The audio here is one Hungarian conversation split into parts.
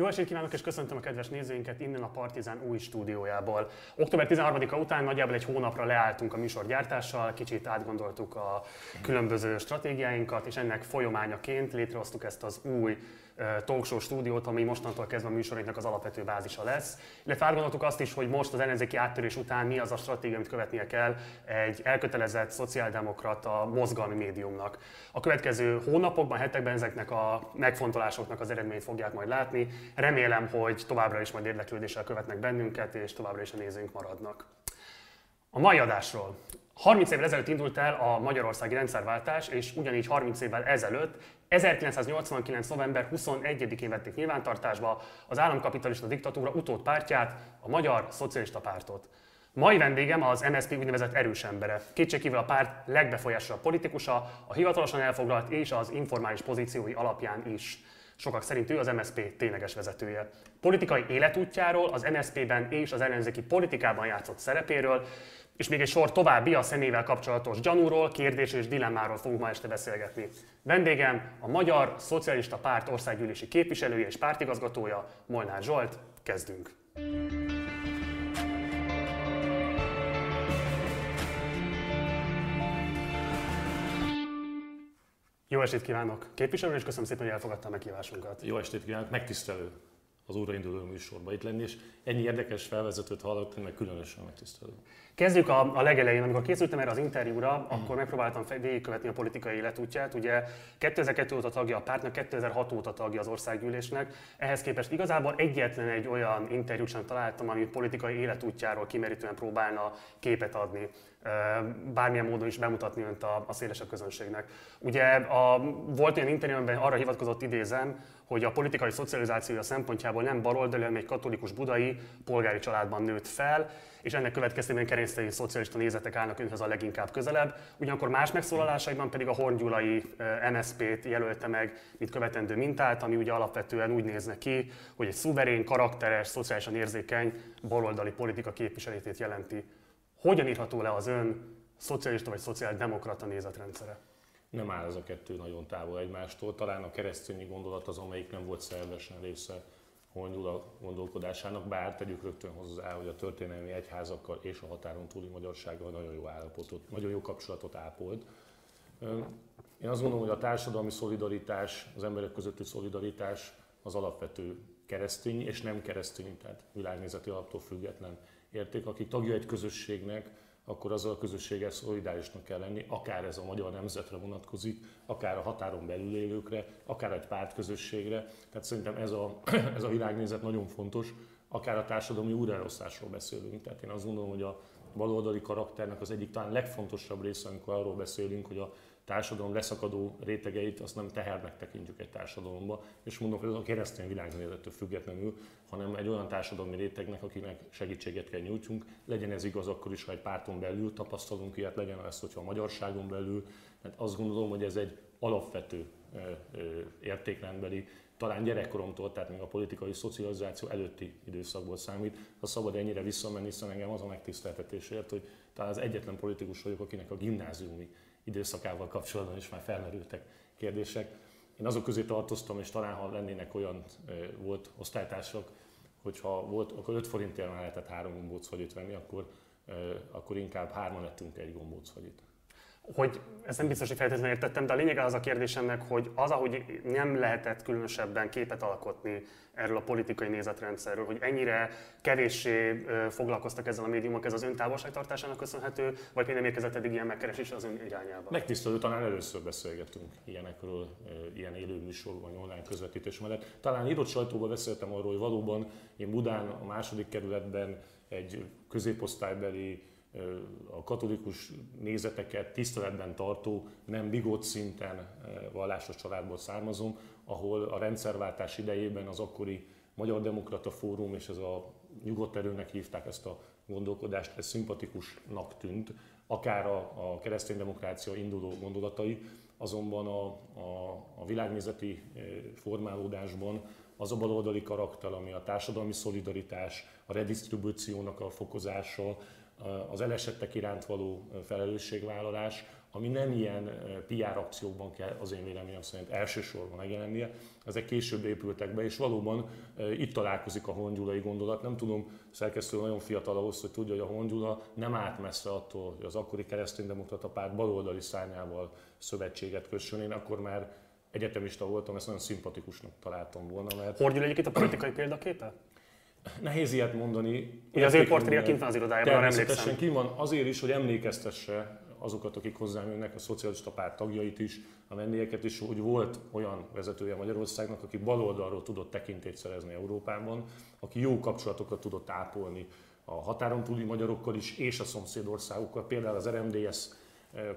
Jó estét kívánok, és köszöntöm a kedves nézőinket innen a Partizán új stúdiójából. Október 13-a után nagyjából egy hónapra leálltunk a műsor gyártással, kicsit átgondoltuk a különböző stratégiáinkat, és ennek folyamányaként létrehoztuk ezt az új talkshow stúdiót, ami mostantól kezdve a műsorainknak az alapvető bázisa lesz. Illetve átgondoltuk azt is, hogy most az ellenzéki áttörés után mi az a stratégia, amit követnie kell egy elkötelezett szociáldemokrata mozgalmi médiumnak. A következő hónapokban, hetekben ezeknek a megfontolásoknak az eredményt fogják majd látni. Remélem, hogy továbbra is majd érdeklődéssel követnek bennünket, és továbbra is a nézőink maradnak. A mai adásról. 30 évvel ezelőtt indult el a magyarországi rendszerváltás, és ugyanígy 30 évvel ezelőtt 1989. november 21-én vették nyilvántartásba az államkapitalista diktatúra utódpártját, a Magyar Szocialista Pártot. Mai vendégem az MSZP úgynevezett erős embere. Kétségkívül a párt legbefolyásosabb politikusa, a hivatalosan elfoglalt és az informális pozíciói alapján is. Sokak szerint ő az MSZP tényleges vezetője. Politikai életútjáról, az MSZP-ben és az ellenzéki politikában játszott szerepéről, és még egy sor további a személyvel kapcsolatos gyanúról, kérdés és dilemmáról fogunk ma este beszélgetni. Vendégem a Magyar Szocialista Párt országgyűlési képviselője és pártigazgatója, Molnár Zsolt. Kezdünk! Jó estét kívánok, képviselő, és köszönöm szépen, hogy elfogadta a meghívásunkat. Jó estét kívánok, megtisztelő az újrainduló műsorba itt lenni, és ennyi érdekes felvezetőt hallottam, meg különösen megtisztelő. Kezdjük a, a legelején, amikor készültem erre az interjúra, mm. akkor megpróbáltam végigkövetni a politikai életútját. Ugye 2002 óta tagja a pártnak, 2006 óta tagja az országgyűlésnek. Ehhez képest igazából egyetlen egy olyan interjút sem találtam, ami politikai életútjáról kimerítően próbálna képet adni bármilyen módon is bemutatni önt a, a szélesebb közönségnek. Ugye a, volt olyan interjú, amiben arra hivatkozott idézem, hogy a politikai szocializációja szempontjából nem baloldali, hanem egy katolikus budai polgári családban nőtt fel, és ennek következtében keresztény szocialista nézetek állnak önhöz a leginkább közelebb. Ugyanakkor más megszólalásaiban pedig a Horngyulai MSZP-t jelölte meg, mint követendő mintát, ami ugye alapvetően úgy nézne ki, hogy egy szuverén, karakteres, szociálisan érzékeny baloldali politika képviseletét jelenti. Hogyan írható le az ön szocialista vagy szociáldemokrata nézetrendszere? Nem áll ez a kettő nagyon távol egymástól. Talán a keresztényi gondolat az, amelyik nem volt szervesen része Hongyula gondolkodásának, bár tegyük rögtön hozzá, hogy a történelmi egyházakkal és a határon túli magyarsággal nagyon jó állapotot, nagyon jó kapcsolatot ápolt. Én azt gondolom, hogy a társadalmi szolidaritás, az emberek közötti szolidaritás az alapvető keresztény és nem keresztény, tehát világnézeti alaptól független érték, akik tagja egy közösségnek, akkor azzal a közösséggel szolidárisnak kell lenni, akár ez a magyar nemzetre vonatkozik, akár a határon belül élőkre, akár egy pártközösségre. Tehát szerintem ez a, ez a világnézet nagyon fontos, akár a társadalmi újraelosztásról beszélünk. Tehát én azt gondolom, hogy a baloldali karakternek az egyik talán legfontosabb része, amikor arról beszélünk, hogy a társadalom leszakadó rétegeit azt nem tehernek tekintjük egy társadalomba, és mondom, hogy ez a keresztény világnézettől függetlenül, hanem egy olyan társadalmi rétegnek, akinek segítséget kell nyújtsunk, legyen ez igaz akkor is, ha egy párton belül tapasztalunk ilyet, legyen ez, hogyha a magyarságon belül, mert azt gondolom, hogy ez egy alapvető értékrendbeli, talán gyerekkoromtól, tehát még a politikai szocializáció előtti időszakból számít, ha szabad ennyire visszamenni, hiszen engem az a megtiszteltetésért, hogy talán az egyetlen politikus vagyok, akinek a gimnáziumi időszakával kapcsolatban is már felmerültek kérdések. Én azok közé tartoztam, és talán ha lennének olyan volt osztálytársak, hogyha volt, akkor 5 forintért már lehetett három gombóc fagyit venni, akkor, akkor inkább hárman ettünk egy gombóc fagyit hogy ezt nem biztos, hogy feltétlenül értettem, de a lényeg az a kérdésemnek, hogy az, ahogy nem lehetett különösebben képet alkotni erről a politikai nézetrendszerről, hogy ennyire kevéssé foglalkoztak ezzel a médiumok, ez az ön távolságtartásának köszönhető, vagy még nem érkezett eddig ilyen megkeresés az ön irányába? Megtisztelő, talán először beszélgetünk ilyenekről, ilyen élő műsorban, online közvetítés mellett. Talán írott sajtóban beszéltem arról, hogy valóban én Budán a második kerületben egy középosztálybeli a katolikus nézeteket tiszteletben tartó, nem bigott szinten vallásos családból származom, ahol a rendszerváltás idejében az akkori Magyar Demokrata Fórum és ez a nyugodt erőnek hívták ezt a gondolkodást, ez szimpatikusnak tűnt, akár a, a kereszténydemokrácia induló gondolatai, azonban a, a, a világnézeti formálódásban az a baloldali karakter, ami a társadalmi szolidaritás, a redistribúciónak a fokozása, az elesettek iránt való felelősségvállalás, ami nem ilyen PR akciókban kell az én véleményem szerint elsősorban megjelennie, ezek később épültek be, és valóban itt találkozik a hongyulai gondolat. Nem tudom, szerkesztő nagyon fiatal ahhoz, hogy tudja, hogy a hongyula nem állt messze attól, hogy az akkori kereszténydemokrata párt baloldali szárnyával szövetséget kössön. Én akkor már egyetemista voltam, ezt nagyon szimpatikusnak találtam volna. Mert... Hordjul egyébként a politikai példaképe? Nehéz ilyet mondani. Ugye az ő portréja kint van az irodájában, emlékszem. ki van azért is, hogy emlékeztesse azokat, akik hozzám jönnek, a szocialista párt tagjait is, a vendégeket is, hogy volt olyan vezetője Magyarországnak, aki baloldalról tudott tekintét szerezni Európában, aki jó kapcsolatokat tudott ápolni a határon túli magyarokkal is, és a szomszédországokkal. Például az RMDS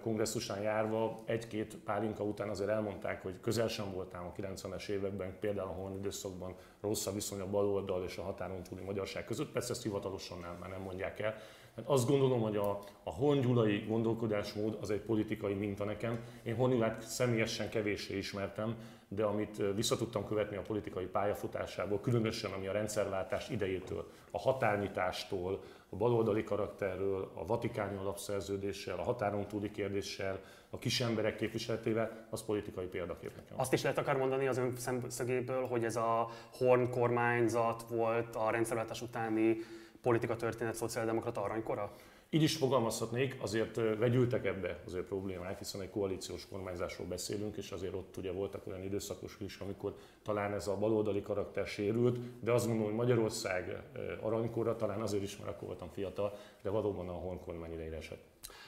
kongresszusán járva egy-két pálinka után azért elmondták, hogy közel sem voltál a 90-es években, például a Horn időszakban rossz a viszony a baloldal és a határon túli magyarság között. Persze ezt hivatalosan nem, már nem mondják el. Hát azt gondolom, hogy a, a hongyulai gondolkodásmód az egy politikai minta nekem. Én Hongyulát személyesen kevéssé ismertem, de amit visszatudtam követni a politikai pályafutásából, különösen ami a rendszerváltás idejétől, a határnyitástól, a baloldali karakterről, a vatikáni alapszerződéssel, a határon túli kérdéssel, a kis emberek képviseletével, az politikai példakép nekem. Azt is lehet akár mondani az ön szemszögéből, hogy ez a Horn kormányzat volt a rendszerváltás utáni politika történet szociáldemokrata aranykora? Így is fogalmazhatnék, azért vegyültek ebbe az ő problémák, hiszen egy koalíciós kormányzásról beszélünk, és azért ott ugye voltak olyan időszakos is, amikor talán ez a baloldali karakter sérült, de azt gondolom, hogy Magyarország aranykora talán azért is, mert akkor voltam fiatal, de valóban a honkormány idejére esett.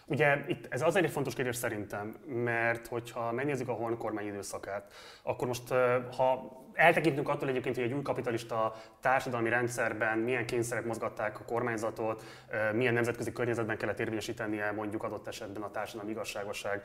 Ugye itt ez azért egy fontos kérdés szerintem, mert hogyha megnézzük a honkormány időszakát, akkor most ha eltekintünk attól egyébként, hogy egy új kapitalista társadalmi rendszerben milyen kényszerek mozgatták a kormányzatot, milyen nemzetközi környezetben kellett érvényesítenie mondjuk adott esetben a társadalmi igazságosság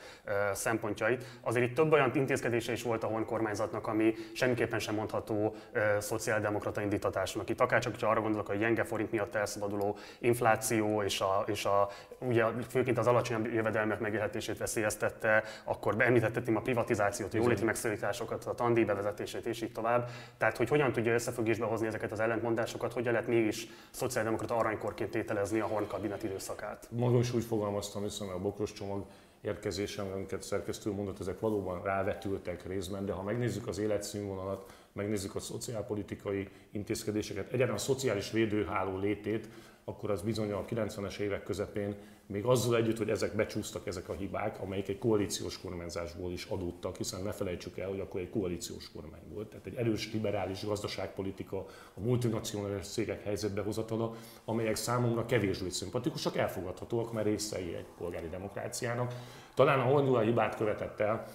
szempontjait. Azért itt több olyan intézkedése is volt a hon kormányzatnak, ami semmiképpen sem mondható szociáldemokrata indítatásnak. Itt akár csak, hogyha arra gondolok, hogy a gyenge forint miatt elszabaduló infláció és, a, és a, ugye főként az alacsonyabb jövedelmek megélhetését veszélyeztette, akkor említettem a privatizációt, a jóléti megszorításokat, a tandíj bevezetését és így tovább. Tehát, hogy hogyan tudja összefüggésbe hozni ezeket az ellentmondásokat, hogyan lehet mégis szociáldemokrata aranykorként tételezni a Horn kabinet időszakát? Magam is úgy fogalmaztam hiszen a bokros csomag érkezésem, amiket szerkesztő mondott, ezek valóban rávetültek részben, de ha megnézzük az életszínvonalat, megnézzük a szociálpolitikai intézkedéseket, egyáltalán a szociális védőháló létét, akkor az bizony a 90-es évek közepén még azzal együtt, hogy ezek becsúsztak ezek a hibák, amelyek egy koalíciós kormányzásból is adódtak, hiszen ne felejtsük el, hogy akkor egy koalíciós kormány volt. Tehát egy erős liberális gazdaságpolitika, a multinacionális cégek helyzetbe hozatala, amelyek számomra kevésbé szimpatikusak, elfogadhatóak, mert részei egy polgári demokráciának. Talán a Honduras hibát követett el,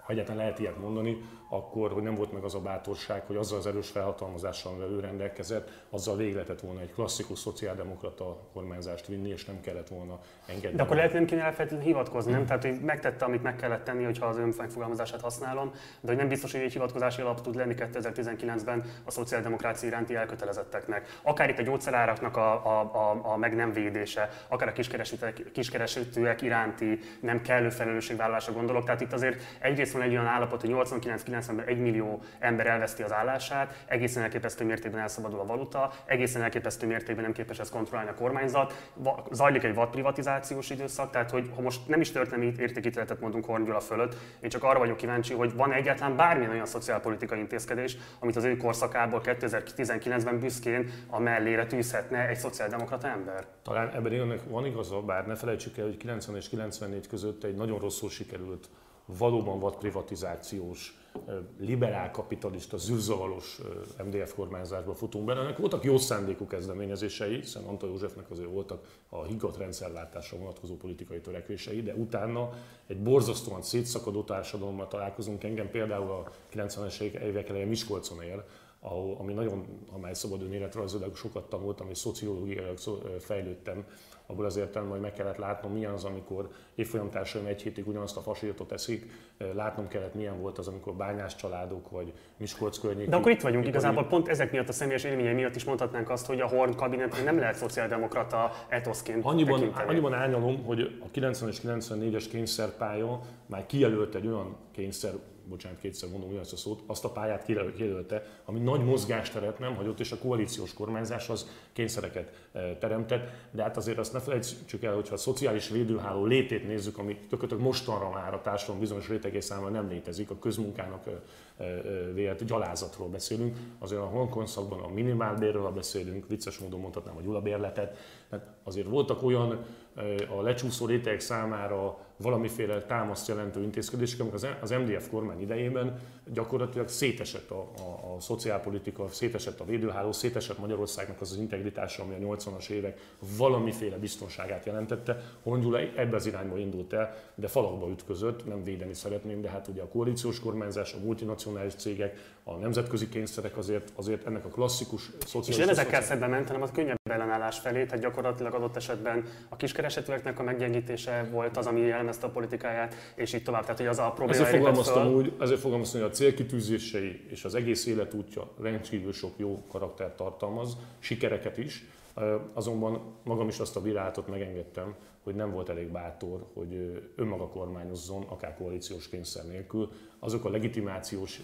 ha egyáltalán lehet ilyet mondani, akkor, hogy nem volt meg az a bátorság, hogy azzal az erős felhatalmazással, amivel ő rendelkezett, azzal végig lehetett volna egy klasszikus szociáldemokrata kormányzást vinni, és nem kellett volna engedni. De akkor lehet nem kéne elfelejteni hivatkozni, nem? Tehát, hogy megtette, amit meg kellett tenni, hogyha az ön megfogalmazását használom, de hogy nem biztos, hogy egy hivatkozási alap tud lenni 2019-ben a szociáldemokrácia iránti elkötelezetteknek. Akár itt a gyógyszeráraknak a, a, a, a meg nem védése, akár a kiskeresőek, kiskeresőek iránti nem kellő felelősségvállalásra gondolok. Tehát itt azért egyrészt van egy olyan állapot, hogy 89 90-ben 1 millió ember elveszti az állását, egészen elképesztő mértékben elszabadul a valuta, egészen elképesztő mértékben nem képes ezt kontrollálni a kormányzat, zajlik egy vadprivatizációs időszak, tehát hogy ha most nem is történelmi értékítéletet mondunk Horngyula fölött, én csak arra vagyok kíváncsi, hogy van egyáltalán bármilyen olyan szociálpolitikai intézkedés, amit az ő korszakából 2019-ben büszkén a mellére tűzhetne egy szociáldemokrata ember. Talán ebben van igaza, bár ne felejtsük el, hogy 90 és 94 között egy nagyon rosszul sikerült valóban vad privatizációs liberál kapitalista, zűrzavalos MDF kormányzásba futunk bele. Ennek voltak jó szándékú kezdeményezései, hiszen Antal Józsefnek azért voltak a higgadt rendszerváltásra vonatkozó politikai törekvései, de utána egy borzasztóan szétszakadó társadalommal találkozunk. Engem például a 90-es évek elején Miskolcon él, ahol, ami nagyon, amely szabad önéletrajzológilag sokat tanultam, és szociológiailag fejlődtem abból az értelemben, hogy meg kellett látnom, milyen az, amikor évfolyamtársaim egy hétig ugyanazt a fasírtot eszik, látnom kellett, milyen volt az, amikor bányás családok vagy Miskolc környék. De akkor itt vagyunk, igazából pont ezek miatt a személyes élményei miatt is mondhatnánk azt, hogy a Horn kabinet nem lehet szociáldemokrata etoszként annyiban, tekinteni. annyiban ányalom, hogy a 90 és 94-es kényszerpálya már kijelölt egy olyan kényszer bocsánat, kétszer mondom ugyanazt a szót, azt a pályát kijelölte, ami nagy mozgásteret nem hagyott, és a koalíciós kormányzás az kényszereket teremtett. De hát azért azt ne felejtsük el, hogyha a szociális védőháló létét nézzük, ami tökéletesen mostanra már a társadalom bizonyos rétegé számára nem létezik, a közmunkának vélt gyalázatról beszélünk, azért a honkonszakban a minimálbérről beszélünk, vicces módon mondhatnám a gyulabérletet, tehát azért voltak olyan a lecsúszó réteg számára valamiféle támaszt jelentő intézkedések, amik az MDF kormány idejében gyakorlatilag szétesett a, a, a szociálpolitika, szétesett a védőháló, szétesett Magyarországnak az az integritása, ami a 80-as évek valamiféle biztonságát jelentette. Hongyula ebbe az irányba indult el, de falakba ütközött, nem védeni szeretném, de hát ugye a koalíciós kormányzás, a multinacionális cégek, a nemzetközi kényszerek azért, azért ennek a klasszikus szociális... És nem ezekkel szemben ment, hanem az könnyebb ellenállás felé, tehát gyakorlatilag adott esetben a kiskeresetűeknek a meggyengítése volt az, ami jellemezte a politikáját, és így tovább. Tehát, hogy az a probléma ezért fogalmaztam, úgy, ezért fogalmaztam, hogy a célkitűzései és az egész életútja rendkívül sok jó karaktert tartalmaz, sikereket is, azonban magam is azt a bírálatot megengedtem, hogy nem volt elég bátor, hogy önmaga kormányozzon, akár koalíciós kényszer nélkül. Azok a legitimációs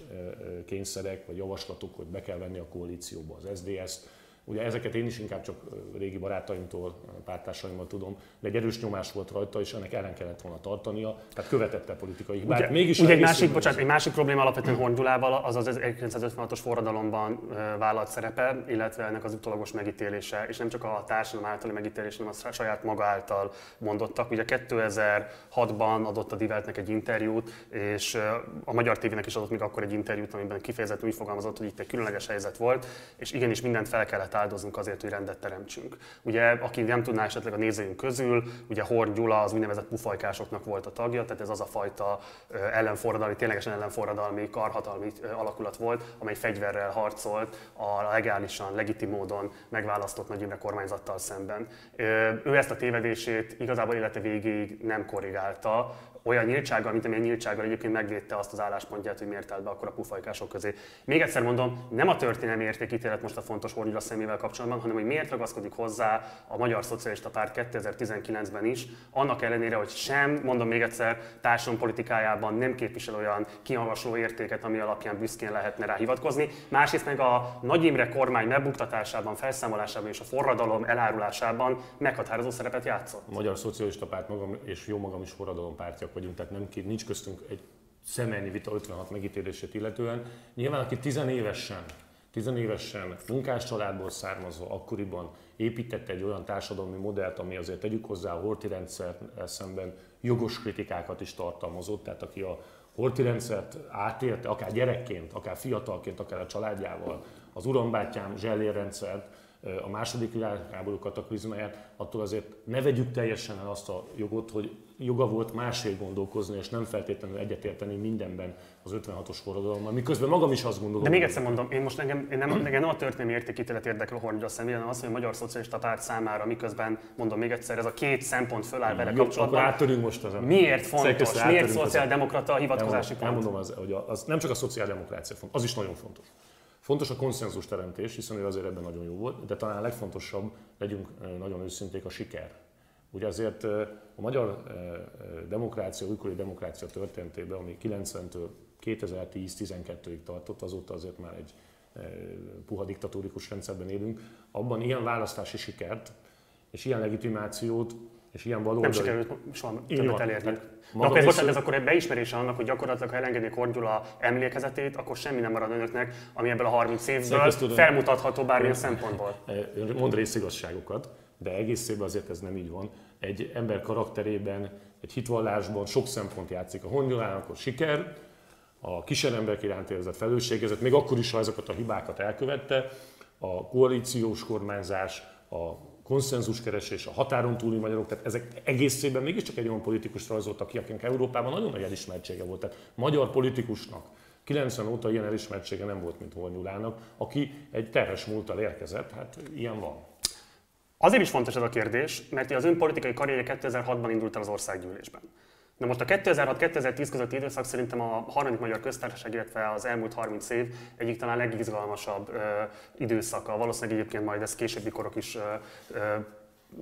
kényszerek vagy javaslatok, hogy be kell venni a koalícióba az SZDSZ-t, Ugye ezeket én is inkább csak régi barátaimtól, pártársaimmal tudom, de egy erős nyomás volt rajta, és ennek ellen kellett volna tartania, tehát követette politikai hibát. Ugye, Mégis ugye egy másik, bocsánat, egy másik probléma alapvetően Hongyulával az az 1956-os forradalomban vállalt szerepe, illetve ennek az utolagos megítélése, és nem csak a társadalom általi megítélés, hanem a saját maga által mondottak. Ugye 2006-ban adott a Diveltnek egy interjút, és a Magyar tévének is adott még akkor egy interjút, amiben kifejezetten úgy fogalmazott, hogy itt egy különleges helyzet volt, és igenis mindent fel kellett áldozunk azért, hogy rendet teremtsünk. Ugye, aki nem tudná esetleg a nézőink közül, ugye Horn Gyula az úgynevezett pufajkásoknak volt a tagja, tehát ez az a fajta ellenforradalmi, ténylegesen ellenforradalmi, karhatalmi alakulat volt, amely fegyverrel harcolt a legálisan, legitim módon megválasztott Nagy Imre kormányzattal szemben. Ő ezt a tévedését igazából élete végéig nem korrigálta, olyan nyíltsággal, mint amilyen nyíltsággal egyébként megvédte azt az álláspontját, hogy miért állt be akkor a pufajkások közé. Még egyszer mondom, nem a történelmi értékítélet most a fontos Hornyula szemével kapcsolatban, hanem hogy miért ragaszkodik hozzá a Magyar Szocialista Párt 2019-ben is, annak ellenére, hogy sem, mondom még egyszer, társadalompolitikájában nem képvisel olyan kimagasló értéket, ami alapján büszkén lehetne rá hivatkozni. Másrészt meg a Nagy Imre kormány megbuktatásában, felszámolásában és a forradalom elárulásában meghatározó szerepet játszott. A Magyar Szocialista Párt magam és jó magam is forradalom pártja vagyunk, tehát nem, nincs köztünk egy szemelni vita 56 megítélését illetően. Nyilván, aki tizenévesen, tizenévesen munkás családból származva akkoriban építette egy olyan társadalmi modellt, ami azért tegyük hozzá a horti rendszer szemben jogos kritikákat is tartalmazott, tehát aki a horti rendszert átélte, akár gyerekként, akár fiatalként, akár a családjával, az urambátyám zsellérrendszert, a második világháború kataklizmáját, attól azért ne vegyük teljesen el azt a jogot, hogy joga volt másért gondolkozni, és nem feltétlenül egyetérteni mindenben az 56-os forradalommal, miközben magam is azt gondolom. De még egyszer mondom, én most engem, én nem, engem nem a történelmi értékítélet érdekel a Hornyra személy, hanem az, hogy a Magyar Szocialista Párt számára, miközben mondom még egyszer, ez a két szempont föláll vele kapcsolatban. Akkor áttörünk most ezen. Miért fontos, miért szociáldemokrata a hivatkozási pont? Elmondom, az, hogy az, nem csak a szociáldemokrácia fontos, az is nagyon fontos. Fontos a konszenzus teremtés, hiszen ő azért ebben nagyon jó volt, de talán a legfontosabb, legyünk nagyon őszinték, a siker. Ugye azért a magyar demokrácia, újkori demokrácia történetében, ami 90-től 2010-12-ig tartott, azóta azért már egy puha diktatórikus rendszerben élünk, abban ilyen választási sikert és ilyen legitimációt és ilyen baloldali... Nem sikerült soha többet elérni. De akkor, bocsánat, ez akkor egy beismerése annak, hogy gyakorlatilag, ha elengednék Orgyula emlékezetét, akkor semmi nem marad önöknek, ami ebből a 30 évből felmutatható bármilyen szempontból. Mond részigazságokat, de egész évben azért ez nem így van. Egy ember karakterében, egy hitvallásban sok szempont játszik. A Hongyolának a siker, a emberek iránt érzett felelősségezet, még akkor is, ha ezeket a hibákat elkövette, a koalíciós kormányzás, a konszenzuskeresés, a határon túli magyarok, tehát ezek egészében mégiscsak egy olyan politikus rajzoltak ki, akinek Európában nagyon nagy elismertsége volt. Tehát magyar politikusnak 90 óta ilyen elismertsége nem volt, mint Hornyulának, aki egy terhes múltal érkezett, hát ilyen van. Azért is fontos ez a kérdés, mert az ön politikai karrierje 2006-ban indult el az országgyűlésben. Na most a 2006-2010 közötti időszak szerintem a harmadik magyar köztársaság, illetve az elmúlt 30 év egyik talán legizgalmasabb ö, időszaka. Valószínűleg egyébként majd ezt későbbi korok is ö, ö,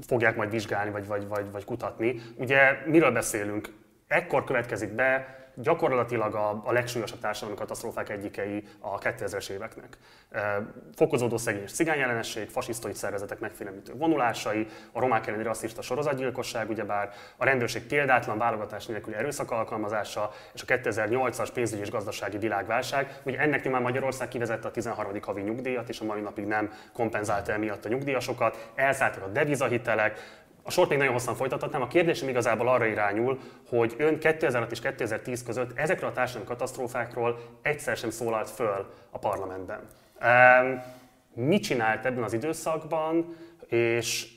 fogják majd vizsgálni, vagy, vagy, vagy, vagy kutatni. Ugye miről beszélünk? Ekkor következik be gyakorlatilag a, a legsúlyosabb társadalmi katasztrófák egyikei a 2000-es éveknek. Fokozódó szegényes cigányellenesség, fasisztai szervezetek megfélemlítő vonulásai, a romák elleni rasszista sorozatgyilkosság, ugyebár a rendőrség példátlan válogatás nélküli erőszak alkalmazása, és a 2008-as pénzügyi és gazdasági világválság. Ugye ennek nyomán Magyarország kivezette a 13. havi nyugdíjat, és a mai napig nem kompenzálta emiatt a nyugdíjasokat, elszálltak a devizahitelek, a sort még nagyon hosszan folytathatnám. A kérdésem igazából arra irányul, hogy ön 2006 és 2010 között ezekről a társadalmi katasztrófákról egyszer sem szólalt föl a parlamentben. Mit csinált ebben az időszakban, és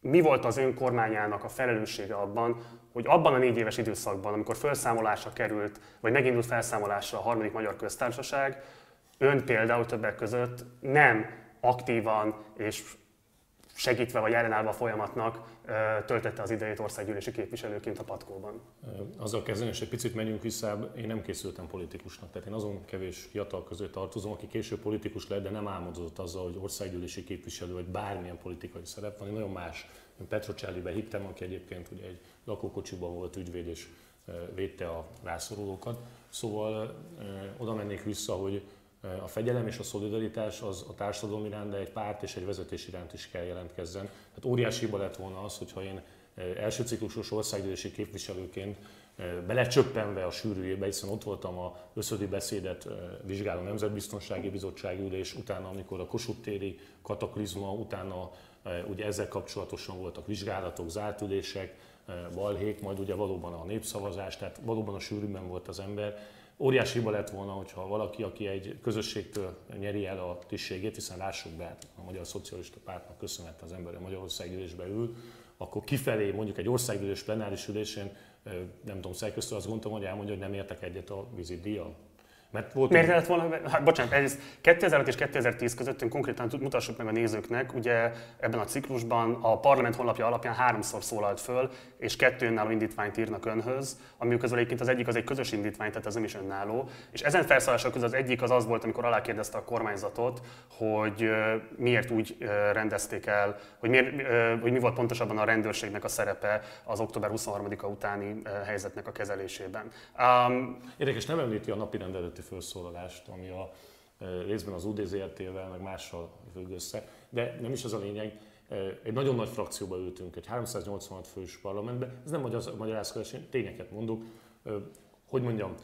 mi volt az ön kormányának a felelőssége abban, hogy abban a négy éves időszakban, amikor felszámolásra került, vagy megindult felszámolásra a harmadik magyar köztársaság, ön például többek között nem aktívan és segítve vagy ellenállva a folyamatnak töltette az idejét országgyűlési képviselőként a patkóban. Azzal kezdeni, és egy picit menjünk vissza, én nem készültem politikusnak, tehát én azon kevés fiatal között tartozom, aki később politikus lett, de nem álmodozott azzal, hogy országgyűlési képviselő vagy bármilyen politikai szerep van. Én nagyon más, én Petro Csellibe hittem, aki egyébként ugye egy lakókocsiban volt ügyvéd és védte a rászorulókat. Szóval oda mennék vissza, hogy a fegyelem és a szolidaritás az a társadalom iránt, de egy párt és egy vezetés iránt is kell jelentkezzen. Tehát óriási hiba lett volna az, hogyha én első ciklusos országgyűlési képviselőként belecsöppenve a sűrűjébe, hiszen ott voltam a összödi beszédet vizsgáló Nemzetbiztonsági Bizottság ülés, utána amikor a Kossuth téri kataklizma, utána ugye ezzel kapcsolatosan voltak vizsgálatok, zárt ülések, balhék, majd ugye valóban a népszavazás, tehát valóban a sűrűben volt az ember, Óriási hiba lett volna, hogyha valaki, aki egy közösségtől nyeri el a tisztségét, hiszen lássuk be, a Magyar Szocialista Pártnak köszönhet az ember a Magyarországgyűlésbe ül, akkor kifelé mondjuk egy országgyűlés plenáris ülésén, nem tudom, szerkesztő azt gondoltam, hogy elmondja, hogy nem értek egyet a vízidíjjal. Mert volt Miért kellett volna, hát bocsánat, ez 2005 és 2010 között konkrétan mutassuk meg a nézőknek, ugye ebben a ciklusban a parlament honlapja alapján háromszor szólalt föl, és kettő önálló indítványt írnak önhöz, ami közül egyébként az egyik az egy közös indítvány, tehát ez nem is önálló. És ezen felszólások közül az egyik az az volt, amikor alákérdezte a kormányzatot, hogy miért úgy rendezték el, hogy, miért, hogy mi volt pontosabban a rendőrségnek a szerepe az október 23-a utáni helyzetnek a kezelésében. Um, Érdekes, nem említi a napi rendeleti felszólalást, ami a részben az UDZRT-vel, meg mással függ össze, de nem is az a lényeg. Egy nagyon nagy frakcióba ültünk, egy 386 fős parlamentbe, ez nem magyarázkodás, én tényeket mondok. Hogy mondjam,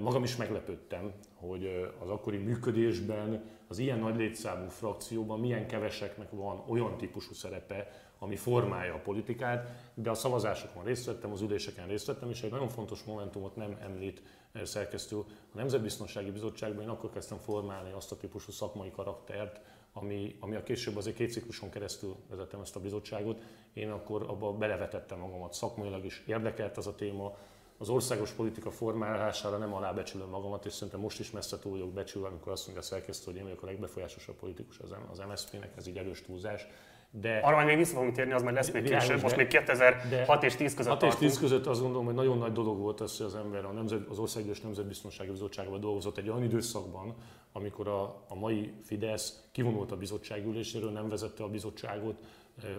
magam is meglepődtem, hogy az akkori működésben az ilyen nagy létszámú frakcióban milyen keveseknek van olyan típusú szerepe, ami formálja a politikát, de a szavazásokon részt vettem, az üléseken részt vettem, és egy nagyon fontos momentumot nem említ szerkesztő. A Nemzetbiztonsági Bizottságban én akkor kezdtem formálni azt a típusú szakmai karaktert, ami, ami a később azért két cikluson keresztül vezettem ezt a bizottságot. Én akkor abba belevetettem magamat szakmailag is, érdekelt az a téma, az országos politika formálására nem alábecsülöm magamat, és szerintem most is messze túl vagyok becsülve, amikor azt mondja a szerkesztő, hogy én vagyok a legbefolyásosabb politikus az MSZP-nek, ez így erős túlzás. De Arra majd még vissza fogunk térni, az majd lesz még később, most még 2006 és 10 között 6 és 10 között azt gondolom, hogy nagyon nagy dolog volt az, hogy az ember a nemzet, az Országgyűlés Nemzetbiztonsági Bizottságban dolgozott egy olyan időszakban, amikor a, a mai Fidesz kivonult a bizottságüléséről, nem vezette a bizottságot,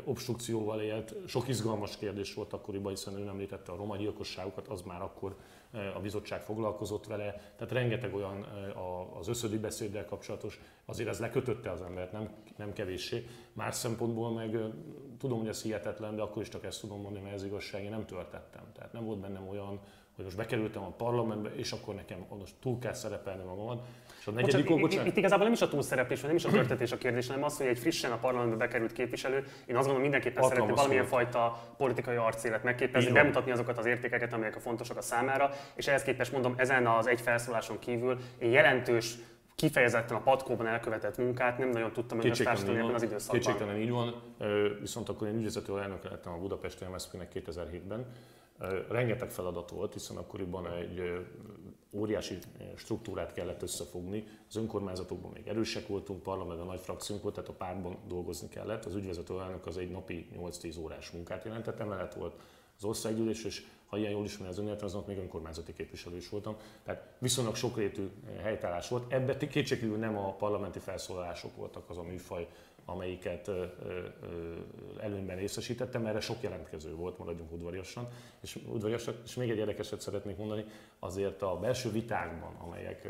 obstrukcióval élt. Sok izgalmas kérdés volt akkoriban, hiszen ő említette a roma gyilkosságokat, az már akkor a bizottság foglalkozott vele. Tehát rengeteg olyan az összödi beszéddel kapcsolatos, azért ez lekötötte az embert, nem, nem kevéssé. Más szempontból meg tudom, hogy ez hihetetlen, de akkor is csak ezt tudom mondani, mert ez igazság, én nem törtettem. Tehát nem volt bennem olyan, hogy most bekerültem a parlamentbe, és akkor nekem most túl kell szerepelni magamat. És a negyedik bocsánat, bocsánat. Itt igazából nem is a túlszereplés, nem is a történetés a kérdés, hanem az, hogy egy frissen a parlamentbe bekerült képviselő, én azt gondolom mindenképpen szeretné valamilyen fajta politikai arcélet megképezni, bemutatni azokat az értékeket, amelyek a fontosak a számára, és ehhez képest mondom, ezen az egy felszóláson kívül én jelentős kifejezetten a patkóban elkövetett munkát nem nagyon tudtam összeállítani ebben az időszakban. Kétségtelen így van, viszont akkor én ügyvezető elnök lettem a Budapesti MSZP-nek 2007-ben. Rengeteg feladat volt, hiszen akkoriban egy óriási struktúrát kellett összefogni. Az önkormányzatokban még erősek voltunk, parlamentben nagy frakciónk volt, tehát a pártban dolgozni kellett. Az ügyvezető elnök az egy napi 8-10 órás munkát jelentett, emellett volt az országgyűlés, és ha ilyen jól ismeri az önéletem, azon még önkormányzati képviselő is voltam. Tehát viszonylag sokrétű helytállás volt. Ebben kétségkívül nem a parlamenti felszólalások voltak az a műfaj, amelyiket előnyben részesítettem, erre sok jelentkező volt, maradjunk udvariasan. És, udvariasan. és még egy érdekeset szeretnék mondani, azért a belső vitákban, amelyek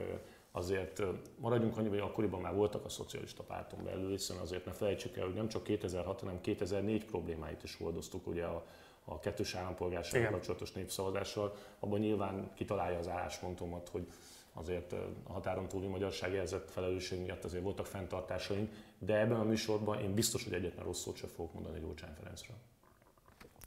azért maradjunk annyiban, hogy akkoriban már voltak a szocialista párton belül, hiszen azért ne felejtsük el, hogy nem csak 2006, hanem 2004 problémáit is hordoztuk, ugye a, a kettős állampolgársággal kapcsolatos népszavazással, abban nyilván kitalálja az álláspontomat, hogy azért a határon túli magyarság érzett felelősség miatt azért voltak fenntartásaink, de ebben a műsorban én biztos, hogy egyetlen rossz szót sem fogok mondani Gyurcsány Ferencről.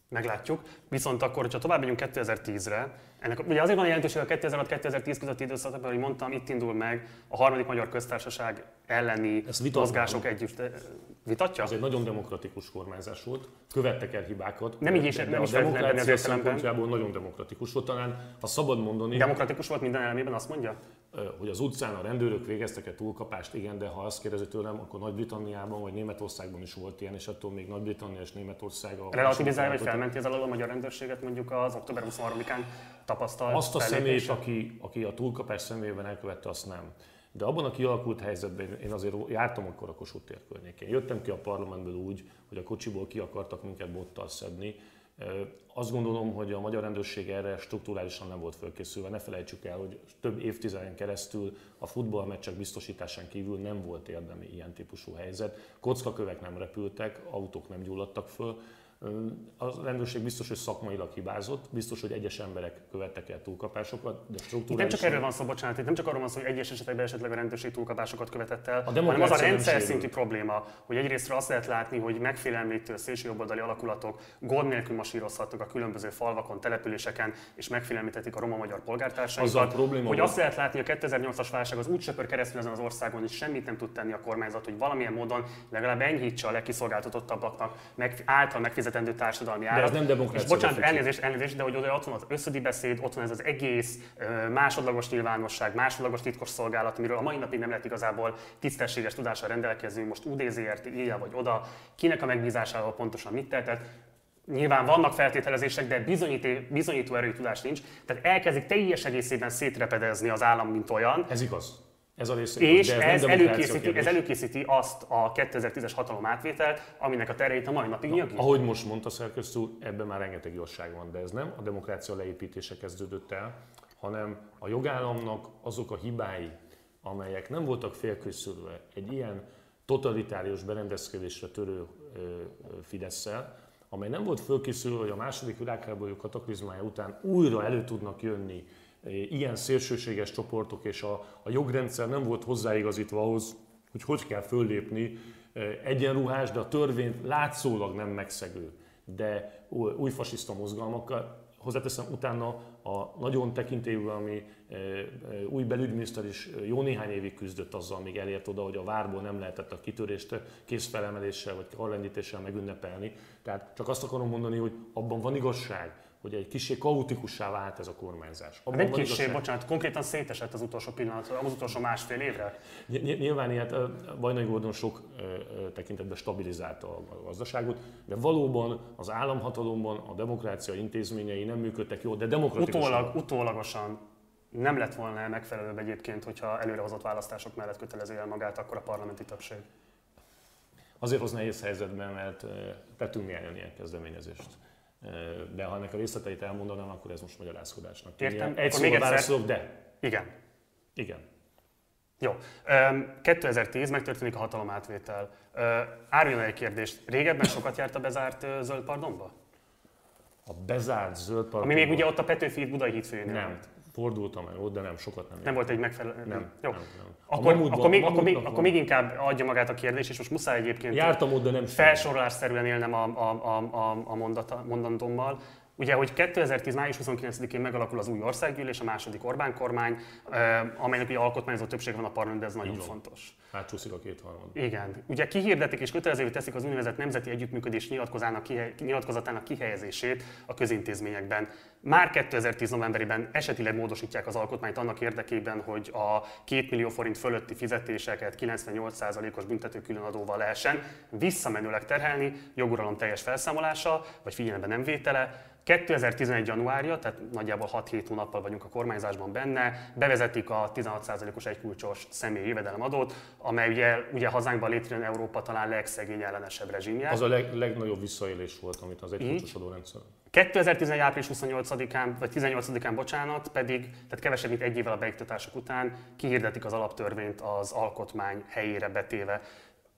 Meglátjuk. Viszont akkor, hogyha tovább megyünk 2010-re, ennek ugye azért van jelentőség a 2006-2010 közötti időszakban, hogy mondtam, itt indul meg a harmadik magyar köztársaság elleni mozgások együtt. Vitatja? Ez egy nagyon demokratikus kormányzás volt, követtek el hibákat. Nem így is, nem a is demokrácia szempontjából nagyon demokratikus volt, talán, ha szabad mondani. Demokratikus volt minden elmében, azt mondja? Hogy az utcán a rendőrök végeztek egy túlkapást, igen, de ha azt kérdezi tőlem, akkor Nagy-Britanniában vagy Németországban is volt ilyen, és attól még Nagy-Britannia és Németország a... Relativizálja, hogy felmenti az alól a magyar rendőrséget mondjuk az október 23-án tapasztalt Azt a személyt, aki, aki a túlkapás személyében elkövette, azt nem. De abban a kialakult helyzetben én azért jártam akkor a Kossuth tér környékén. Jöttem ki a parlamentből úgy, hogy a kocsiból ki akartak minket bottal szedni, azt gondolom, hogy a magyar rendőrség erre strukturálisan nem volt fölkészülve. Ne felejtsük el, hogy több évtizeden keresztül a futballmeccsek biztosításán kívül nem volt érdemi ilyen típusú helyzet. Kockakövek nem repültek, autók nem gyulladtak föl, a rendőrség biztos, hogy szakmailag hibázott, biztos, hogy egyes emberek követtek el túlkapásokat, de struktúrálisan... nem csak erről van szó, bocsánat, itt nem csak arról van szó, hogy egyes esetekben esetleg a rendőrség túlkapásokat követett el, a hanem az a rendszer szintű probléma, hogy egyrészt azt lehet látni, hogy megfélemlítő szélsőjobboldali alakulatok gond nélkül masírozhatnak a különböző falvakon, településeken, és megfélemlíthetik a roma-magyar polgártársainkat. probléma hogy azt lehet látni, hogy a 2008-as válság az úgy söpör keresztül ezen az országon, hogy semmit nem tud tenni a kormányzat, hogy valamilyen módon legalább enyhítse a legkiszolgáltatottabbaknak meg, által megfizetett fizetendő társadalmi árat. De ez nem demokrácia. És bocsánat, elnézést, elnézést, de hogy oda ott van az összödi beszéd, ott van ez az egész másodlagos nyilvánosság, másodlagos titkos szolgálat, amiről a mai napig nem lehet igazából tisztességes tudással rendelkezni, most UDZRT írja vagy oda, kinek a megbízásával pontosan mit tehetett. Nyilván vannak feltételezések, de bizonyító erői tudás nincs. Tehát elkezdik teljes egészében szétrepedezni az állam, mint olyan. Ez igaz. Ez a része, és ez, ez, előkészíti, ez előkészíti azt a 2010-es hatalom átvételt, aminek a tereit a mai napig nyögi. Ahogy most mondta Szerkesztő ebben már rengeteg igazság van, de ez nem a demokrácia leépítése kezdődött el, hanem a jogállamnak azok a hibái, amelyek nem voltak félkészülve egy ilyen totalitárius berendezkedésre törő fidesz amely nem volt fölkészülve, hogy a második világháború kataklizmája után újra elő tudnak jönni ilyen szélsőséges csoportok és a, a jogrendszer nem volt hozzáigazítva ahhoz, hogy hogy kell föllépni egyenruhás, de a törvény látszólag nem megszegő, de új fasiszta mozgalmakkal. Hozzáteszem, utána a nagyon tekintélyű, ami új belügyminiszter is jó néhány évig küzdött azzal, amíg elért oda, hogy a várból nem lehetett a kitörést készfelemeléssel vagy karlendítéssel megünnepelni. Tehát csak azt akarom mondani, hogy abban van igazság, hogy egy kicsi kaotikussá vált ez a kormányzás. Abban nem kicsi, bocsánat, konkrétan szétesett az utolsó pillanat, az utolsó másfél évre? Nyilván ilyet Bajnai Gordon sok tekintetben stabilizálta a gazdaságot, de valóban az államhatalomban a demokrácia intézményei nem működtek jól, de demokratikusan. Utólag, utólagosan nem lett volna megfelelőbb egyébként, hogyha előrehozott választások mellett kötelező el magát akkor a parlamenti többség? Azért hoz nehéz helyzetben, mert tettünk néhány ilyen kezdeményezést de ha ennek a részleteit elmondanám, akkor ez most magyarázkodásnak. Értem, egy akkor még válaszolok, de. Igen. Igen. Jó. 2010 megtörténik a hatalomátvétel. Áruljon egy kérdést. Régebben sokat járt a bezárt zöld pardonba? A bezárt zöld pardonba? Ami még ugye ott a Petőfi Budai hídfőjénél Nem. Fordultam el ott, de nem, sokat nem. Nem volt egy megfelelő. Nem. Jó. Nem, nem. Akkor, Mamutban, akkor, még, akkor, még, akkor még inkább adja magát a kérdés, és most muszáj egyébként Jártam ott, de nem felsorolásszerűen élnem a, a, a, a, a mondata, mondantommal. Ugye, hogy 2010. május 29-én megalakul az új országgyűlés, a második Orbán kormány, amelynek ugye alkotmányozó többsége van a parlamentben, ez nagyon fontos. Átcsúszik a kétharmad. Igen. Ugye kihirdetik és kötelezővé teszik az úgynevezett nemzeti együttműködés nyilatkozatának kihelyezését a közintézményekben. Már 2010 novemberében esetileg módosítják az alkotmányt annak érdekében, hogy a 2 millió forint fölötti fizetéseket 98%-os büntető különadóval lehessen visszamenőleg terhelni, joguralom teljes felszámolása vagy figyelembe nem vétele, 2011. januárja, tehát nagyjából 6-7 hónappal vagyunk a kormányzásban benne, bevezetik a 16%-os egykulcsos személyi jövedelemadót, amely ugye, ugye hazánkban létrejön Európa talán legszegényellenesebb rezsimje. Az a leg, legnagyobb visszaélés volt, amit az egykulcsos adórendszer. 2011. április 28-án, vagy 18-án, bocsánat, pedig, tehát kevesebb, mint egy évvel a beiktatások után kihirdetik az alaptörvényt az alkotmány helyére betéve.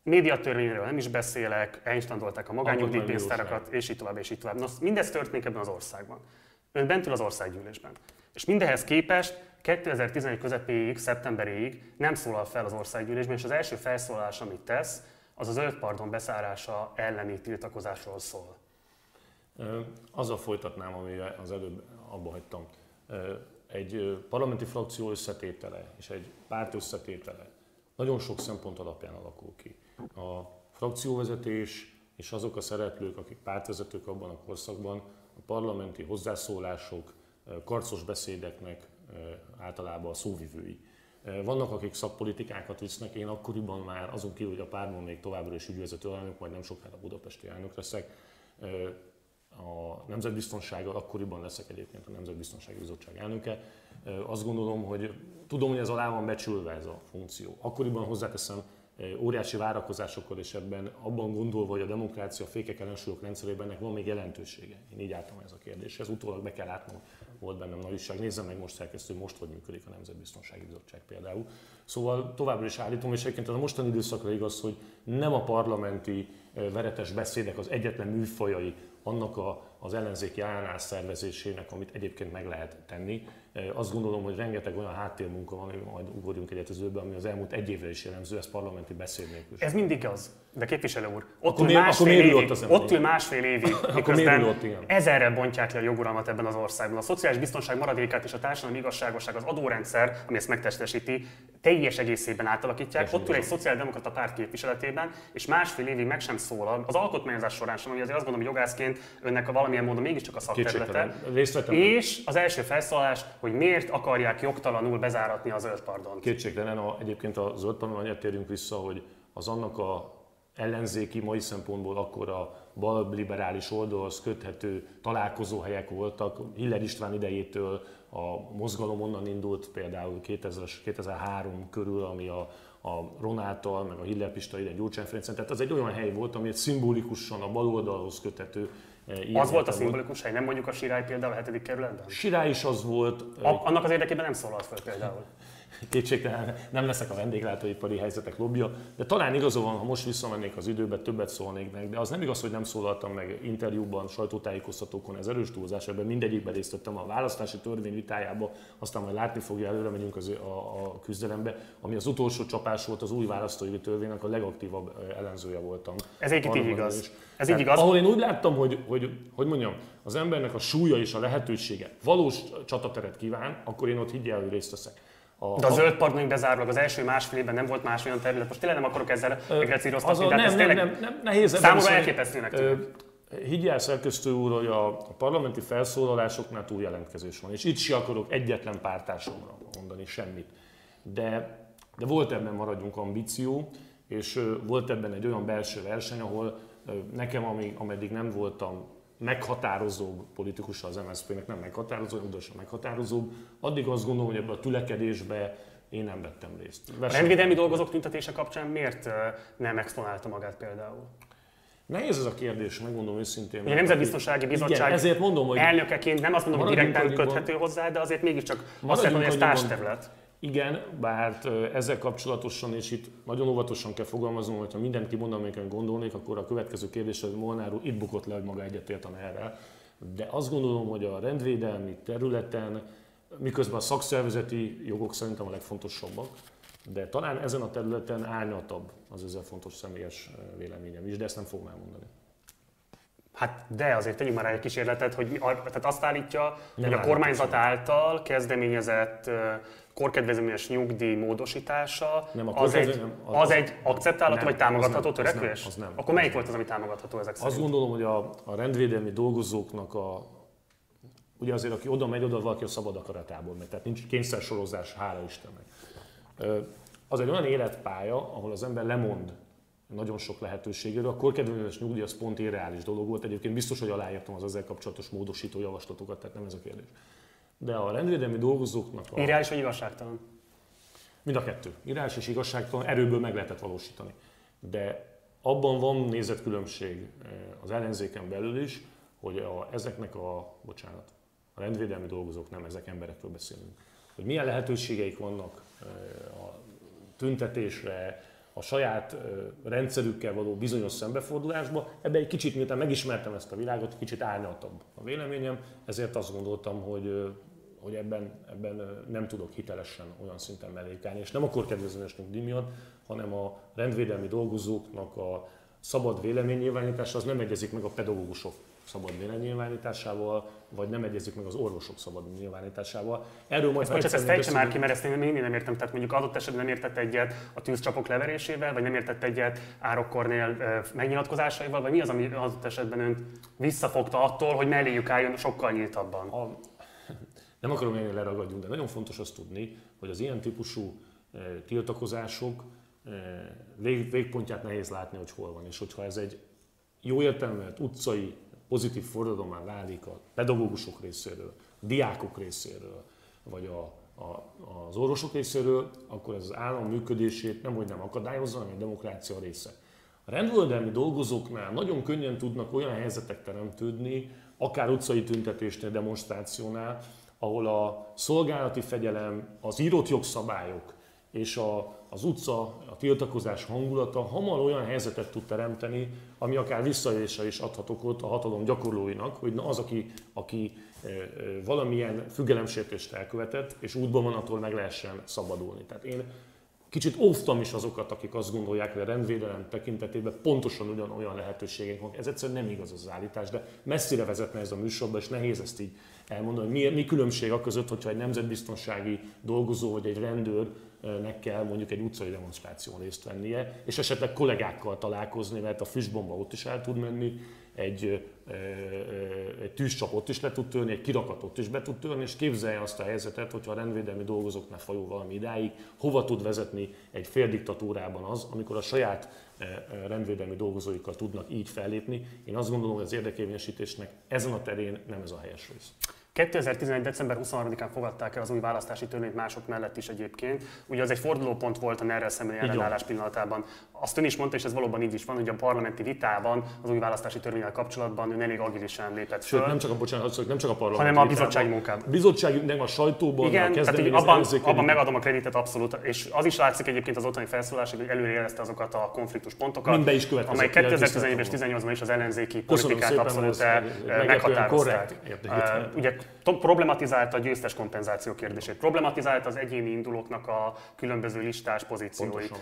Médiatörvényről nem is beszélek, elinstandolták a magányugdíjpénztárakat, és így tovább, és így tovább. Nos, mindez történik ebben az országban. Ön bent ül az országgyűlésben. És mindehez képest 2011 közepéig, szeptemberéig nem szólal fel az országgyűlésben, és az első felszólás, amit tesz, az az zöld pardon beszárása elleni tiltakozásról szól. Azzal folytatnám, amivel az előbb abba hagytam. Egy parlamenti frakció összetétele és egy párt összetétele nagyon sok szempont alapján alakul ki a frakcióvezetés és azok a szereplők, akik pártvezetők abban a korszakban, a parlamenti hozzászólások, karcos beszédeknek általában a szóvivői. Vannak, akik szakpolitikákat visznek, én akkoriban már azon kívül, hogy a párban még továbbra is ügyvezető elnök, majd nem sokára budapesti elnök leszek, a nemzetbiztonsággal, akkoriban leszek egyébként a Nemzetbiztonsági Bizottság elnöke. Azt gondolom, hogy tudom, hogy ez alá van becsülve ez a funkció. Akkoriban hozzáteszem, óriási várakozásokkal, és ebben abban gondolva, hogy a demokrácia fékek ellensúlyok rendszerében ennek van még jelentősége. Én így álltam ez a kérdéshez. Utólag be kell látnom, volt bennem nagyság. Nézzem meg most szerkesztő, most hogy működik a Nemzetbiztonsági Bizottság például. Szóval továbbra is állítom, és egyébként a mostani időszakra igaz, hogy nem a parlamenti veretes beszédek az egyetlen műfajai annak a, az ellenzéki ellenállás szervezésének, amit egyébként meg lehet tenni. Azt gondolom, hogy rengeteg olyan háttérmunka van, hogy majd ugorjunk egyet az őbe, ami az elmúlt egy évre is jellemző, ez parlamenti beszéd nélkül. Ez mindig az. De képviselő úr, ott ül másfél évig, ott, ott ül másfél évig, miközben ott, ezerrel bontják le a joguralmat ebben az országban. A szociális biztonság maradékát és a társadalmi igazságosság, az adórendszer, ami ezt megtestesíti, teljes egészében átalakítják. Ott ül egy szociáldemokrata párt képviseletében, és másfél évig meg sem szólal. Az alkotmányozás során sem, ami azért azt gondolom, hogy jogászként önnek a valamilyen módon mégiscsak a szakterülete. És az első felszólás, hogy miért akarják jogtalanul bezáratni a zöld pardont. Kétségtelen, a, egyébként a zöld pardon, térjünk vissza, hogy az annak a ellenzéki, mai szempontból akkor a balliberális oldalhoz köthető találkozóhelyek voltak. Hiller István idejétől a mozgalom onnan indult például 2000, 2003 körül, ami a, a Ronáltal, meg a Hiller Pista ide Gyurcsány Ferencen. Tehát az egy olyan hely volt, ami egy szimbolikusan a baloldalhoz köthető Ilyen az volt a szimbolikus hely, nem mondjuk a Sirály például a 7. kerületben? Sirály is az volt. A, annak az érdekében nem szólalt fel például kétségtelen nem leszek a vendéglátóipari helyzetek lobbja, de talán igaza van, ha most visszamennék az időbe, többet szólnék meg, de az nem igaz, hogy nem szólaltam meg interjúban, sajtótájékoztatókon, ez erős túlzás, ebben mindegyikben részt vettem a választási törvény vitájába, aztán majd látni fogja, előre megyünk az, a, a küzdelembe, ami az utolsó csapás volt az új választói törvénynek, a legaktívabb ellenzője voltam. Ez egyébként így igaz. Ez így igaz. Ahol én úgy láttam, hogy, hogy, hogy mondjam, az embernek a súlya és a lehetősége valós csatateret kíván, akkor én ott higgyel, hogy részt veszek. A, de a zöld partnering bezárólag az első másfél évben nem volt más olyan terület. Most tényleg nem akarok ezzel regrecíroztatni, de hát nem, nem, nem, nem, nehéz számomra elképesztőnek tűnik. Higgyel szerkesztő úr, hogy a, parlamenti felszólalásoknál túl jelentkezés van, és itt sem akarok egyetlen pártásomra mondani semmit. De, de volt ebben maradjunk ambíció, és volt ebben egy olyan belső verseny, ahol nekem, amíg, ameddig nem voltam meghatározóbb politikus az MSZP-nek, nem meghatározó, de sem meghatározóbb. Addig azt gondolom, hogy ebbe a tülekedésbe én nem vettem részt. A rendvédelmi dolgozók tüntetése kapcsán miért nem exponálta magát például? Nehéz ez a kérdés, megmondom őszintén. Ugye a Nemzetbiztonsági Bizottság igen, ezért mondom, hogy elnökeként nem azt mondom, hogy direkten köthető hozzá, de azért mégiscsak azt mondom, hogy ez társterület. Igen, bár ezzel kapcsolatosan, és itt nagyon óvatosan kell fogalmaznom, hogyha mindent kimondom, amiket gondolnék, akkor a következő kérdés, hogy Molnár úr itt bukott le, hogy maga egyetért a erre. De azt gondolom, hogy a rendvédelmi területen, miközben a szakszervezeti jogok szerintem a legfontosabbak, de talán ezen a területen árnyaltabb az ezzel fontos személyes véleményem is, de ezt nem fogom elmondani. Hát de azért tegyünk már egy kísérletet, hogy tehát azt állítja, Nem hogy a kormányzat által kezdeményezett korkedvezményes nyugdíj módosítása, Nem, az, egy, korkedvezmény- az- az egy akceptálható nem, vagy támogatható nem, az nem, törekvés? az nem. Akkor melyik volt az, ami támogatható ezek szerint? Azt gondolom, hogy a, a rendvédelmi dolgozóknak a ugye azért, aki oda megy, oda valaki a szabad akaratából megy, tehát nincs kényszersorozás, hála Istennek. Az egy olyan életpálya, ahol az ember lemond nagyon sok lehetőségéről. A korkedvezményes nyugdíj az pont irreális dolog volt. Egyébként biztos, hogy aláírtam az ezzel kapcsolatos módosító javaslatokat, tehát nem ez a kérdés. De a rendvédelmi dolgozóknak a... Irreális vagy igazságtalan? Mind a kettő. Írás és igazságtalan erőből meg lehetett valósítani. De abban van nézetkülönbség eh, az ellenzéken belül is, hogy a, ezeknek a, bocsánat, a rendvédelmi dolgozók, nem ezek emberekről beszélünk, hogy milyen lehetőségeik vannak eh, a tüntetésre, a saját eh, rendszerükkel való bizonyos szembefordulásba. Ebbe egy kicsit, miután megismertem ezt a világot, kicsit árnyaltabb a véleményem, ezért azt gondoltam, hogy hogy ebben, ebben nem tudok hitelesen olyan szinten mellékelni, és nem a korkedvezményes nyugdíj miatt, hanem a rendvédelmi dolgozóknak a szabad véleménynyilvánítása az nem egyezik meg a pedagógusok szabad véleménynyilvánításával, vagy nem egyezik meg az orvosok szabad nyilvánításával. Erről majd bocsánat, ezt fejtse már ki, mert ezt én mindig nem értem. Tehát mondjuk adott esetben nem értett egyet a tűzcsapok leverésével, vagy nem értett egyet Árokkornél ö, megnyilatkozásaival, vagy mi az, ami adott esetben ön visszafogta attól, hogy melléjük álljon sokkal nyíltabban? A, nem akarom én leragadjunk, de nagyon fontos azt tudni, hogy az ilyen típusú eh, tiltakozások eh, vég, végpontját nehéz látni, hogy hol van. És hogyha ez egy jó értelmet utcai pozitív forradalommal válik a pedagógusok részéről, a diákok részéről, vagy a, a, az orvosok részéről, akkor ez az állam működését nem hogy nem akadályozza, hanem a demokrácia része. A rendvédelmi dolgozóknál nagyon könnyen tudnak olyan helyzetek teremtődni, akár utcai tüntetésnél, demonstrációnál, ahol a szolgálati fegyelem, az írott jogszabályok és a, az utca, a tiltakozás hangulata hamar olyan helyzetet tud teremteni, ami akár visszaélésre is adhat okot a hatalom gyakorlóinak, hogy na az, aki, aki valamilyen függelemsértést elkövetett, és útban van, attól meg lehessen szabadulni. Tehát én kicsit óvtam is azokat, akik azt gondolják, hogy a rendvédelem tekintetében pontosan ugyanolyan lehetőségeink van. Ez egyszerűen nem igaz az állítás, de messzire vezetne ez a műsorba, és nehéz ezt így elmondani. Mi, mi különbség a között, hogyha egy nemzetbiztonsági dolgozó vagy egy rendőrnek kell mondjuk egy utcai demonstráción részt vennie, és esetleg kollégákkal találkozni, mert a füstbomba ott is el tud menni, egy, egy tűzcsap ott is le tud törni, egy kirakat ott is be tud törni, és képzelje azt a helyzetet, hogyha a rendvédelmi dolgozóknál fajul valami idáig, hova tud vezetni egy fél diktatúrában az, amikor a saját rendvédelmi dolgozóikkal tudnak így fellépni. Én azt gondolom, hogy az érdekérvényesítésnek ezen a terén nem ez a helyes rész. 2011. december 23-án fogadták el az új választási törvényt mások mellett is egyébként. Ugye az egy fordulópont volt a NER-rel szembeni ellenállás pillanatában. Azt ön is mondta, és ez valóban így is van, hogy a parlamenti vitában az új választási törvényel kapcsolatban ön elég agilisan lépett Sőt, föl. nem csak a, bocsánat, nem csak a parlament. Hanem a bizottsági munkában. A bizottsági, nem a sajtóban, Igen, a tehát abban, abban megadom a kreditet abszolút, és az is látszik egyébként az otthoni felszólásig, hogy előrejelezte azokat a konfliktus pontokat, Mind is amely ilyen 2011 és tisztelt 18-ban is az ellenzéki politikát abszolút meghatározták. Ugye problematizálta a győztes kompenzáció kérdését, problematizálta az egyéni indulóknak a különböző listás pozícióit. Pontosan.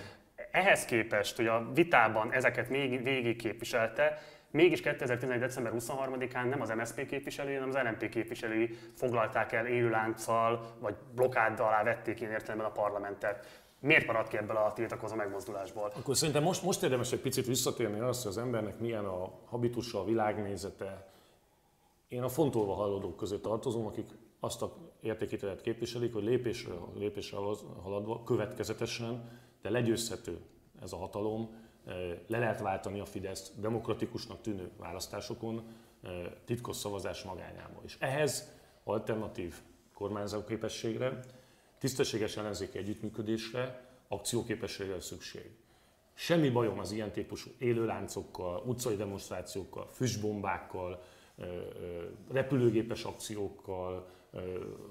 Ehhez képest, hogy a vitában ezeket még végig képviselte, mégis 2011. december 23-án nem az MSZP képviselői, hanem az LMP képviselői foglalták el élőlánccal vagy blokkáddal alá vették ilyen értelemben a parlamentet. Miért maradt ki ebből a tiltakozó megmozdulásból? Akkor szerintem most, most érdemes egy picit visszatérni azt, hogy az embernek milyen a habitusa, a világnézete. Én a fontolva hallódók közé tartozom, akik azt a értékítélet képviselik, hogy lépésről lépésre haladva, következetesen, de legyőzhető ez a hatalom, le lehet váltani a Fideszt demokratikusnak tűnő választásokon, titkos szavazás magányába. És ehhez alternatív kormányzóképességre, tisztességes ellenzéki együttműködésre, akcióképességre szükség. Semmi bajom az ilyen típusú élőláncokkal, utcai demonstrációkkal, füstbombákkal, repülőgépes akciókkal,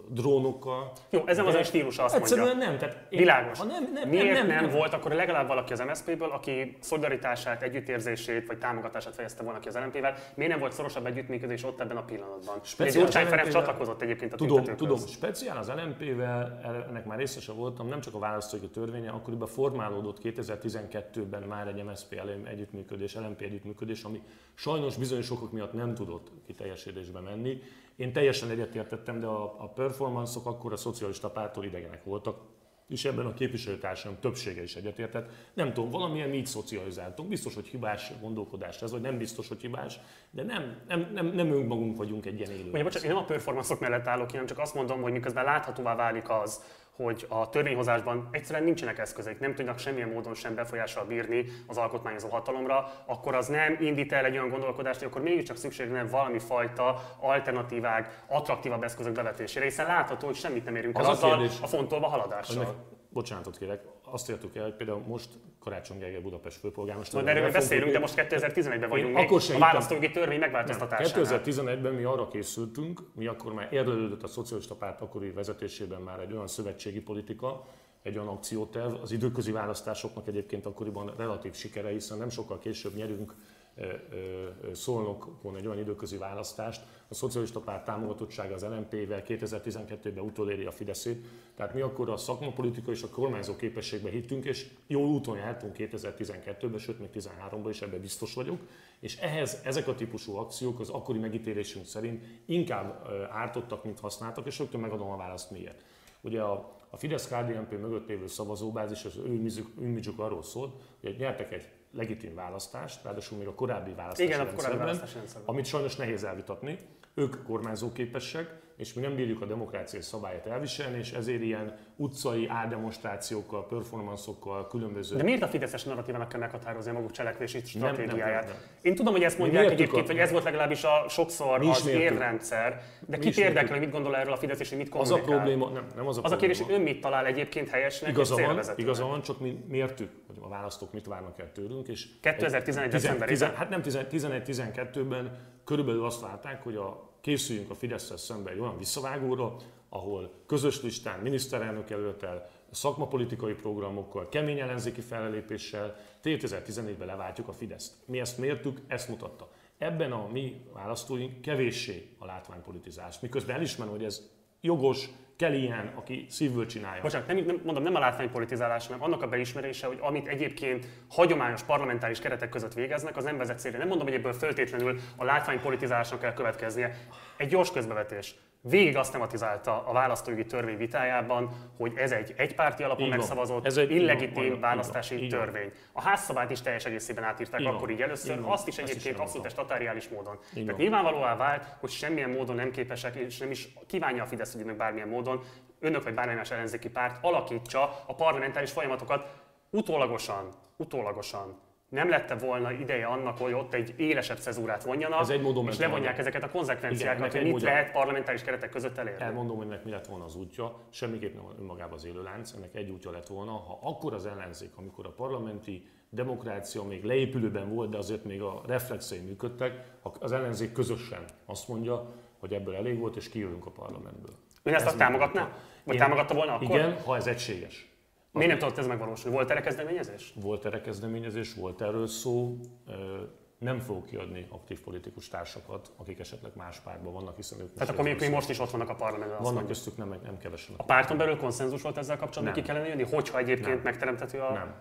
drónokkal. Jó, ez nem az a stílus, azt Egyszerűen mondja. nem. Tehát én, Világos. Ha nem, nem, Miért nem, nem, nem, nem, volt akkor legalább valaki az MSZP-ből, aki szolidaritását, együttérzését vagy támogatását fejezte volna ki az LNP-vel? Miért nem volt szorosabb együttműködés ott ebben a pillanatban? Speciál Gyurcsány Ferenc csatlakozott egyébként a Tudom, tudom, speciál az LNP-vel, ennek már részese voltam, nem csak a választói törvénye, akkoriban formálódott 2012-ben már egy MSZP együttműködés, LNP együttműködés, ami sajnos bizonyos okok miatt nem tudott kiteljesedésbe menni. Én teljesen egyetértettem, de a, a performanszok akkor a szocialista pártól idegenek voltak, és ebben a képviselőtársadalom többsége is egyetértett. Nem tudom, valamilyen így szocializáltunk. Biztos, hogy hibás gondolkodás ez, vagy nem biztos, hogy hibás, de nem, nem, nem, nem önmagunk vagyunk egy ilyen élő. Ugye, bocsánat, én nem a performanszok mellett állok, hanem csak azt mondom, hogy miközben láthatóvá válik az, hogy a törvényhozásban egyszerűen nincsenek eszközeik, nem tudnak semmilyen módon sem befolyással bírni az alkotmányozó hatalomra, akkor az nem indít el egy olyan gondolkodást, hogy akkor mégiscsak szükség lenne valami fajta alternatívák, attraktívabb eszközök bevetésére, hiszen látható, hogy semmit nem érünk el Az a azzal a fontolva haladással. Ennek, bocsánatot kérek, azt értük el, hogy például most Karácsony Gergely Budapest főpolgármester. Majd erről beszélünk, de most 2011-ben vagyunk Én akkor sem a választójogi törvény megváltoztatásánál. 2011-ben mi arra készültünk, mi akkor már érlelődött a szocialista párt akkori vezetésében már egy olyan szövetségi politika, egy olyan akcióterv, az időközi választásoknak egyébként akkoriban relatív sikere, hiszen nem sokkal később nyerünk Szolnokon egy olyan időközi választást, a szocialista párt támogatottsága az LNP-vel 2012-ben utoléri a Fideszét, tehát mi akkor a szakmapolitika és a kormányzó képességbe hittünk, és jó úton jártunk 2012-ben, sőt még 13-ban is, ebben biztos vagyok, és ehhez ezek a típusú akciók az akkori megítélésünk szerint inkább ártottak, mint használtak, és rögtön megadom a választ miért. Ugye a, a fidesz KDNP mögött lévő szavazóbázis, az ő imidzsuk arról szólt, hogy nyertek egy legitim választást, ráadásul még a korábbi választási Igen, a korábbi választási rendszerben. amit sajnos nehéz elvitatni. Ők kormányzóképesek, és mi nem bírjuk a demokrácia szabályát elviselni, és ezért ilyen utcai áldemonstrációkkal, performanszokkal, különböző... De miért a Fideszes narratívának kell meghatározni a maguk cselekvési stratégiáját? nem, nem. Én tudom, hogy ezt mondják egyébként, a- hogy ez volt legalábbis a sokszor Mi az érrendszer, de Mi kit érdekel, hogy mit gondol erről a Fidesz, és hogy mit Az a kommunikál? probléma, nem, nem az a Az a kérdés, hogy ön mit talál egyébként helyesnek és Igaza van, célvezetőnek? igaza van, csak mi mértük, hogy a választók mit várnak el tőlünk. És 2011 tizen- decemberében? Hát nem 11-12-ben körülbelül azt várták, hogy a, készüljünk a fidesz szembe egy olyan visszavágóra, ahol közös listán miniszterelnök jelöltel, szakmapolitikai programokkal, kemény ellenzéki fellépéssel 2014-ben leváltjuk a Fideszt. Mi ezt mértük, ezt mutatta. Ebben a mi választóink kevéssé a látványpolitizás. Miközben elismerem, hogy ez jogos, kell ilyen, aki szívből csinálja. Bocsánat, nem, nem, mondom, nem a látványpolitizálás, hanem annak a beismerése, hogy amit egyébként hagyományos parlamentáris keretek között végeznek, az nem vezet célra. Nem mondom, hogy ebből föltétlenül a látványpolitizálásnak kell következnie. Egy gyors közbevetés. Végig azt tematizálta a választójogi törvény vitájában, hogy ez egy egypárti alapon van. megszavazott, Ez egy- illegitim van, választási van. törvény. A házszabályt is teljes egészében átírták van. akkor így először, van. azt is egyébként én abszolút statáriális módon. Tehát van. nyilvánvalóan vált, hogy semmilyen módon nem képesek, és nem is kívánja a Fidesz, hogy meg bármilyen módon önök vagy bármilyen más ellenzéki párt alakítsa a parlamentáris folyamatokat utólagosan, utólagosan. Nem lette volna ideje annak, hogy ott egy élesebb cezúrát vonjanak, Ez egy és levonják ezeket a Igen, konzekvenciákat, ennek hogy mit lehet parlamentáris keretek között elérni. Elmondom, hogy ennek mi lett volna az útja, semmiképp nem önmagában az élőlánc, ennek egy útja lett volna, ha akkor az ellenzék, amikor a parlamenti demokrácia még leépülőben volt, de azért még a reflexei működtek, az ellenzék közösen azt mondja, hogy ebből elég volt, és kijövünk a parlamentből. Ön ezt Ez azt támogatná? Vagy támogatta volna akkor? Igen, ha ez egységes. Miért nem tudott ez megvalósulni? Volt erre kezdeményezés? Volt erre kezdeményezés, volt erről szó, nem fogok kiadni aktív politikus társakat, akik esetleg más pártban vannak, hiszen ők Tehát akkor még, most is ott vannak a parlamentben. vannak köztük nem, nem kevesen. A párton belül konszenzus volt ezzel kapcsolatban, Nem. ki kellene jönni? Hogyha egyébként Nem. megteremthető a... Nem.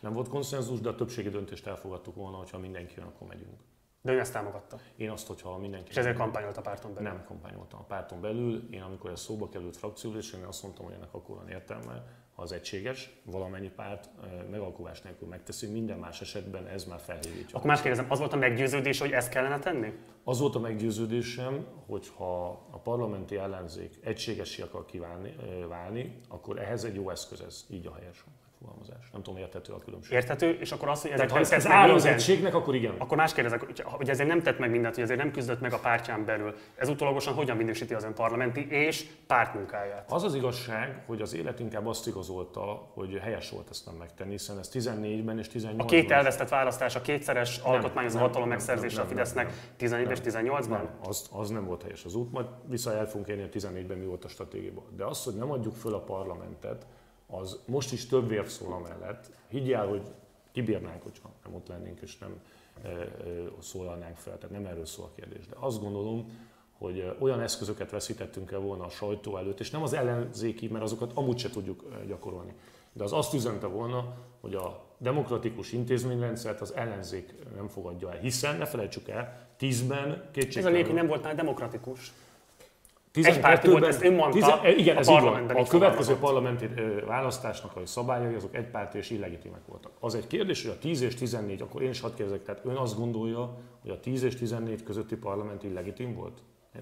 Nem volt konszenzus, de a többségi döntést elfogadtuk volna, hogyha mindenki jön, akkor megyünk. De ön ezt támogatta. Én azt, hogyha mindenki... És ezért kampányolt a párton belül. Nem kampányoltam a párton belül. Én amikor ez szóba került frakcióülésen, én azt mondtam, hogy ennek akkor van értelme, ha az egységes, valamennyi párt megalkuvás nélkül megteszi, minden más esetben ez már felhívítja. Akkor más kérdezem, az volt a meggyőződés, hogy ezt kellene tenni? Az volt a meggyőződésem, hogy ha a parlamenti ellenzék egységesé akar kívánni, válni, akkor ehhez egy jó eszköz ez, így a helyes. Fogalmazás. Nem tudom, érthető a különbség. Érthető, és akkor azt, hogy ezek Tehát ha ez, áll az egységnek, akkor igen. akkor más kérdezek, hogy- hogy ezért nem tett meg mindent, hogy ezért nem küzdött meg a pártján belül. Ez utólagosan hogyan minősíti az ön parlamenti és pártmunkáját? Az az igazság, hogy az élet inkább azt igazolta, hogy helyes volt ezt nem megtenni, hiszen ez 14-ben és 18-ban A két elvesztett választás, a kétszeres alkotmányozó nem, hatalom nem, megszerzése a Fidesznek nem, 14 és 18-ban? Nem, az, az nem volt helyes az út, majd vissza el fogunk érni a 14-ben mi volt a stratégiában. De az, hogy nem adjuk föl a parlamentet, az most is több érv szól amellett. Higgyel, hogy kibírnánk, hogyha nem ott lennénk és nem e, e, szólalnánk fel. Tehát nem erről szól a kérdés. De azt gondolom, hogy e, olyan eszközöket veszítettünk el volna a sajtó előtt, és nem az ellenzéki, mert azokat amúgy se tudjuk gyakorolni. De az azt üzente volna, hogy a demokratikus intézményrendszert az ellenzék nem fogadja el. Hiszen, ne felejtsük el, 10-ben Ez a kétségtelenül... hogy nem volt már demokratikus. 12-ben párti volt, ezt ön mondta eh, igen, a ez parlamentben A következő parlamenti választásnak a szabályai azok egypárti és illegitimek voltak. Az egy kérdés, hogy a 10 és 14, akkor én is hadd kérdezek, tehát ön azt gondolja, hogy a 10 és 14 közötti parlament illegitim volt?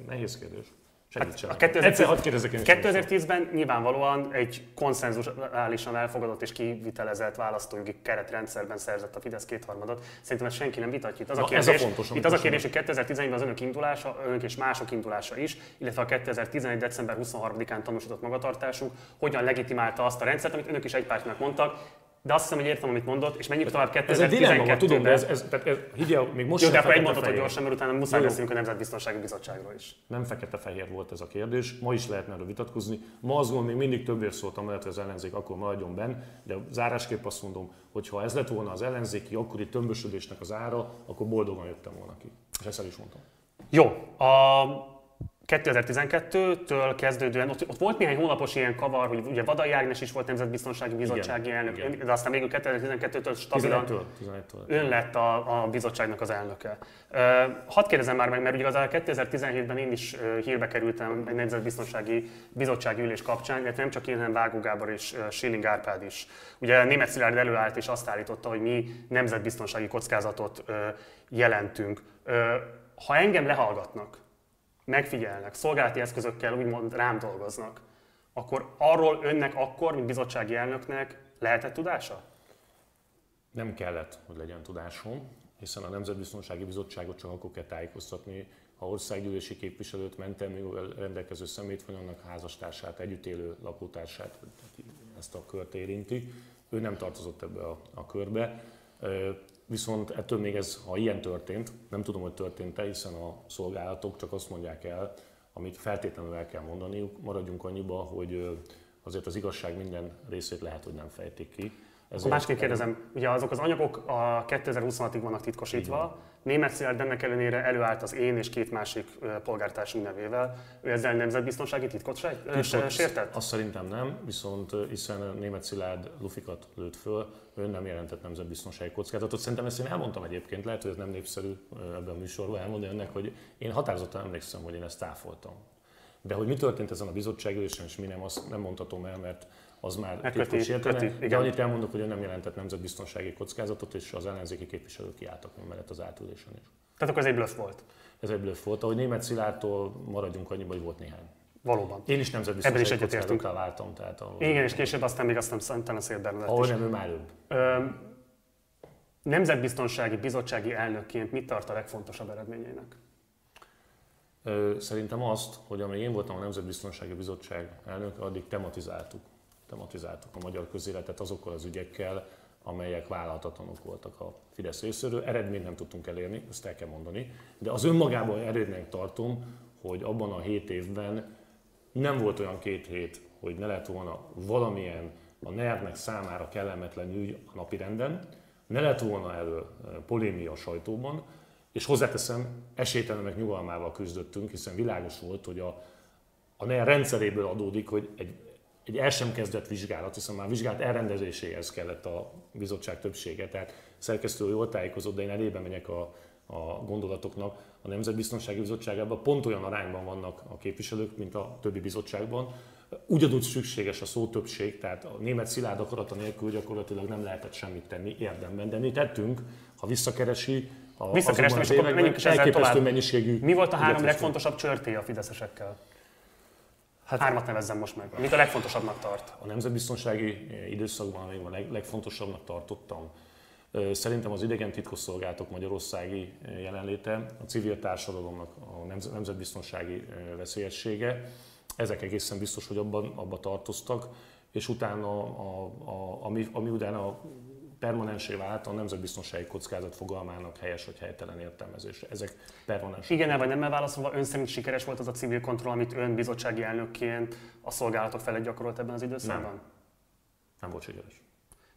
Nehéz kérdés. Segítsen. Hát A nekem. 2010 Egyszer hadd kérdezek én is. 2010-ben nyilvánvalóan egy konszenzuálisan elfogadott és kivitelezett választójogi keretrendszerben szerzett a Fidesz kétharmadot. Szerintem ezt senki nem vitatja. Itt az a Na, ez a kérdés, fontos, itt az a kérdés hogy 2011-ben az önök indulása, önök és mások indulása is, illetve a 2011. december 23-án tanúsított magatartásuk hogyan legitimálta azt a rendszert, amit önök is egypártnak mondtak, de azt hiszem, hogy értem, amit mondott, és menjünk tovább Ez egy dilemma, 2012-ben. tudom, de ez, ez, tehát ez, higgyel, még most Jó, de akkor egy mondatot gyorsan, mert utána muszáj beszélünk a Nemzetbiztonsági Bizottságról is. Nem fekete-fehér volt ez a kérdés, ma is lehetne erről vitatkozni. Ma azt gondolom, még mindig többért szóltam, mert az ellenzék akkor maradjon benn, de zárásképp azt mondom, hogy ha ez lett volna az ellenzéki akkori tömbösödésnek az ára, akkor boldogan jöttem volna ki. És ezt el is mondtam. Jó, a 2012-től kezdődően, ott, ott volt néhány hónapos ilyen kavar, hogy ugye Vadai Ágnes is volt Nemzetbiztonsági Bizottsági Igen, elnök, igen. de aztán végül 2012-től stabilan 11-től. 11-től. ön lett a, a bizottságnak az elnöke. Ö, Hadd kérdezem már meg, mert ugye az a 2017-ben én is ö, hírbe kerültem egy nemzetbiztonsági bizottsági ülés kapcsán, illetve nem csak én, hanem Vágó Gábor és ö, Schilling Árpád is. Ugye Németh Szilárd előállt és azt állította, hogy mi nemzetbiztonsági kockázatot ö, jelentünk. Ö, Ha engem lehallgatnak, megfigyelnek, szolgálati eszközökkel úgymond rám dolgoznak, akkor arról önnek akkor, mint bizottsági elnöknek lehetett tudása? Nem kellett, hogy legyen tudásom, hiszen a Nemzetbiztonsági Bizottságot csak akkor kell tájékoztatni, ha országgyűlési képviselőt mentelművel rendelkező szemét, vagy annak házastársát, együtt élő lakótársát, ezt a kört érinti. Ő nem tartozott ebbe a, a körbe. Viszont ettől még ez, ha ilyen történt, nem tudom, hogy történt-e, hiszen a szolgálatok csak azt mondják el, amit feltétlenül el kell mondaniuk. Maradjunk annyiba, hogy azért az igazság minden részét lehet, hogy nem fejtik ki. Akkor másképp kérdezem, ugye azok az anyagok a 2026-ig vannak titkosítva, Német Szilárd ennek ellenére előállt az én és két másik polgártársunk nevével. Ő ezzel nemzetbiztonsági titkot se, ö, se, Titkot sértett? Azt szerintem nem, viszont hiszen német Szilárd lufikat lőtt föl, ő nem jelentett nemzetbiztonsági kockázatot. Szerintem ezt én elmondtam egyébként, lehet, hogy ez nem népszerű ebben a műsorban elmondani önnek, hogy én határozottan emlékszem, hogy én ezt táfoltam. De hogy mi történt ezen a bizottságülésen, és mi nem, azt nem mondhatom el, mert az már köti- sértene. köti, De annyit elmondok, hogy ő nem jelentett nemzetbiztonsági kockázatot, és az ellenzéki képviselők kiálltak mellett az átülésen is. Tehát akkor ez egy bluff volt. Ez egy bluff volt. Ahogy német Szilárdtól maradjunk annyiba, hogy volt néhány. Valóban. Én is Ebben is nemzetbiztonsági kockázatokkal váltam. Tehát a, Igen, és később aztán még azt nem Szentelen Szél Bernadett ahol nem, ő már előbb. Ö, Nemzetbiztonsági bizottsági elnökként mit tart a legfontosabb eredményeinek? Ö, Szerintem azt, hogy amíg én voltam a Nemzetbiztonsági Bizottság elnök, addig tematizáltuk. Tematizáltuk a magyar közéletet azokkal az ügyekkel, amelyek vállalhatatlanok voltak a Fidesz részéről. Eredményt nem tudtunk elérni, ezt el kell mondani, de az önmagában eredménynek tartom, hogy abban a hét évben nem volt olyan két hét, hogy ne lett volna valamilyen a nervnek számára kellemetlen ügy a napirenden, ne lett volna elő eh, polémia a sajtóban, és hozzáteszem, esélytelenek nyugalmával küzdöttünk, hiszen világos volt, hogy a, a NER rendszeréből adódik, hogy egy, egy el sem kezdett vizsgálat, hiszen már vizsgálat elrendezéséhez kellett a bizottság többsége, tehát szerkesztő jól tájékozott, de én elébe megyek a, a gondolatoknak. A Nemzetbiztonsági Bizottságában pont olyan arányban vannak a képviselők, mint a többi bizottságban. Ugyanúgy szükséges a szó többség, tehát a német szilárd akarata nélkül gyakorlatilag nem lehetett semmit tenni érdemben, de mi tettünk, ha visszakeresi, a, Visszakerestem, és akkor menjünk is ezzel tovább. mennyiségű Mi volt a három legfontosabb csörtéje a fideszesekkel? Hát, Hármat nevezzem most meg. Mit a legfontosabbnak tart? A nemzetbiztonsági időszakban még a leg, legfontosabbnak tartottam. Szerintem az idegen titkosszolgálatok magyarországi jelenléte, a civil társadalomnak a nemzetbiztonsági veszélyessége, ezek egészen biztos, hogy abban, abban tartoztak, és utána, a, a, ami, ami utána permanensé vált a nemzetbiztonsági kockázat fogalmának helyes vagy helytelen értelmezése. Ezek permanens. Igen, vagy nem válaszolva, ön szerint sikeres volt az a civil kontroll, amit ön bizottsági elnökként a szolgálatok felett gyakorolt ebben az időszakban? Nem. Nem volt sikeres.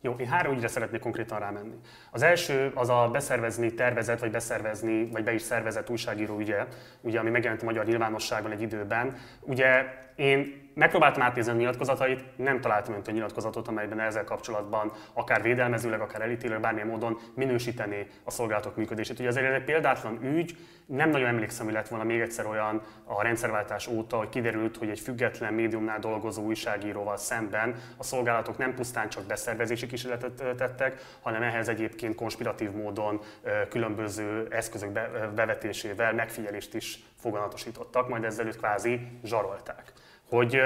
Jó, én három ügyre szeretnék konkrétan rámenni. Az első az a beszervezni tervezett, vagy beszervezni, vagy be is szervezett újságíró ügye, ugye, ami megjelent a magyar nyilvánosságon egy időben. Ugye én megpróbáltam átnézni a nyilatkozatait, nem találtam öntől nyilatkozatot, amelyben ezzel kapcsolatban akár védelmezőleg, akár elítélő, bármilyen módon minősítené a szolgálatok működését. Ugye ezért ez egy példátlan ügy, nem nagyon emlékszem, hogy lett volna még egyszer olyan a rendszerváltás óta, hogy kiderült, hogy egy független médiumnál dolgozó újságíróval szemben a szolgálatok nem pusztán csak beszervezési kísérletet tettek, hanem ehhez egyébként konspiratív módon különböző eszközök bevetésével megfigyelést is foganatosítottak, majd ezzel őt kvázi zsarolták hogy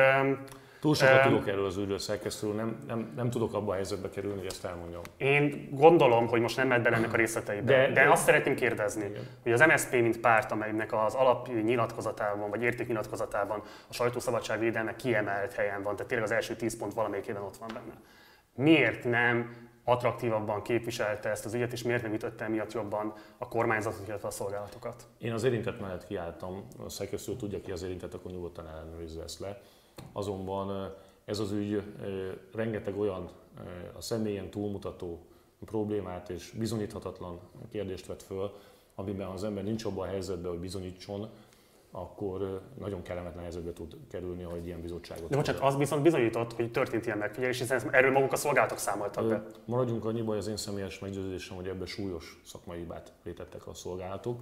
Túl sokat um, tudok erről az ügyről szerkesztőről, nem, nem, nem tudok abba a helyzetbe kerülni, hogy ezt elmondjam. Én gondolom, hogy most nem mehet bele ennek a részleteibe, de, de, de azt szeretném kérdezni, igen. hogy az MSZP, mint párt, amelynek az alap nyilatkozatában, vagy értéknyilatkozatában a sajtószabadság védelme kiemelt helyen van, tehát tényleg az első tíz pont valamelyikében ott van benne. Miért nem attraktívabban képviselte ezt az ügyet, és miért nem ütötte emiatt jobban a kormányzatot, illetve a szolgálatokat? Én az érintett mellett kiálltam, a szerkesztő tudja ki az érintett, akkor nyugodtan ellenőrizze ezt le. Azonban ez az ügy rengeteg olyan a személyen túlmutató problémát és bizonyíthatatlan kérdést vett föl, amiben az ember nincs abban a helyzetben, hogy bizonyítson, akkor nagyon kellemetlen helyzetbe tud kerülni, hogy ilyen bizottságot. De bocsánat, az viszont bizonyított, hogy történt ilyen megfigyelés, hiszen erről maguk a szolgálatok számoltak be. Maradjunk annyiban, hogy az én személyes meggyőződésem, hogy ebbe súlyos szakmai hibát vétettek a szolgálatok.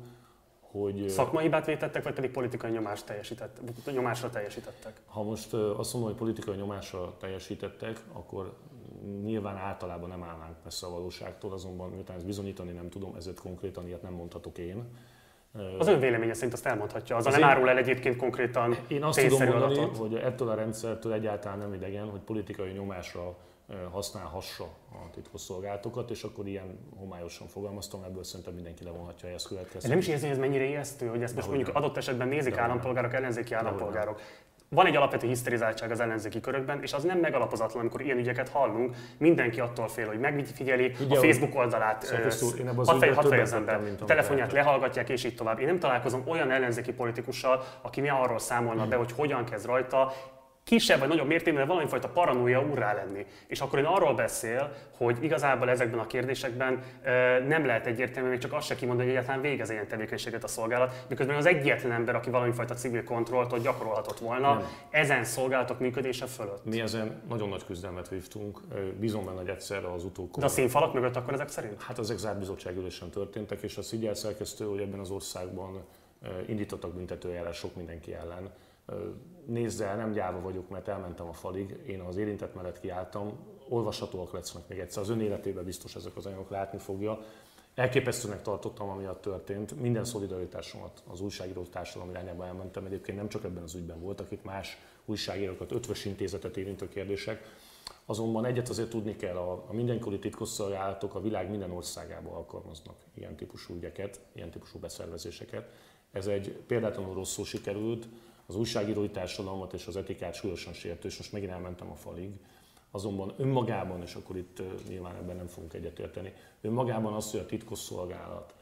Hogy, szakmai hibát vétettek, vagy pedig politikai nyomást teljesítettek, nyomásra teljesítettek? Ha most azt mondom, hogy politikai nyomásra teljesítettek, akkor nyilván általában nem állnánk messze a valóságtól, azonban miután ezt bizonyítani nem tudom, ezért konkrétan ilyet nem mondhatok én. Az ön véleménye szerint azt elmondhatja, az, az nem árul el egyébként konkrétan Én azt tudom mondani, adatot. hogy ettől a rendszertől egyáltalán nem idegen, hogy politikai nyomásra használhassa a titkosszolgálatokat, és akkor ilyen homályosan fogalmaztam, ebből szerintem mindenki levonhatja ezt következőt. Nem is érzi, hogy ez mennyire ijesztő, hogy ezt most mondjuk adott esetben nézik állampolgárok, ellenzéki állampolgárok van egy alapvető hiszterizáltság az ellenzéki körökben, és az nem megalapozatlan, amikor ilyen ügyeket hallunk. Mindenki attól fél, hogy megfigyeli a Facebook oldalát, hat fejezem be, telefonját lehallgatják, és így tovább. Én nem találkozom olyan ellenzéki politikussal, aki mi arról számolna be, hogy hogyan kezd rajta kisebb vagy nagyobb mértékben valami fajta paranoia urrá lenni. És akkor én arról beszél, hogy igazából ezekben a kérdésekben nem lehet egyértelmű, még csak azt se kimondani, hogy egyáltalán végez ilyen tevékenységet a szolgálat, miközben az egyetlen ember, aki valami fajta civil kontrollt gyakorolhatott volna nem. ezen szolgálatok működése fölött. Mi ezen nagyon nagy küzdelmet vívtunk, bízom benne, hogy egyszerre az utókor. De a színfalak mögött akkor ezek szerint? Hát ezek zárt bizottságülésen történtek, és a szigyel szerkesztő, hogy ebben az országban indítottak büntetőjárás sok mindenki ellen nézze nem gyáva vagyok, mert elmentem a falig, én az érintett mellett kiálltam, olvashatóak lesznek még egyszer. Az ön életében biztos ezek az anyagok látni fogja. Elképesztőnek tartottam, ami ott történt. Minden szolidaritásomat az újságíró társadalom irányába elmentem. Egyébként nem csak ebben az ügyben voltak itt más újságírókat, ötvös intézetet érintő kérdések. Azonban egyet azért tudni kell, a, a mindenkori titkosszolgálatok a világ minden országában alkalmaznak ilyen típusú ügyeket, ilyen típusú beszervezéseket. Ez egy példátlanul rosszul sikerült, az újságírói társadalmat és az etikát súlyosan sértő, és most megint elmentem a falig. Azonban önmagában, és akkor itt nyilván ebben nem fogunk egyetérteni, önmagában az, hogy a titkosszolgálat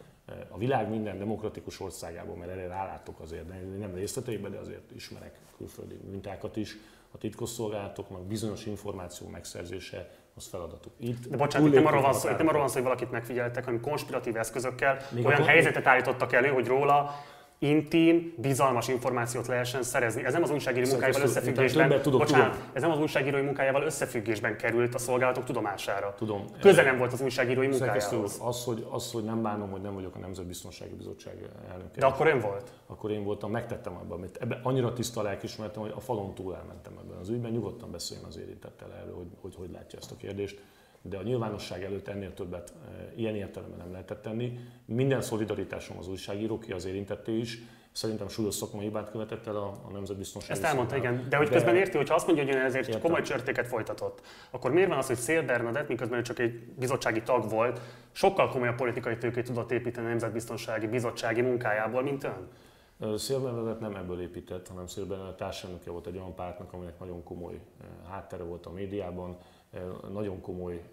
a világ minden demokratikus országában, mert erre rálátok azért, nem részleteiben, de azért ismerek külföldi mintákat is, a titkosszolgálatoknak bizonyos információ megszerzése az feladatuk. Itt De bocsánat, itt nem arról van szó, itt nem arról van szó, hogy valakit megfigyeltek, hanem konspiratív eszközökkel Még olyan helyzetet állítottak elő, hogy róla intim, bizalmas információt lehessen szerezni. Ez nem az újságírói munkájával összefüggésben, tudok, bocsánat, tudom. ez nem az újságírói munkájával összefüggésben került a szolgálatok tudomására. Tudom. Köze nem volt az újságírói munkájához. Az hogy, az, hogy nem bánom, hogy nem vagyok a Nemzetbiztonsági Bizottság elnöke. De akkor ön volt? Akkor én voltam, megtettem abban, amit ebben annyira tiszta lelkismertem, hogy a falon túl elmentem ebben az ügyben. Nyugodtan beszéljen az érintettel erről, hogy, hogy hogy látja ezt a kérdést de a nyilvánosság előtt ennél többet e, ilyen értelemben nem lehetett tenni. Minden szolidaritásom az újságírók, ki az érintetté is, Szerintem súlyos szakmai hibát követett el a, a nemzetbiztonság. Ezt elmondta, igen. De hogy de... közben érti, hogy ha azt mondja, hogy ön ezért Értem. komoly csörtéket folytatott, akkor miért van az, hogy Szél Bernadett, miközben ő csak egy bizottsági tag volt, sokkal komolyabb politikai tőkét tudott építeni a Nemzetbiztonsági Bizottsági munkájából, mint ön? Szél Bernadett nem ebből épített, hanem Szél Bernadett társadalmi volt egy olyan pártnak, aminek nagyon komoly háttere volt a médiában, nagyon komoly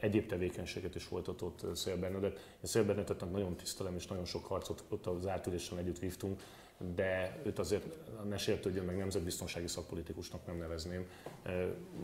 egyéb tevékenységet is folytatott Szél Bernadett. Én Szél Bernadettet nagyon tisztelem, és nagyon sok harcot ott az átülésen együtt vívtunk, de őt azért ne sértődjön meg nemzetbiztonsági szakpolitikusnak nem nevezném.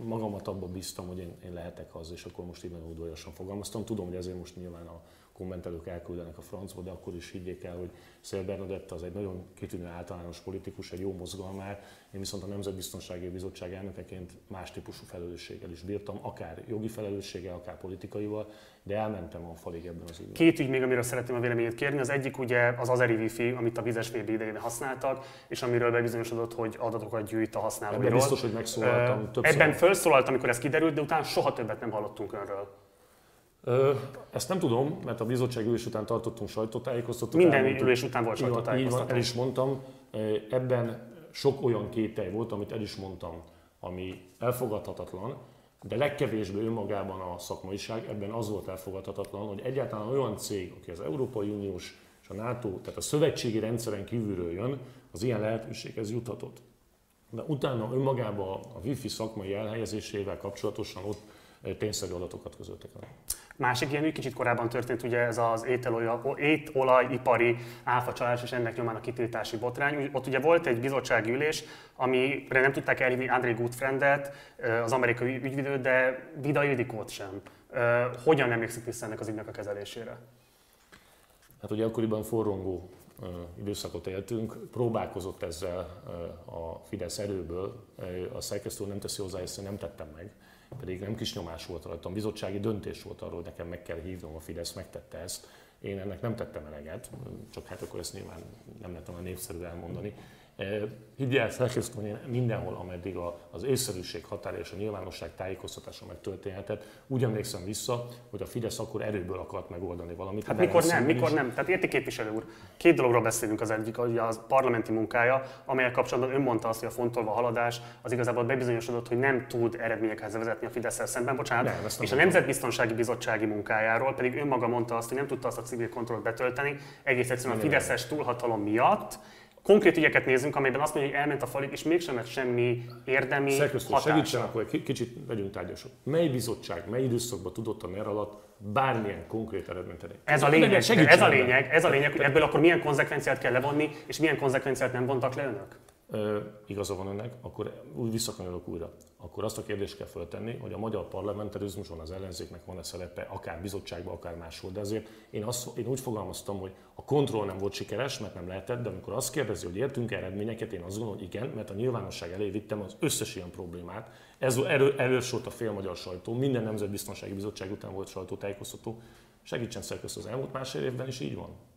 Magamat abban bíztam, hogy én, én lehetek az, és akkor most így nagyon udvariasan fogalmaztam. Tudom, hogy ezért most nyilván a kommentelők elküldenek a francba, de akkor is higgyék el, hogy Szél Bernadett az egy nagyon kitűnő általános politikus, egy jó mozgalmár. Én viszont a Nemzetbiztonsági Bizottság elnökeként más típusú felelősséggel is bírtam, akár jogi felelősséggel, akár politikaival, de elmentem a falig ebben az ügyben. Két ügy még, amiről szeretném a véleményét kérni. Az egyik ugye az Azeri Wi-Fi, amit a vizes VB idején használtak, és amiről bebizonyosodott, hogy adatokat gyűjt a használóiról. Ebben biztos, hogy megszólaltam többször. Ebben felszólaltam, amikor ez kiderült, de utána soha többet nem hallottunk önről. Ezt nem tudom, mert a bizottság ülés után tartottunk sajtótájékoztatót. Minden ülés után volt sajtótájékoztató. el is mondtam. Ebben sok olyan kételj volt, amit el is mondtam, ami elfogadhatatlan, de legkevésbé önmagában a szakmaiság, ebben az volt elfogadhatatlan, hogy egyáltalán olyan cég, aki az Európai Uniós és a NATO, tehát a szövetségi rendszeren kívülről jön, az ilyen lehetőséghez juthatott. De utána önmagában a Wi-Fi szakmai elhelyezésével kapcsolatosan ott tényszerű adatokat közöltek el. Másik ilyen ügy kicsit korábban történt, ugye ez az étolajipari áfacsalás és ennek nyomán a kitiltási botrány. Ott ugye volt egy bizottsági ülés, amire nem tudták elhívni André Gutfriendet, az amerikai ügyvidőt, de Vida Ildikót sem. Hogyan emlékszik vissza ennek az ügynek a kezelésére? Hát ugye akkoriban forrongó időszakot éltünk, próbálkozott ezzel a Fidesz erőből, a szerkesztő nem teszi hozzá, ezt nem tettem meg pedig nem kis nyomás volt rajtam, bizottsági döntés volt arról, hogy nekem meg kell hívnom, a Fidesz megtette ezt. Én ennek nem tettem eleget, csak hát akkor ezt nyilván nem a népszerű elmondani. Higgy el, szerkesztő, hogy mindenhol, ameddig az észszerűség határa és a nyilvánosság tájékoztatása megtörténhetett, úgy emlékszem vissza, hogy a Fidesz akkor erőből akart megoldani valamit. Hát mikor nem, mikor is. nem. Tehát érti képviselő úr, két dologról beszélünk az egyik, hogy a parlamenti munkája, amelyek kapcsolatban ön mondta azt, hogy a fontolva haladás az igazából bebizonyosodott, hogy nem tud eredményekhez vezetni a fidesz szemben, bocsánat, nem, és a Nemzetbiztonsági Bizottsági munkájáról pedig ön maga mondta azt, hogy nem tudta azt a civil kontrollt betölteni, egész egyszerűen a Fideszes túlhatalom miatt, konkrét ügyeket nézünk, amelyben azt mondja, hogy elment a falig, és mégsem lett semmi érdemi Szerkesztő, segítsen, akkor egy kicsit legyünk tárgyasok. Mely bizottság, mely időszakban tudott a NER alatt bármilyen konkrét eredményt elérni? Ez a lényeg, ez a lényeg, ez a lényeg, hogy ebből akkor milyen konzekvenciát kell levonni, és milyen konzekvenciát nem vontak le önök? Igaza van önnek, akkor úgy visszakanyolok újra. Akkor azt a kérdést kell föltenni, hogy a magyar parlamentarizmuson az ellenzéknek van-e szerepe, akár bizottságban, akár máshol. De azért én, azt, én úgy fogalmaztam, hogy a kontroll nem volt sikeres, mert nem lehetett, de amikor azt kérdezi, hogy értünk eredményeket, én azt gondolom, hogy igen, mert a nyilvánosság elé vittem az összes ilyen problémát. Ez erő, volt a fél magyar sajtó, minden nemzetbiztonsági bizottság után volt sajtótájékoztató. Segítsen szerkesztő az elmúlt másfél évben is így van.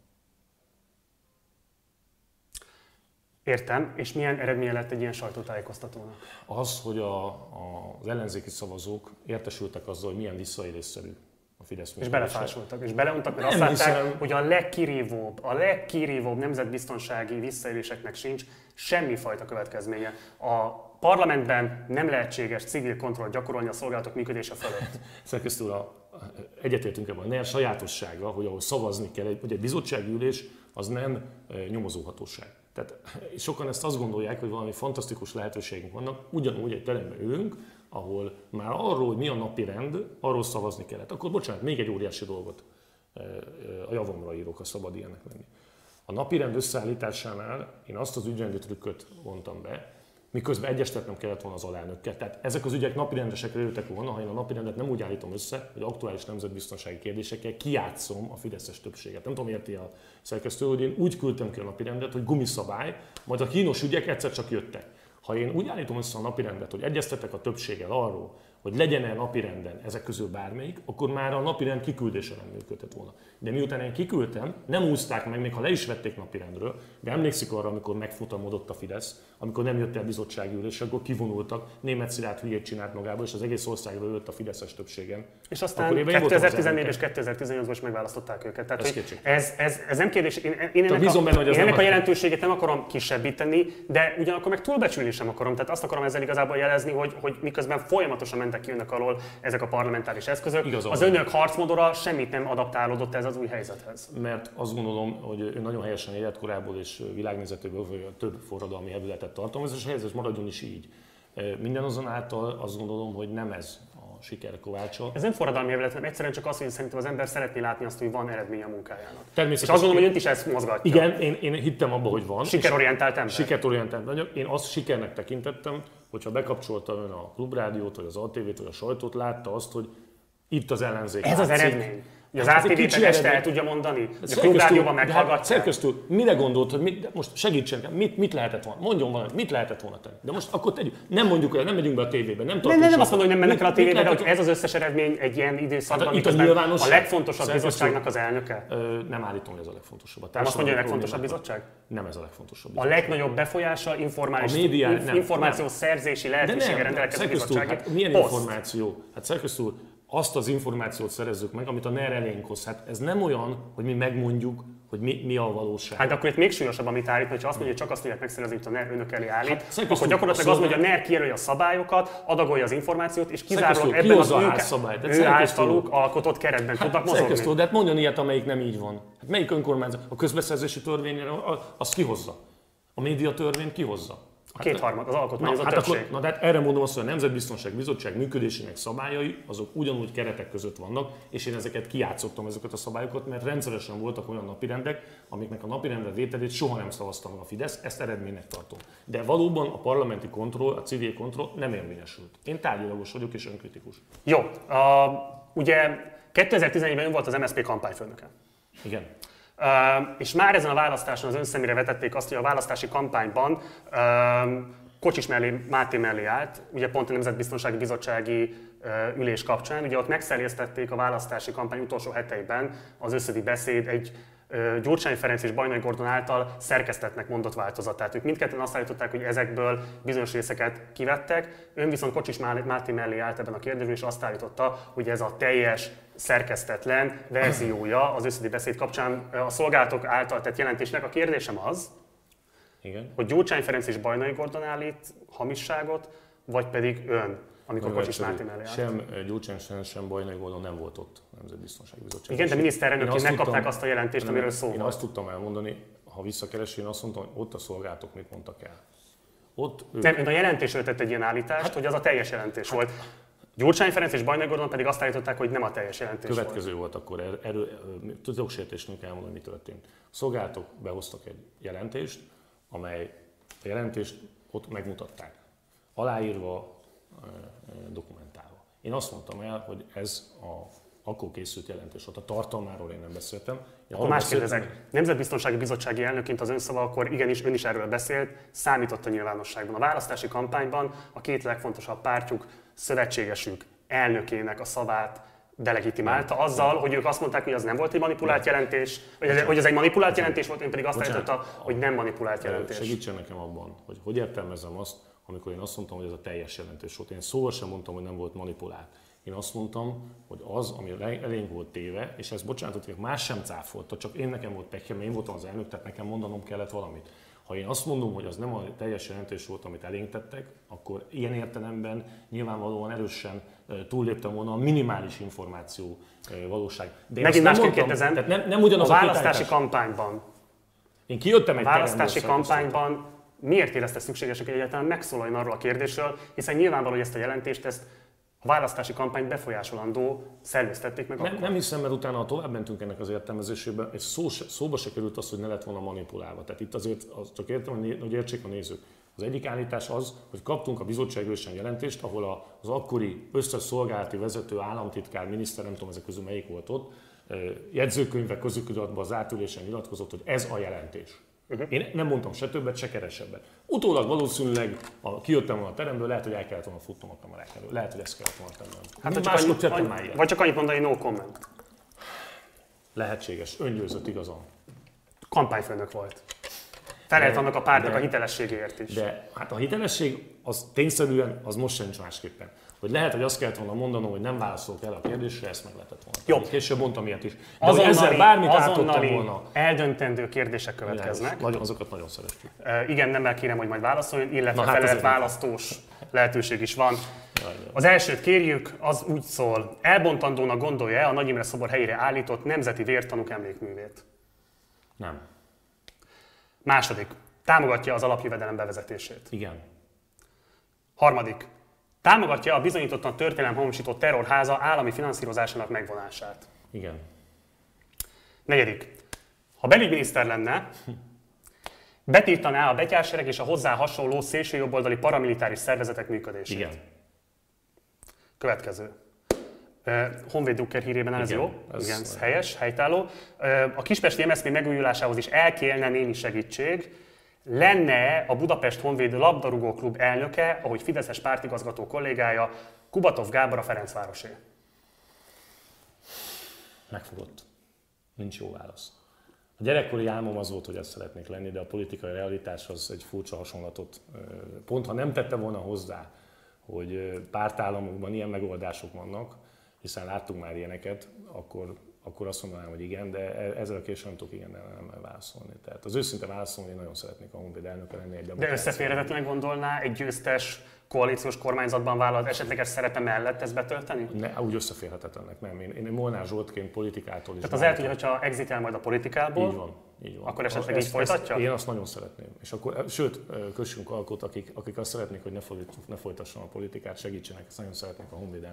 Értem, és milyen eredménye lett egy ilyen sajtótájékoztatónak? Az, hogy a, a, az ellenzéki szavazók értesültek azzal, hogy milyen visszaélésszerű a Fidesz És belefásultak, és beleuntak, mert azt látták, hiszem. hogy a legkirívóbb, a legkirívóbb nemzetbiztonsági visszaéléseknek sincs semmifajta következménye. A parlamentben nem lehetséges civil kontroll gyakorolni a szolgálatok működése fölött. Szerkesztő úr, egyetértünk ebben, a sajátossága, hogy ahol szavazni kell, hogy egy bizottsági ülés az nem eh, nyomozóhatóság. Tehát sokan ezt azt gondolják, hogy valami fantasztikus lehetőségünk vannak, ugyanúgy egy teremben ülünk, ahol már arról, hogy mi a napi rend, arról szavazni kellett. Akkor bocsánat, még egy óriási dolgot e, e, a javomra írok, ha szabad ilyenek lenni. A napi rend összeállításánál én azt az ügyrendi trükköt vontam be, miközben egyestetnem kellett volna az alelnökkel. Tehát ezek az ügyek napirendesekre jöttek volna, ha én a napirendet nem úgy állítom össze, hogy aktuális nemzetbiztonsági kérdésekkel kiátszom a Fideszes többséget. Nem tudom, érti a szerkesztő, hogy én úgy küldtem ki a napirendet, hogy gumiszabály, majd a kínos ügyek egyszer csak jöttek. Ha én úgy állítom össze a napirendet, hogy egyeztetek a többséggel arról, hogy legyen-e napirenden ezek közül bármelyik, akkor már a napirend kiküldése nem működhet volna. De miután én kiküldtem, nem úszták meg, még ha le is vették napirendről, de emlékszik arra, amikor megfutamodott a Fidesz, amikor nem jött el bizottsági ülés, akkor kivonultak, német Szilárd hülyét csinált magából, és az egész országról jött a Fideszes többségen. És aztán 2014 és 2018-ban is megválasztották őket. Tehát, Ez hogy ez, ez, ez, nem kérdés. Én, én ennek, a, benne, hogy én ennek a jelentőségét nem akarom kisebbíteni, de ugyanakkor meg túlbecsülni sem akarom. Tehát azt akarom ezzel igazából jelezni, hogy, hogy miközben folyamatosan mentek ki önök alól ezek a parlamentáris eszközök, Igaza az önök harcmodora semmit nem adaptálódott ez az új helyzethez. mert azt gondolom, hogy ő nagyon helyesen életkorából és világnézetéből több forradalmi hevületet tartalmaz, és ez maradjon is így. Minden azonáltal azt gondolom, hogy nem ez a siker kovácsa. Ez nem forradalmi évet, hanem egyszerűen csak az, hogy szerintem az ember szeretné látni azt, hogy van eredmény a munkájának. És Természetesen. azt gondolom, hogy önt is ez mozgatja. Igen, én, én hittem abba, hogy van. és Sikerorientált ember. Sikerorientált. Én azt sikernek tekintettem, hogyha bekapcsolta ön a klubrádiót, vagy az ATV-t, vagy a sajtót, látta azt, hogy itt az ellenzék. Ez az látszik. eredmény. Hogy az Hát ATV-ben este el tudja mondani, hogy a klubrádióban hát meghallgatják. Szerkesztő, mire gondolt, hogy mit, most segítsen, nekem, mit, mit lehetett volna? Mondjon valamit, mit lehetett volna tenni? De most akkor tegyük. Nem mondjuk el, nem megyünk be a tévébe, nem tartunk nem, nem azt mondom, hogy nem mennek el a tévébe, de hogy ez az összes eredmény egy ilyen időszakban, Hát itt a miközben a legfontosabb bizottságnak az elnöke. Ö, nem állítom, hogy ez a legfontosabb. A Nem azt mondja, hogy a legfontosabb bizottság? Nem ez a legfontosabb. A legnagyobb befolyása, informális, A médiá- inf- nem, információ nem. szerzési lehetősége nem, rendelkező hát milyen információ? Hát szerkesztő azt az információt szerezzük meg, amit a NER elénk hoz. Hát ez nem olyan, hogy mi megmondjuk, hogy mi, mi a valóság. Hát akkor itt még súlyosabb, amit állít, hogyha azt mondja, hogy csak azt tudják megszerezni, amit a NER önök elé állít, Hát, akkor gyakorlatilag az hogy a NER kijelölje a szabályokat, adagolja az információt, és kizárólag ebben az kihozza a ő, házszabályt? Hát ő általuk alkotott keretben tudnak Hát, szerkesztő, mozogni. de hát mondjon ilyet, amelyik nem így van. Hát melyik önkormányzat? A közbeszerzési törvény, azt kihozza. A média törvényt kihozza. A kétharmad, az alkotmányozó Na, hát többség. akkor, na, de hát erre mondom azt, hogy a Nemzetbiztonság Bizottság működésének szabályai, azok ugyanúgy keretek között vannak, és én ezeket kijátszottam, ezeket a szabályokat, mert rendszeresen voltak olyan napirendek, amiknek a napirendre vételét soha nem szavazta meg a Fidesz, ezt eredménynek tartom. De valóban a parlamenti kontroll, a civil kontroll nem érvényesült. Én tárgyalagos vagyok és önkritikus. Jó, a, ugye 2011-ben ön volt az MSZP kampányfőnöke. Igen. És már ezen a választáson az ön szemére vetették azt, hogy a választási kampányban Kocsis mellé, Máté mellé állt, ugye pont a Nemzetbiztonsági Bizottsági ülés kapcsán. Ugye ott megszerjesztették a választási kampány utolsó heteiben az összödi beszéd egy Gyurcsány Ferenc és Bajnai Gordon által szerkesztetnek mondott változatát. Ők mindketten azt állították, hogy ezekből bizonyos részeket kivettek. Ön viszont Kocsis Máté mellé állt ebben a kérdésben, és azt állította, hogy ez a teljes szerkesztetlen verziója az összedi beszéd kapcsán a szolgálatok által tett jelentésnek. A kérdésem az, Igen. hogy Gyurcsány Ferenc és Bajnai Gordon állít hamisságot, vagy pedig ön, amikor Nagyon Kocsis. Máté mellé állt. Sem Gyurcsány Ferenc, sem Bajnai Gordon nem volt ott a Nemzetbiztonsági Bizottság. Igen, de Én miniszterelnökként megkapták azt a jelentést, amiről szó Én azt tudtam elmondani, ha visszakeresi, én azt mondtam, hogy ott a szolgálatok mit mondtak el. Ott ők, Nem, a jelentésről tett egy ilyen állítást, Hát- hogy az a teljes jelentés volt. Gyurcsány Ferenc és Bajnai Gordon pedig azt állították, hogy nem a teljes jelentés volt. következő volt akkor, er- erről, tudoksértésnek elmondani, mi történt. A szolgálatok behoztak egy jelentést, amely a jelentést ott megmutatták. Aláírva, dokumentálva. Én azt mondtam el, hogy ez a akkor készült jelentés volt. A tartalmáról én nem beszéltem. Én Akkor más kérdezek. Nemzetbiztonsági Bizottsági elnökként az önszava, akkor igenis ön is erről beszélt, számított a nyilvánosságban. A választási kampányban a két legfontosabb pártjuk, szövetségesük, elnökének a szavát delegitimálta azzal, hogy ők azt mondták, hogy az nem volt egy manipulált jelentés, hogy ez, hogy ez egy manipulált jelentés volt, én pedig azt Bocsánat. állította, hogy nem manipulált jelentés. Segítsen nekem abban, hogy hogy értelmezem azt, amikor én azt mondtam, hogy ez a teljes jelentés volt. Én szóval sem mondtam, hogy nem volt manipulált. Én azt mondtam, hogy az, ami elénk volt téve, és ez bocsánatot más sem cáfolta, csak én nekem volt pekjem, én voltam az elnök, tehát nekem mondanom kellett valamit. Ha én azt mondom, hogy az nem a teljes jelentés volt, amit elénk tettek, akkor ilyen értelemben nyilvánvalóan erősen túlléptem volna a minimális információ valóság. De Megint mondtam, kérdezem, tehát nem, nem ugyanaz a a, választási állítás. kampányban, Én kijöttem egy a választási kampányban miért érezte hogy egyáltalán megszólaljon arról a kérdésről, hiszen nyilvánvaló, hogy ezt a jelentést, ezt a választási kampány befolyásolandó szerveztették meg Nem, akkor. nem hiszem, mert utána, tovább mentünk ennek az értelmezésébe, és szó se, szóba se került az, hogy ne lett volna manipulálva. Tehát itt azért az, csak értem, hogy értsék a nézők. Az egyik állítás az, hogy kaptunk a bizottságősen jelentést, ahol az akkori összes szolgálati vezető, államtitkár, miniszter, nem tudom ezek közül melyik volt ott, jegyzőkönyvek közöküdatban az átülésen nyilatkozott, hogy ez a jelentés. Uh-huh. Én nem mondtam se többet, se kevesebbet. Utólag valószínűleg, ha kijöttem volna a teremből, lehet, hogy el kellett volna futnom a kamerák elől. Lehet, hogy ezt kellett volna tennem. Hát, csak annyit, annyi, vagy csak annyit mondani, no comment. Lehetséges, öngyőzött igazam. Kampányfőnök volt. Felelt annak a pártnak de, a hitelességéért is. De hát a hitelesség az tényszerűen az most sincs másképpen. Hogy lehet, hogy azt kellett volna mondanom, hogy nem válaszolok el a kérdésre, ezt meg lehetett volna. Jó. Később mondtam ilyet is. De azonnali, ezzel bármit átadtam volna. eldöntendő kérdések következnek. Nagyon, azokat nagyon szeretjük. Uh, igen, nem kérem, hogy majd válaszoljon, illetve Na, hát felelt választós lehetőség is van. Az elsőt kérjük, az úgy szól, elbontandónak gondolja-e a Nagy Imre szobor helyére állított Nemzeti Vértanúk emlékművét? Nem. Második, támogatja az alapjövedelem bevezetését. Igen. Harmadik, támogatja a bizonyítottan történelem hamisított terrorháza állami finanszírozásának megvonását. Igen. Negyedik, ha belügyminiszter lenne, betiltaná a betyársereg és a hozzá hasonló szélsőjobboldali paramilitáris szervezetek működését. Igen. Következő. Honvéd Drucker hírében ez Igen, jó? ez Igen, ez helyes, helytálló. A Kispesti MSZP megújulásához is elkélne némi segítség. Lenne a Budapest Honvéd labdarúgó klub elnöke, ahogy Fideszes pártigazgató kollégája, Kubatov Gábor a Ferencvárosé? Megfogott. Nincs jó válasz. A gyerekkori álmom az volt, hogy ezt szeretnék lenni, de a politikai realitás az egy furcsa hasonlatot. Pont ha nem tette volna hozzá, hogy pártállamokban ilyen megoldások vannak, hiszen láttunk már ilyeneket, akkor, akkor azt mondanám, hogy igen, de e, ezzel a későn nem tudok igen nem, válaszolni. Tehát az őszinte válaszolni, én nagyon szeretnék a Honvéd elnöke lenni egy De összeférhetetlen gondolná egy győztes koalíciós kormányzatban vállalt esetleges szerepe mellett ezt betölteni? Ne, úgy összeférhetetlennek nem. Én, én Molnár Zsoltként politikától is. Tehát az el tudja, hogyha exitel majd a politikából, így van, így van. akkor esetleg ezt, így folytatja? Ezt, én azt nagyon szeretném. És akkor, sőt, kössünk alkot, akik, akik azt szeretnék, hogy ne, folyt, ne folytasson a politikát, segítsenek, ezt nagyon szeretnék a Honvéd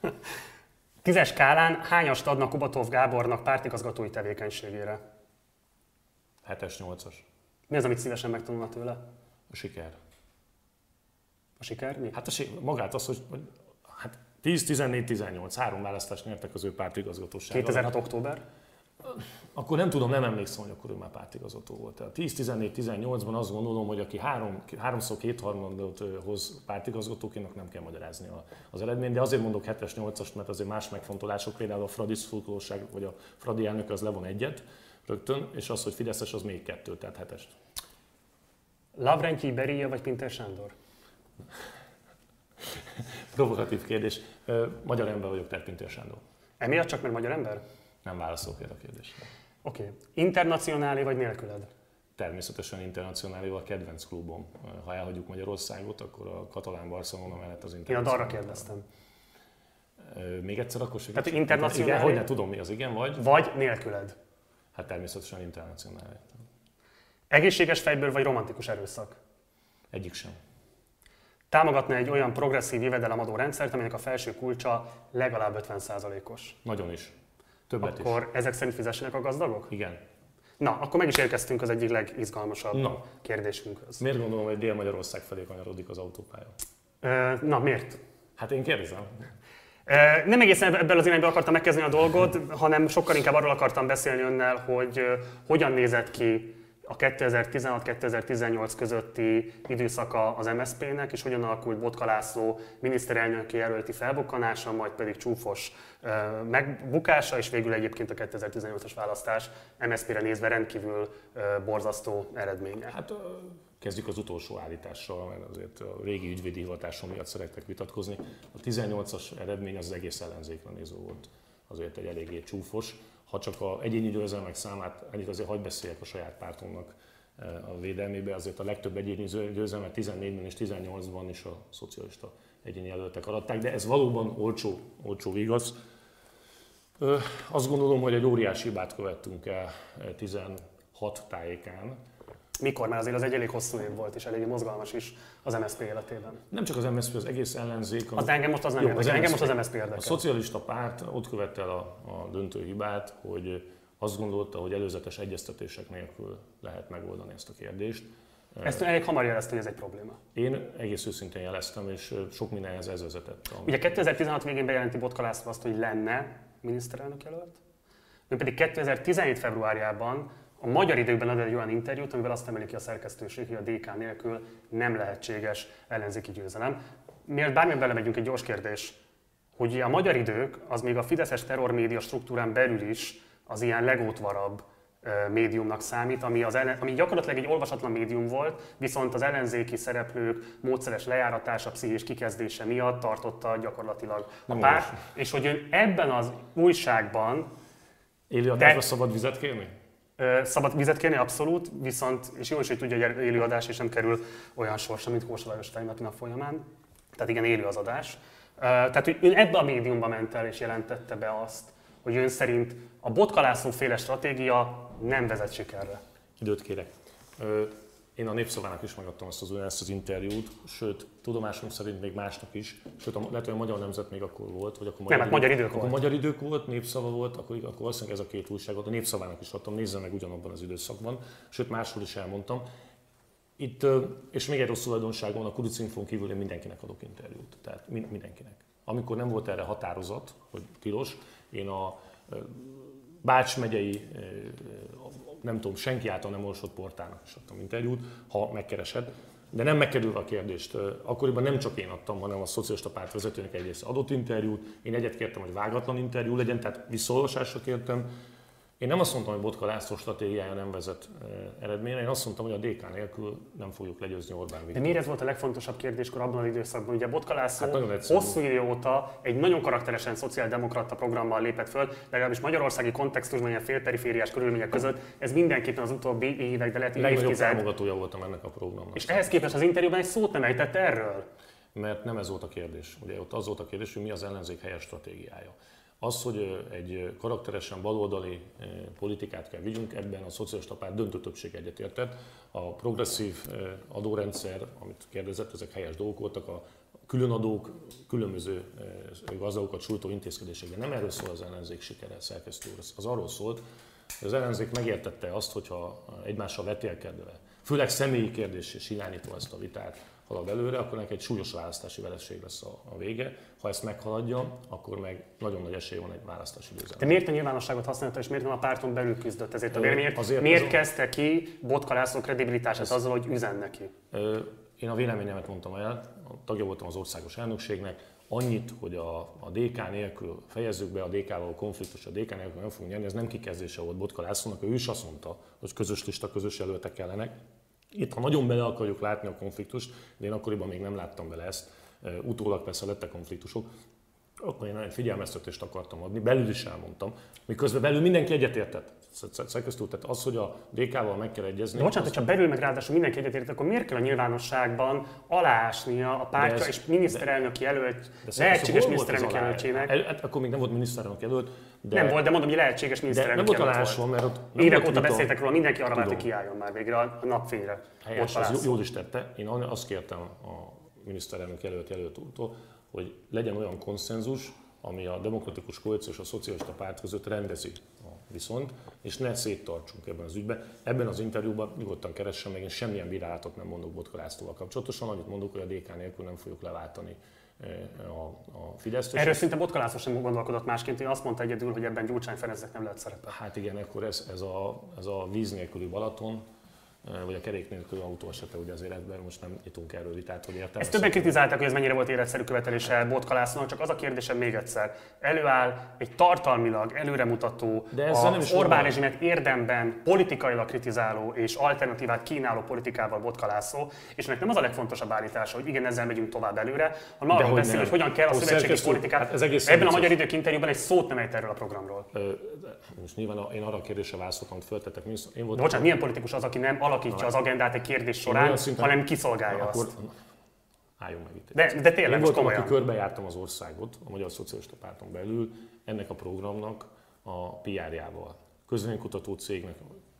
Tízes skálán hányast adnak Kubatov Gábornak pártigazgatói tevékenységére? 7-es, 8-as. Mi az, amit szívesen megtanulna tőle? A siker. A siker mi? Hát a, magát az, hogy hát 10, 14, 18, három választást nyertek az ő pártigazgatósága. 2006. október? Akkor nem tudom, nem emlékszem, hogy akkor ő már pártigazgató volt. Tehát 10-14-18-ban azt gondolom, hogy aki három, háromszor kétharmadot hoz pártigazgatóként, nem kell magyarázni az eredményt, de azért mondok 7-es, 8-as, mert azért más megfontolások, például a Fradi szurkolóság, vagy a Fradi elnök az levon egyet rögtön, és az, hogy Fideszes, az még kettő, tehát hetest. Lavrentyi Beria vagy Pinter Sándor? Provokatív kérdés. Magyar ember vagyok, tehát Pinter Sándor. Emiatt csak mert magyar ember? Nem válaszolok erre a kérdésre. Oké. Okay. Internacionálé vagy nélküled? Természetesen internacionálé a kedvenc klubom. Ha elhagyjuk Magyarországot, akkor a katalán Barcelona mellett az internacionálé. Én arra kérdeztem. Még egyszer akkor segítség. Tehát internacionálé? Igen, hogy ne tudom mi az, igen, vagy? Vagy nélküled? Hát természetesen internacionálé. Egészséges fejből vagy romantikus erőszak? Egyik sem. Támogatna egy olyan progresszív jövedelemadó rendszert, aminek a felső kulcsa legalább 50%-os. Nagyon is. Többet akkor is. ezek szerint fizessenek a gazdagok? Igen. Na, akkor meg is érkeztünk az egyik legizgalmasabb Na. kérdésünkhöz. Miért gondolom, hogy Dél-Magyarország felé kanyarodik az autópálya? Na, miért? Hát én kérdezem. Nem egészen ebből az irányból akartam megkezdeni a dolgot, hanem sokkal inkább arról akartam beszélni önnel, hogy hogyan nézett ki a 2016-2018 közötti időszaka az MSZP-nek, és hogyan alakult Botka László miniszterelnöki jelölti felbukkanása, majd pedig csúfos megbukása, és végül egyébként a 2018-as választás MSZP-re nézve rendkívül borzasztó eredménye. Hát kezdjük az utolsó állítással, mert azért a régi ügyvédi hivatásom miatt szerettek vitatkozni. A 18-as eredmény az, az egész ellenzékre néző volt. Azért egy eléggé csúfos ha csak a egyéni győzelmek számát, ennyit azért hagy beszéljek a saját pártomnak eh, a védelmébe, azért a legtöbb egyéni győzelmet 14-ben és 18-ban is a szocialista egyéni jelöltek aratták, de ez valóban olcsó, olcsó igaz. Azt gondolom, hogy egy óriási hibát követtünk el 16 eh, tájékán, mikor, mert azért az egy elég hosszú év volt, és elég mozgalmas is az MSZP életében. Nem csak az MSZP, az egész ellenzék. Az engem most az nem jó, érdekel, engem most az MSZP érdekel. A szocialista párt ott követte el a, a döntő hibát, hogy azt gondolta, hogy előzetes egyeztetések nélkül lehet megoldani ezt a kérdést. Ezt elég hamar jelezte, hogy ez egy probléma. Én egész őszintén jeleztem, és sok mindenhez ez vezetett. Ugye 2016 végén bejelenti Botka László azt, hogy lenne miniszterelnök jelölt, ő pedig 2017 februárjában a magyar időkben ad egy olyan interjút, amivel azt emeli ki a szerkesztőség, hogy a DK nélkül nem lehetséges ellenzéki győzelem. Miért bármilyen belemegyünk, egy gyors kérdés, hogy a magyar idők az még a fideszes terrormédia struktúrán belül is az ilyen legótvarabb médiumnak számít, ami, az ellen, ami gyakorlatilag egy olvasatlan médium volt, viszont az ellenzéki szereplők módszeres lejáratása, pszichés kikezdése miatt tartotta gyakorlatilag a párt, és hogy ön ebben az újságban... Éli adásra szabad vizet kérni? Szabad vizet kérni, abszolút, viszont, és jó is, hogy tudja, hogy élő adás, és nem kerül olyan sorsa, mint Kósa Lajos nap folyamán. Tehát igen, élő az adás. Tehát, hogy ön ebbe a médiumba ment el, és jelentette be azt, hogy ön szerint a botkalászó féle stratégia nem vezet sikerre. Időt kérek. Én a Népszavának is megadtam azt az, ezt az interjút, sőt, tudomásom szerint még másnak is, sőt, a, lehet, hogy a Magyar Nemzet még akkor volt, vagy akkor Magyar, Nem, hát magyar idők akkor volt. Magyar idők volt, Népszava volt, akkor, akkor valószínűleg ez a két újságot, a Népszavának is adtam, nézze meg ugyanabban az időszakban, sőt, máshol is elmondtam. Itt, és még egy rossz tulajdonság van, a Kurucinfon kívül én mindenkinek adok interjút, tehát mindenkinek. Amikor nem volt erre határozat, hogy tilos, én a Bács megyei, nem tudom, senki által nem olvasott portának is adtam interjút, ha megkeresed. De nem megkerülve a kérdést. Akkoriban nem csak én adtam, hanem a szocialista párt vezetőnek egyrészt adott interjút. Én egyet kértem, hogy vágatlan interjú legyen, tehát visszaolvasásra kértem. Én nem azt mondtam, hogy Botka László stratégiája nem vezet eredményre, én azt mondtam, hogy a DK nélkül nem fogjuk legyőzni Orbán Viktor. De miért ez volt a legfontosabb kérdéskor abban az időszakban? Ugye Botka László hát hosszú idő óta egy nagyon karakteresen szociáldemokrata programmal lépett föl, legalábbis magyarországi kontextusban, ilyen félperifériás körülmények között, ez mindenképpen az utóbbi évek, de lehet Legnagyobb támogatója voltam ennek a programnak. És ehhez képest az interjúban egy szót nem ejtett erről? Mert nem ez volt a kérdés. Ugye ott az volt a kérdés, hogy mi az ellenzék helyes stratégiája. Az, hogy egy karakteresen baloldali politikát kell vigyünk, ebben a szocialista párt döntő többség egyetértett. A progresszív adórendszer, amit kérdezett, ezek helyes dolgok voltak, a különadók, különböző gazdagokat sújtó intézkedések. De nem erről szól az ellenzék sikere, szerkesztő úr. Az arról szólt, hogy az ellenzék megértette azt, hogyha egymással vetélkedve, főleg személyi kérdés és irányítva ezt a vitát, halad előre, akkor neki egy súlyos választási vereség lesz a, a vége. Ha ezt meghaladja, akkor meg nagyon nagy esély van egy választási győzelem. De miért a nyilvánosságot használta, és miért nem a párton belül küzdött ezért? Ö, miért, azért miért kezdte ki Botka László kredibilitását azzal, hogy üzen neki? Ö, én a véleményemet mondtam el, tagja voltam az országos elnökségnek, annyit, hogy a, a DK nélkül fejezzük be a DK-val a konfliktus, a DK nélkül nem fogunk nyerni, ez nem kikezdése volt Botka Lászlónak, ő is azt mondta, hogy közös lista, közös jelöltek kellenek, itt, ha nagyon bele akarjuk látni a konfliktust, de én akkoriban még nem láttam bele ezt, utólag persze lettek konfliktusok, akkor én egy figyelmeztetést akartam adni, belül is elmondtam, miközben belül mindenki egyetértett. Szerkesztő, tehát az, hogy a DK-val meg kell egyezni. De bocsánat, az... hogyha belül meg ráadásul mindenki egyetért, akkor miért kell a nyilvánosságban aláásnia a pártja és miniszterelnök jelölt, lehetséges miniszterelnök jelöltjének? El, hát akkor még nem volt miniszterelnök jelölt. De... Nem volt, de mondom, hogy lehetséges miniszterelnök Nem volt alásva, mert ott nem Évek óta beszéltek róla, mindenki arra várt, hogy kiálljon már végre a napfényre. Helyes, az jól is tette. Én azt kértem a miniszterelnök jelölt jelölt úrtól, hogy legyen olyan konszenzus, ami a demokratikus koalíció és a szocialista párt között rendezi viszont, és ne széttartsunk ebben az ügyben. Ebben az interjúban nyugodtan keressen meg, én semmilyen bírálatot nem mondok Botka Lászlóval kapcsolatosan, annyit mondok, hogy a DK nélkül nem fogjuk leváltani eh, a, a Fideszt. Erről szinte Botka László sem gondolkodott másként, én azt mondta egyedül, hogy ebben Gyurcsány Ferencnek nem lehet szerepe. Hát igen, akkor ez, ez, a, ez a víz nélküli Balaton, vagy a kerék nélkül autó esete, ugye az életben, most nem nyitunk erről vitát, hogy értem. Ezt többen kritizálták, hogy ez mennyire volt életszerű követelése Botka csak az a kérdésem még egyszer. Előáll egy tartalmilag előremutató, De az nem is Orbán rezsimet érdemben politikailag kritizáló és alternatívát kínáló politikával Botka László, és ennek nem az a legfontosabb állítása, hogy igen, ezzel megyünk tovább előre, hanem arról beszél, hogy hogyan kell a szövetségi politikát. Hát ez egész Ebben a magyar idők interjúban egy szót nem ejt erről a programról. Ö, most nyilván én arra a kérdésre válaszoltam, hogy föltettek. Én voltam, Bocsánat, milyen politikus az, aki nem alakítja az agendát egy kérdés során, szinten, hanem kiszolgálja akkor, azt. Álljunk meg itt. De, de tényleg, Én voltam, aki körbejártam az országot a Magyar Szocialista Párton belül ennek a programnak a PR-jával. Közvénykutató cégnek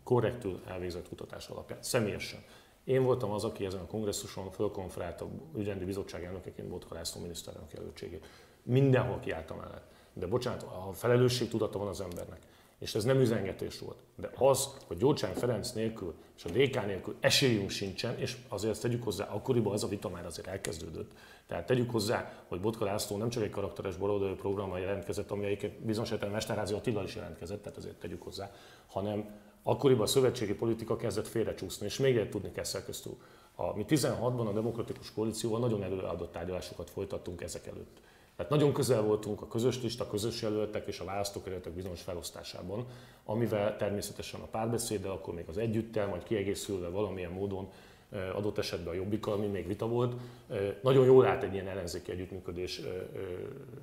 korrektül elvégzett kutatás alapján, személyesen. Én voltam az, aki ezen a kongresszuson fölkonferált a ügyrendi bizottság elnökeként Botka László miniszterelnök jelöltségét. Mindenhol kiálltam mellett. De bocsánat, a felelősség tudata van az embernek és ez nem üzengetés volt. De az, hogy Gyurcsány Ferenc nélkül és a DK nélkül esélyünk sincsen, és azért ezt tegyük hozzá, akkoriban az a vita már azért elkezdődött. Tehát tegyük hozzá, hogy Botka László nem csak egy karakteres baloldali programmal jelentkezett, ami egyébként bizonyos értelemben Mesterházi Attila is jelentkezett, tehát azért tegyük hozzá, hanem akkoriban a szövetségi politika kezdett félrecsúszni, és még egy tudni kell szerkesztő. A, mi 16-ban a demokratikus koalícióval nagyon előadott tárgyalásokat folytattunk ezek előtt. Tehát nagyon közel voltunk a közös lista, közös jelöltek és a választókerületek bizonyos felosztásában, amivel természetesen a párbeszéd, de akkor még az együttel, majd kiegészülve valamilyen módon adott esetben a jobbikkal, ami még vita volt, nagyon jól állt egy ilyen ellenzéki együttműködés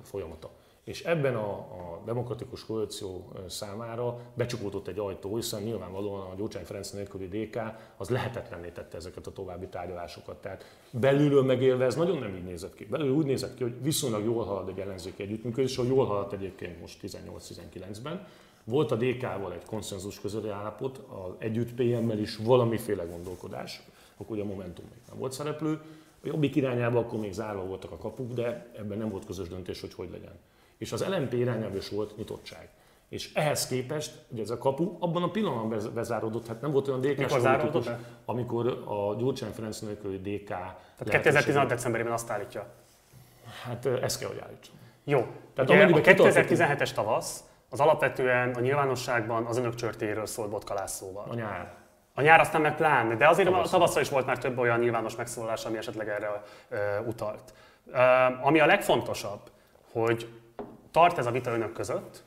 folyamata. És ebben a, a demokratikus koalíció számára becsukódott egy ajtó, hiszen nyilvánvalóan a Gyurcsány Ferenc nélküli DK az lehetetlenné tette ezeket a további tárgyalásokat. Tehát belülről megélve ez nagyon nem így nézett ki. Belül úgy nézett ki, hogy viszonylag jól halad egy ellenzéki együttműködés, hogy jól haladt egyébként most 18-19-ben. Volt a DK-val egy konszenzus közötti állapot, az együtt PM-mel is valamiféle gondolkodás, akkor ugye a Momentum még nem volt szereplő, a jobbik irányába akkor még zárva voltak a kapuk, de ebben nem volt közös döntés, hogy hogy legyen és az LMP irányába is volt nyitottság. És ehhez képest, ugye ez a kapu abban a pillanatban bezáródott, hát nem volt olyan dk amikor a Gyurcsány Ferenc nélküli DK... Tehát 2016. decemberében azt állítja. Hát ezt kell, hogy állítsam. Jó. Tehát Ugye a 2017-es tavasz az alapvetően a nyilvánosságban az önök csörtéről szólt botkalászóval. A nyár. A nyár aztán meg pláne, de azért a tavasszal is volt már több olyan nyilvános megszólalás, ami esetleg erre uh, utalt. Uh, ami a legfontosabb, hogy tart ez a vita önök között,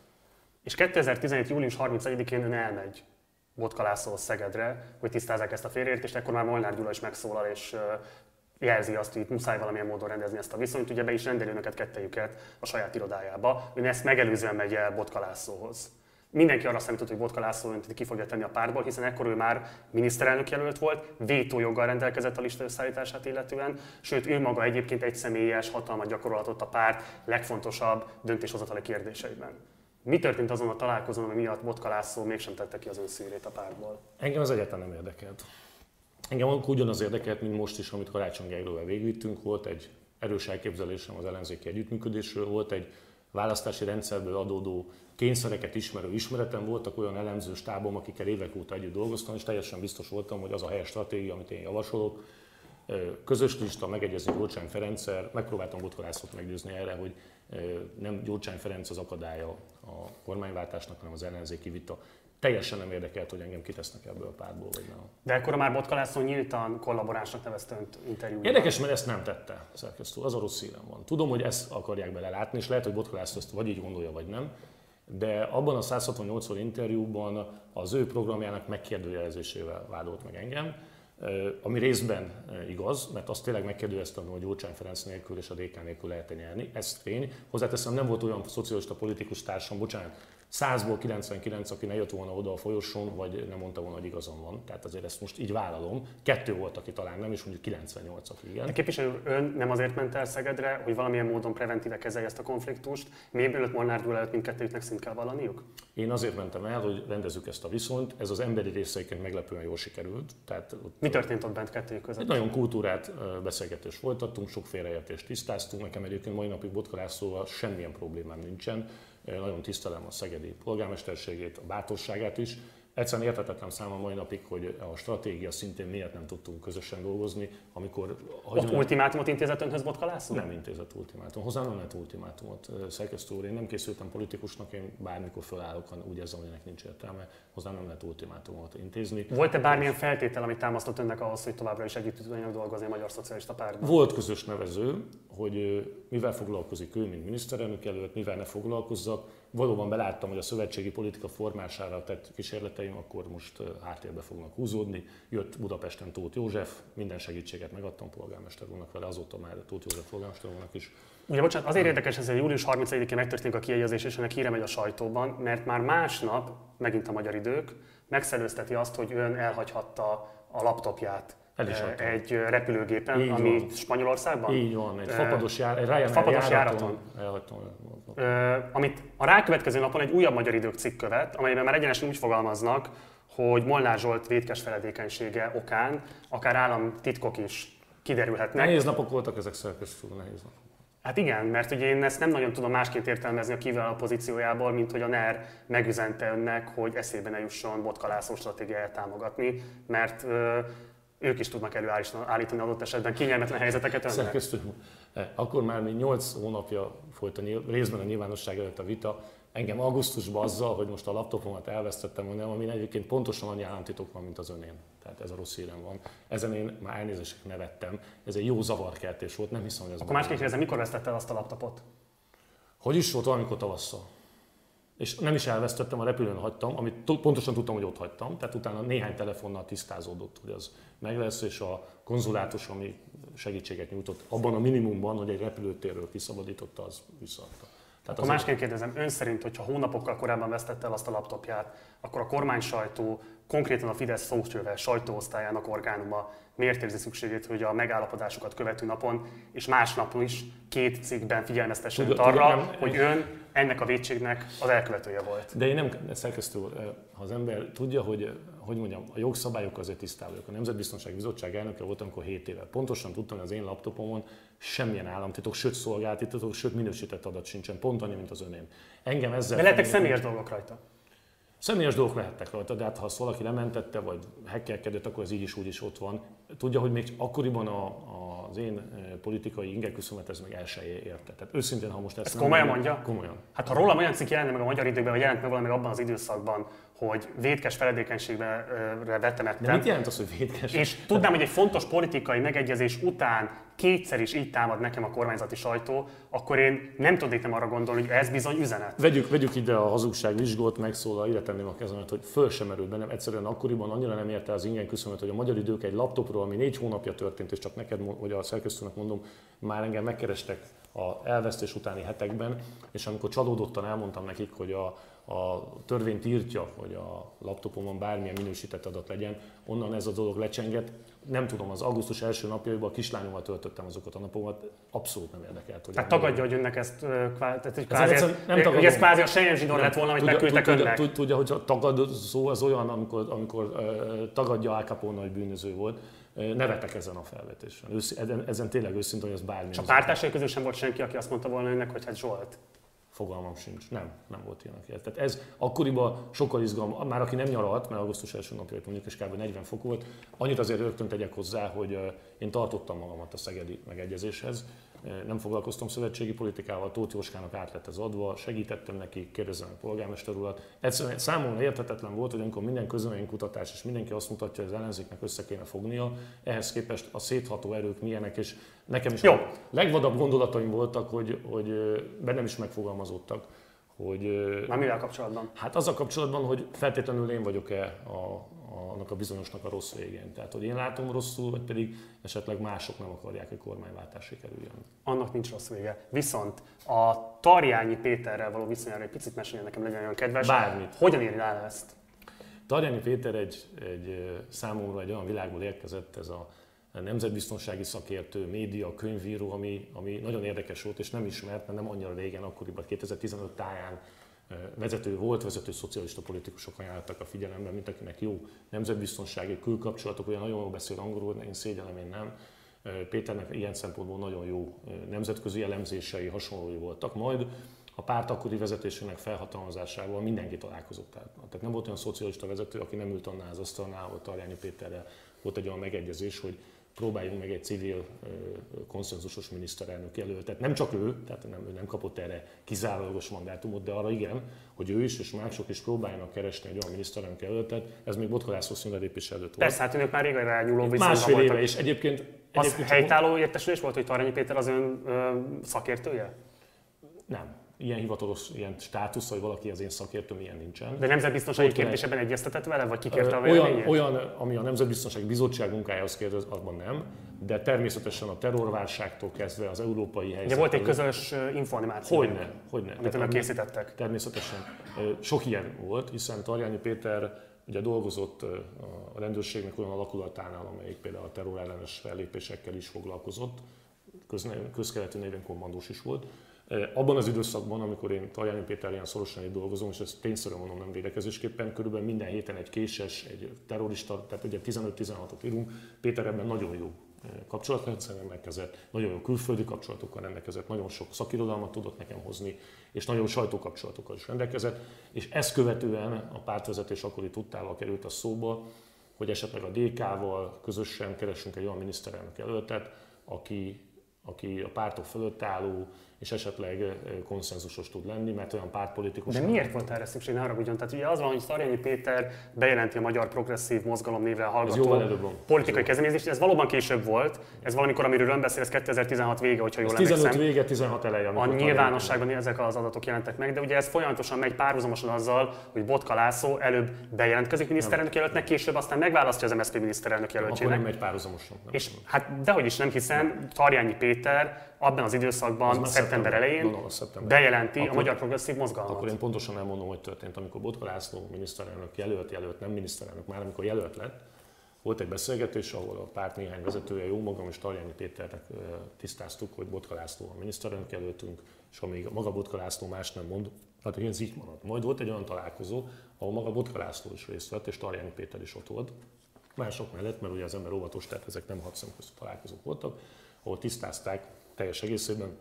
és 2017. július 31-én ön elmegy Botkalászóhoz Szegedre, hogy tisztázzák ezt a félreértést, ekkor már Molnár Gyula is megszólal, és jelzi azt, hogy itt muszáj valamilyen módon rendezni ezt a viszonyt, ugye be is rendeli önöket kettejüket a saját irodájába, ön ezt megelőzően megy el Botkalászóhoz mindenki arra számított, hogy Botka László ki fogja tenni a pártból, hiszen ekkor ő már miniszterelnök jelölt volt, vétójoggal rendelkezett a lista összeállítását illetően, sőt ő maga egyébként egy személyes hatalmat gyakorolhatott a párt legfontosabb döntéshozatali kérdéseiben. Mi történt azon a találkozón, ami miatt Botka László mégsem tette ki az ön szűrét a pártból? Engem az egyetlen nem érdekelt. Engem ugyanaz érdekelt, mint most is, amit Karácsony Gergővel végvittünk, volt egy erős elképzelésem az ellenzéki együttműködésről, volt egy választási rendszerből adódó kényszereket ismerő ismeretem, voltak olyan elemző stábom, akikkel évek óta együtt dolgoztam, és teljesen biztos voltam, hogy az a helyes stratégia, amit én javasolok, közös lista, megegyezik Gyurcsány Ferenccel, megpróbáltam Botkalászot meggyőzni erre, hogy nem Gyurcsány Ferenc az akadálya a kormányváltásnak, hanem az ellenzéki vita teljesen nem érdekelt, hogy engem kitesznek ebből a pártból, vagy nem. De akkor már Botka László nyíltan kollaboránsnak nevezte önt interjúban. Érdekes, mert ezt nem tette szerkesztő, az a rossz szívem van. Tudom, hogy ezt akarják belelátni, és lehet, hogy Botka László ezt vagy így gondolja, vagy nem, de abban a 168 interjúban az ő programjának megkérdőjelezésével vádolt meg engem, ami részben igaz, mert azt tényleg megkérdőjeleztem, hogy Gyurcsány Ferenc nélkül és a DK nélkül lehet nyerni, ez tény. Hozzáteszem, nem volt olyan szocialista politikus társam, bocsánat, 100-ból 99, aki ne jött volna oda a folyosón, vagy nem mondta volna, hogy igazam van. Tehát azért ezt most így vállalom. Kettő volt, aki talán nem, és mondjuk 98, aki igen. De képviselő, ön nem azért ment el Szegedre, hogy valamilyen módon preventíve kezelje ezt a konfliktust, még mielőtt Molnár Gyula előtt mindkettőjüknek szint kell vallaniuk? Én azért mentem el, hogy rendezzük ezt a viszonyt. Ez az emberi részeiként meglepően jól sikerült. Tehát ott Mi történt ott bent kettőjük között? Egy nagyon kultúrát beszélgetést folytattunk, sok félreértést tisztáztunk. Nekem egyébként mai napig Botkalászóval semmilyen problémám nincsen nagyon tisztelem a szegedi polgármesterségét, a bátorságát is. Egyszerűen értetetlen számomra mai napig, hogy a stratégia szintén miért nem tudtunk közösen dolgozni, amikor... Ott nem, ultimátumot intézett önhöz Botkalászló? Nem intézett ultimátum. Hozzám nem lehet ultimátumot. Szerkesztő úr, én nem készültem politikusnak, én bármikor fölállok, úgy érzem, hogy ennek nincs értelme. Hozzám nem lehet ultimátumot intézni. Volt-e bármilyen feltétel, amit támasztott önnek ahhoz, hogy továbbra is együtt tudjanak dolgozni a Magyar Szocialista Pártban? Volt közös nevező, hogy mivel foglalkozik ő, mint miniszterelnök előtt, mivel ne foglalkozzak, valóban beláttam, hogy a szövetségi politika formására tett kísérleteim akkor most háttérbe fognak húzódni. Jött Budapesten Tóth József, minden segítséget megadtam polgármester úrnak vele, azóta már Tóth József polgármester úrnak is. Ugye bocsánat, azért érdekes ez, hogy július 31-én megtörténik a kiegyezés, és ennek híre megy a sajtóban, mert már másnap, megint a magyar idők, megszerőzteti azt, hogy ön elhagyhatta a laptopját el is adtam. egy repülőgépen, Így ami van. Spanyolországban? Így van, egy fapados, jár, egy Ryanair fapados járaton. Elhagytam. amit a rákövetkező napon egy újabb magyar idők cikk követ, amelyben már egyenesen úgy fogalmaznak, hogy Molnár Zsolt vétkes feledékenysége okán akár államtitkok is kiderülhetnek. Nehéz napok voltak ezek szerkesztő, nehéz napok. Hát igen, mert ugye én ezt nem nagyon tudom másként értelmezni a kívülálló pozíciójából, mint hogy a NER megüzente önnek, hogy eszébe ne jusson botkalászó stratégiáját támogatni, mert ők is tudnak előállítani adott esetben kényelmetlen helyzeteket önnek. Szerkesztő, akkor már mi 8 hónapja folyt a részben a nyilvánosság előtt a vita, engem augusztusban azzal, hogy most a laptopomat elvesztettem, mondom, ami egyébként pontosan annyi államtitok van, mint az önén. Tehát ez a rossz hírem van. Ezen én már elnézést nevettem. Ez egy jó zavarkeltés volt, nem hiszem, hogy ez... Akkor másképp kérdezem, mikor vesztette el azt a laptopot? Hogy is volt valamikor tavasszal. És nem is elvesztettem, a repülőn hagytam, amit pontosan tudtam, hogy ott hagytam. Tehát utána néhány telefonnal tisztázódott, hogy az meg lesz, és a konzulátus, ami segítséget nyújtott abban a minimumban, hogy egy repülőtérről kiszabadította, az visszaadta. Tehát akkor másként kérdezem, ön szerint, hogyha hónapokkal korábban vesztette el azt a laptopját, akkor a kormány sajtó, konkrétan a Fidesz szócsővel sajtóosztályának orgánuma miért érzi szükségét, hogy a megállapodásokat követő napon és másnap is két cikkben figyelmeztessen arra, hogy ön ennek a védségnek az elkövetője volt. De én nem, szerkesztő ha az ember tudja, hogy, hogy mondjam, a jogszabályok azért tisztában A Nemzetbiztonsági Bizottság elnöke volt, amikor 7 éve. Pontosan tudtam, hogy az én laptopomon semmilyen államtitok, sőt szolgáltatók, sőt minősített adat sincsen, pont annyi, mint az önén. Engem ezzel... De lehetek személyes dolgok rajta. Személyes dolgok lehettek rajta, de hát ha azt valaki lementette, vagy hackerkedett, akkor ez így is úgy is ott van. Tudja, hogy még akkoriban a, a, az én eh, politikai ingeküszömet ez még el se érte. Tehát őszintén, ha most ezt, ezt komolyan mondja? Komolyan. Hát ha rólam olyan cikk jelenne meg a magyar időben, vagy jelent meg valami abban az időszakban, hogy védkes feledékenységbe vettem ettem. De mit jelent az, hogy védkes? És tudnám, hogy egy fontos politikai megegyezés után kétszer is így támad nekem a kormányzati sajtó, akkor én nem tudnék nem arra gondolni, hogy ez bizony üzenet. Vegyük, vegyük ide a hazugság vizsgót, megszólal, ide tenném a kezemet, hogy föl sem merült bennem. Egyszerűen akkoriban annyira nem érte az ingen küszömet, hogy a magyar idők egy laptopról, ami négy hónapja történt, és csak neked, vagy a szerkesztőnek mondom, már engem megkerestek a elvesztés utáni hetekben, és amikor csalódottan elmondtam nekik, hogy a, a törvény tiltja, hogy a laptopomon bármilyen minősített adat legyen, onnan ez a dolog lecsengett. Nem tudom, az augusztus első napjaiban a kislányommal töltöttem azokat a napokat, abszolút nem érdekelt. Hogy tehát tagadja, hogy önnek ezt, tehát, hogy kvázi, ez, nem tagadom. hogy ez kvázi a Sejem zsidon lett volna, hogy megküldtek önnek. Tudja, hogy a tagadó az olyan, amikor, amikor tagadja Al Capone, hogy bűnöző volt, nevetek ezen a felvetésen. Ezen, ezen tényleg őszintén, hogy ez bármi. És a pártársai közül sem volt senki, aki azt mondta volna önnek, hogy hát Zsolt. Fogalmam sincs. Nem, nem volt ilyen, aki Tehát ez akkoriban sokkal izgalmas, már aki nem nyaralt, mert augusztus első napja mondjuk és kb. 40 fok volt, annyit azért rögtön tegyek hozzá, hogy én tartottam magamat a szegedi megegyezéshez, nem foglalkoztam szövetségi politikával, Tóth Jóskának át lett ez adva, segítettem neki, kérdezem a polgármester urat. Egyszerűen számomra érthetetlen volt, hogy amikor minden kutatás és mindenki azt mutatja, hogy az ellenzéknek össze kéne fognia, ehhez képest a szétható erők milyenek, és nekem is Jó. a legvadabb gondolataim voltak, hogy, hogy bennem is megfogalmazódtak, hogy... Már mivel kapcsolatban? Hát az a kapcsolatban, hogy feltétlenül én vagyok-e a, annak a bizonyosnak a rossz végén. Tehát, hogy én látom rosszul, vagy pedig esetleg mások nem akarják, hogy kormányváltás sikerüljön. Annak nincs rossz vége. Viszont a Tarjányi Péterrel való viszonyára egy picit meséljen nekem, legyen olyan kedves. Bármit. Hogyan írja el ezt? Tarjányi Péter egy, egy számomra egy olyan világból érkezett, ez a nemzetbiztonsági szakértő, média, könyvíró, ami, ami nagyon érdekes volt, és nem ismert, mert nem annyira régen, akkoriban 2015 táján vezető volt, vezető szocialista politikusok ajánlottak a figyelembe, mint akinek jó nemzetbiztonsági külkapcsolatok, olyan nagyon jól beszél angolul, én szégyellem, én nem. Péternek ilyen szempontból nagyon jó nemzetközi elemzései, hasonlói voltak. Majd a párt akkori vezetésének felhatalmazásával mindenki találkozott. Tehát nem volt olyan szocialista vezető, aki nem ült annál az asztalnál, ahol Tarjányi Péterrel volt egy olyan megegyezés, hogy próbáljunk meg egy civil konszenzusos miniszterelnök jelöltet. Nem csak ő, tehát nem, ő nem kapott erre kizárólagos mandátumot, de arra igen, hogy ő is és mások is próbáljanak keresni egy olyan miniszterelnök jelöltet. Ez még Botka László színlelépés előtt volt. Persze, hát önök már régen rányúló Másfél éve, és egyébként, egyébként az helytálló értesülés volt, hogy Taranyi Péter az ön ö, szakértője? Nem ilyen hivatalos ilyen státusz, hogy valaki az én szakértőm, ilyen nincsen. De nemzetbiztonsági kérdésében egyeztetett vele, vagy kikérte a olyan, olyan, ami a Nemzetbiztonsági Bizottság munkájához kérdez, abban nem, de természetesen a terrorválságtól kezdve az európai helyzet. De volt egy közös információ. Hogyne, hogyne. Amit önök készítettek. Természetesen. Sok ilyen volt, hiszen Tarjányi Péter ugye dolgozott a rendőrségnek olyan alakulatánál, amelyik például a terrorellenes fellépésekkel is foglalkozott, közkeletű néven kommandós is volt abban az időszakban, amikor én Tajani Péter ilyen szorosan itt dolgozom, és ezt tényszerűen mondom nem védekezésképpen, körülbelül minden héten egy késes, egy terrorista, tehát ugye 15-16-ot írunk, Péter ebben nagyon jó kapcsolatrendszer rendelkezett, nagyon jó külföldi kapcsolatokkal rendelkezett, nagyon sok szakirodalmat tudott nekem hozni, és nagyon sajtókapcsolatokkal is rendelkezett, és ezt követően a pártvezetés akkori tudtával került a szóba, hogy esetleg a DK-val közösen keresünk egy olyan miniszterelnök jelöltet, aki, aki a pártok fölött álló, és esetleg konszenzusos tud lenni, mert olyan pártpolitikus. De miért volt erre szükség, ne haragudjon? Tehát ugye az van, hogy Szarjányi Péter bejelenti a Magyar Progresszív Mozgalom névre hallgató politikai kezdeményezést, ez valóban később volt, ez valamikor, amiről ön beszél, ez 2016 vége, hogyha jól ez 15 emlékszem. vége, 16 eleje. A nyilvánosságban ezek az adatok jelentek meg, de ugye ez folyamatosan megy párhuzamosan azzal, hogy Botka László előbb bejelentkezik miniszterelnök jelöltnek, később aztán megválasztja az MSZP miniszterelnök jelöltsének. Akkor nem megy párhuzamosan. Nem és hát dehogy is nem, hiszen Tarjányi Péter abban az időszakban, szeptember, szeptember elején no, szeptember. bejelenti akkor, a Magyar Progresszív Mozgalmat. Akkor én pontosan elmondom, hogy történt. Amikor Botka László miniszterelnök jelölt, jelölt, nem miniszterelnök, már amikor jelölt lett, volt egy beszélgetés, ahol a párt néhány vezetője, jó magam és Tarjányi Péternek tisztáztuk, hogy Botka László a miniszterelnök jelöltünk, és amíg maga Botka László más nem mond, hát ez így maradt. Majd volt egy olyan találkozó, ahol maga Botka László is részt vett, és Tarjányi Péter is ott volt. Mások mellett, mert ugye az ember óvatos, tehát ezek nem hat találkozók voltak, ahol tisztázták teljes egészében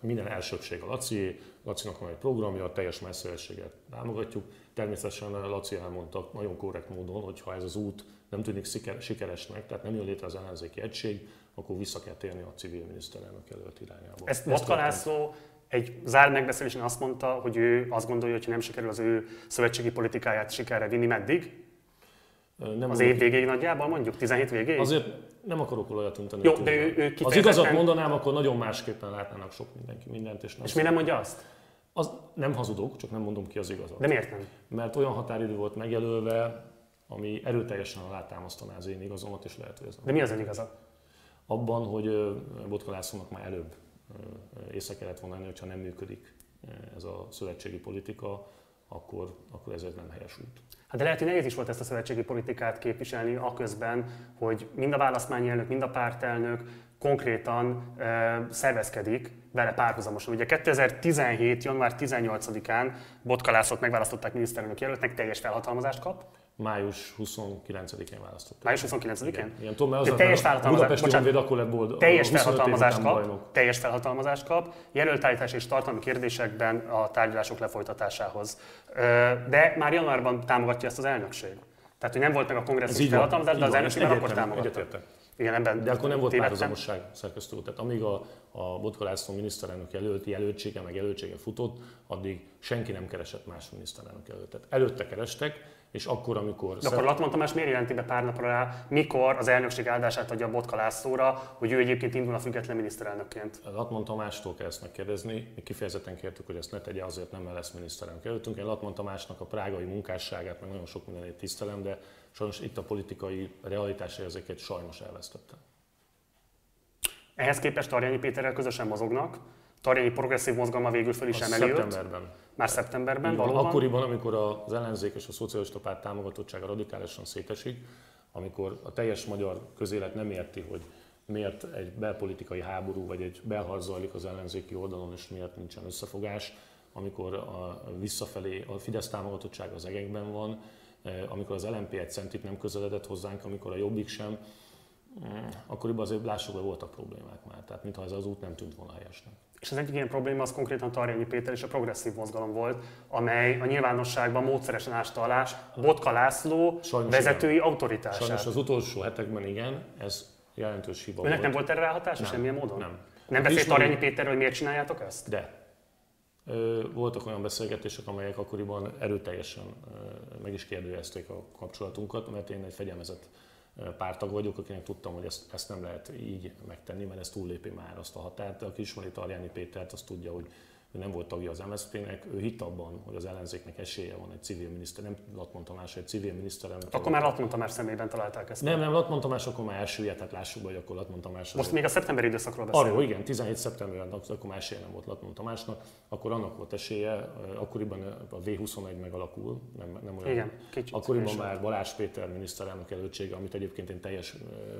minden elsőbség a Laci, Lacinak van egy programja, a teljes messzőességet támogatjuk. Természetesen Laci elmondta nagyon korrekt módon, hogy ha ez az út nem tűnik sikeresnek, tehát nem jön létre az ellenzéki egység, akkor vissza kell térni a civil miniszterelnök előtt irányába. Ezt Motka László egy zárt megbeszélésen azt mondta, hogy ő azt gondolja, hogy nem sikerül az ő szövetségi politikáját sikerre vinni, meddig? Nem az év végéig nagyjából mondjuk, 17 végéig? Azért nem akarok olyat tűnteni. Jó, de ő, ő. Az igazat mondanám, akkor nagyon másképpen látnának sok mindenki mindent. És, nem és mi nem mondja azt? Az nem hazudok, csak nem mondom ki az igazat. De miért nem? Mert olyan határidő volt megjelölve, ami erőteljesen alátámasztaná az én igazomat, és lehet, hogy ez De mi az ön igazat? Abban, hogy Botka Lászlónak már előbb észre kellett volna lenni, hogyha nem működik ez a szövetségi politika, akkor, akkor ez egy nem helyes út. Hát de lehet, hogy nehéz is volt ezt a szövetségi politikát képviselni aközben, hogy mind a választmányi elnök, mind a pártelnök konkrétan e, szervezkedik vele párhuzamosan. Ugye 2017. január 18-án Botka Lászlót megválasztották miniszterelnök jelöltnek, teljes felhatalmazást kap, Május 29-én választották. Május 29-én? Igen, igen tudom, mert az teljes felhatalmazást, bocsánat, akkor lett boldog. Teljes felhatalmazást kap, bajnok. teljes felhatalmazást kap, jelöltállítás és tartalmi kérdésekben a tárgyalások lefolytatásához. De már januárban támogatja ezt az elnökség. Tehát, hogy nem volt meg a kongresszus felhatalmazás, de az elnökség már akkor támogatta. Igen, ebben De akkor nem volt párhuzamosság szerkesztő Tehát amíg a, a Botka László miniszterelnök jelölti jelöltsége, meg jelöltsége futott, addig senki nem keresett más miniszterelnök jelöltet. Előtte kerestek, és akkor, amikor... De akkor Latman Tamás miért jelenti be pár napra rá, mikor az elnökség áldását adja Botka Lászlóra, hogy ő egyébként indul a független miniszterelnökként? Latman Tamástól kell ezt megkérdezni. Mi kifejezetten kértük, hogy ezt ne tegye, azért nem lesz miniszterelnök előttünk. Én Latman Tamásnak a prágai munkásságát, meg nagyon sok mindenét tisztelem, de sajnos itt a politikai realitás érzéket sajnos elvesztette. Ehhez képest Tarjányi Péterrel közösen mozognak. Tarjányi progresszív mozgalma végül föl is emeli Szeptemberben. Már szeptemberben, valóban? Akkoriban, amikor az ellenzék és a szocialista párt támogatottsága radikálisan szétesik, amikor a teljes magyar közélet nem érti, hogy miért egy belpolitikai háború vagy egy belharc zajlik az ellenzéki oldalon, és miért nincsen összefogás, amikor a visszafelé a Fidesz támogatottság az egekben van, eh, amikor az LNP egy centit nem közeledett hozzánk, amikor a Jobbik sem, eh, akkoriban azért lássuk, hogy voltak problémák már. Tehát mintha ez az út nem tűnt volna helyesnek. És az egyik ilyen probléma az konkrétan Tarjányi Péter és a progresszív mozgalom volt, amely a nyilvánosságban módszeresen ásta alá Botka László Sajnos vezetői igen. autoritását. Sajnos az utolsó hetekben igen, ez jelentős hiba Önnek volt. nem volt erre ráhatása semmilyen módon? Nem. Nem beszélt Tarjányi Péterről, hogy miért csináljátok ezt? De. Voltak olyan beszélgetések, amelyek akkoriban erőteljesen meg is kérdőjezték a kapcsolatunkat, mert én egy fegyelmezett pártag vagyok, akinek tudtam, hogy ezt, ezt nem lehet így megtenni, mert ez túllépi már azt a határt. Aki ismeri Tarjáni Pétert, az tudja, hogy ő nem volt tagja az MSZP-nek, ő hitt abban, hogy az ellenzéknek esélye van egy civil miniszter, nem Latman Tamás, egy civil miniszterelnök. Akkor már Latman Tamás személyben találták ezt. Nem, nem, Latman Tamás akkor már elsője, tehát lássuk, hogy akkor Latman Tamás. Most még a szeptemberi időszakról beszélünk. Arról, igen, 17 szeptemberben akkor már esélye nem volt Latman Tamásnak, akkor annak volt esélye, akkoriban a V21 megalakul, nem, nem olyan. Igen, kicsit. Akkoriban már Balázs Péter miniszterelnök előttsége, amit egyébként én teljes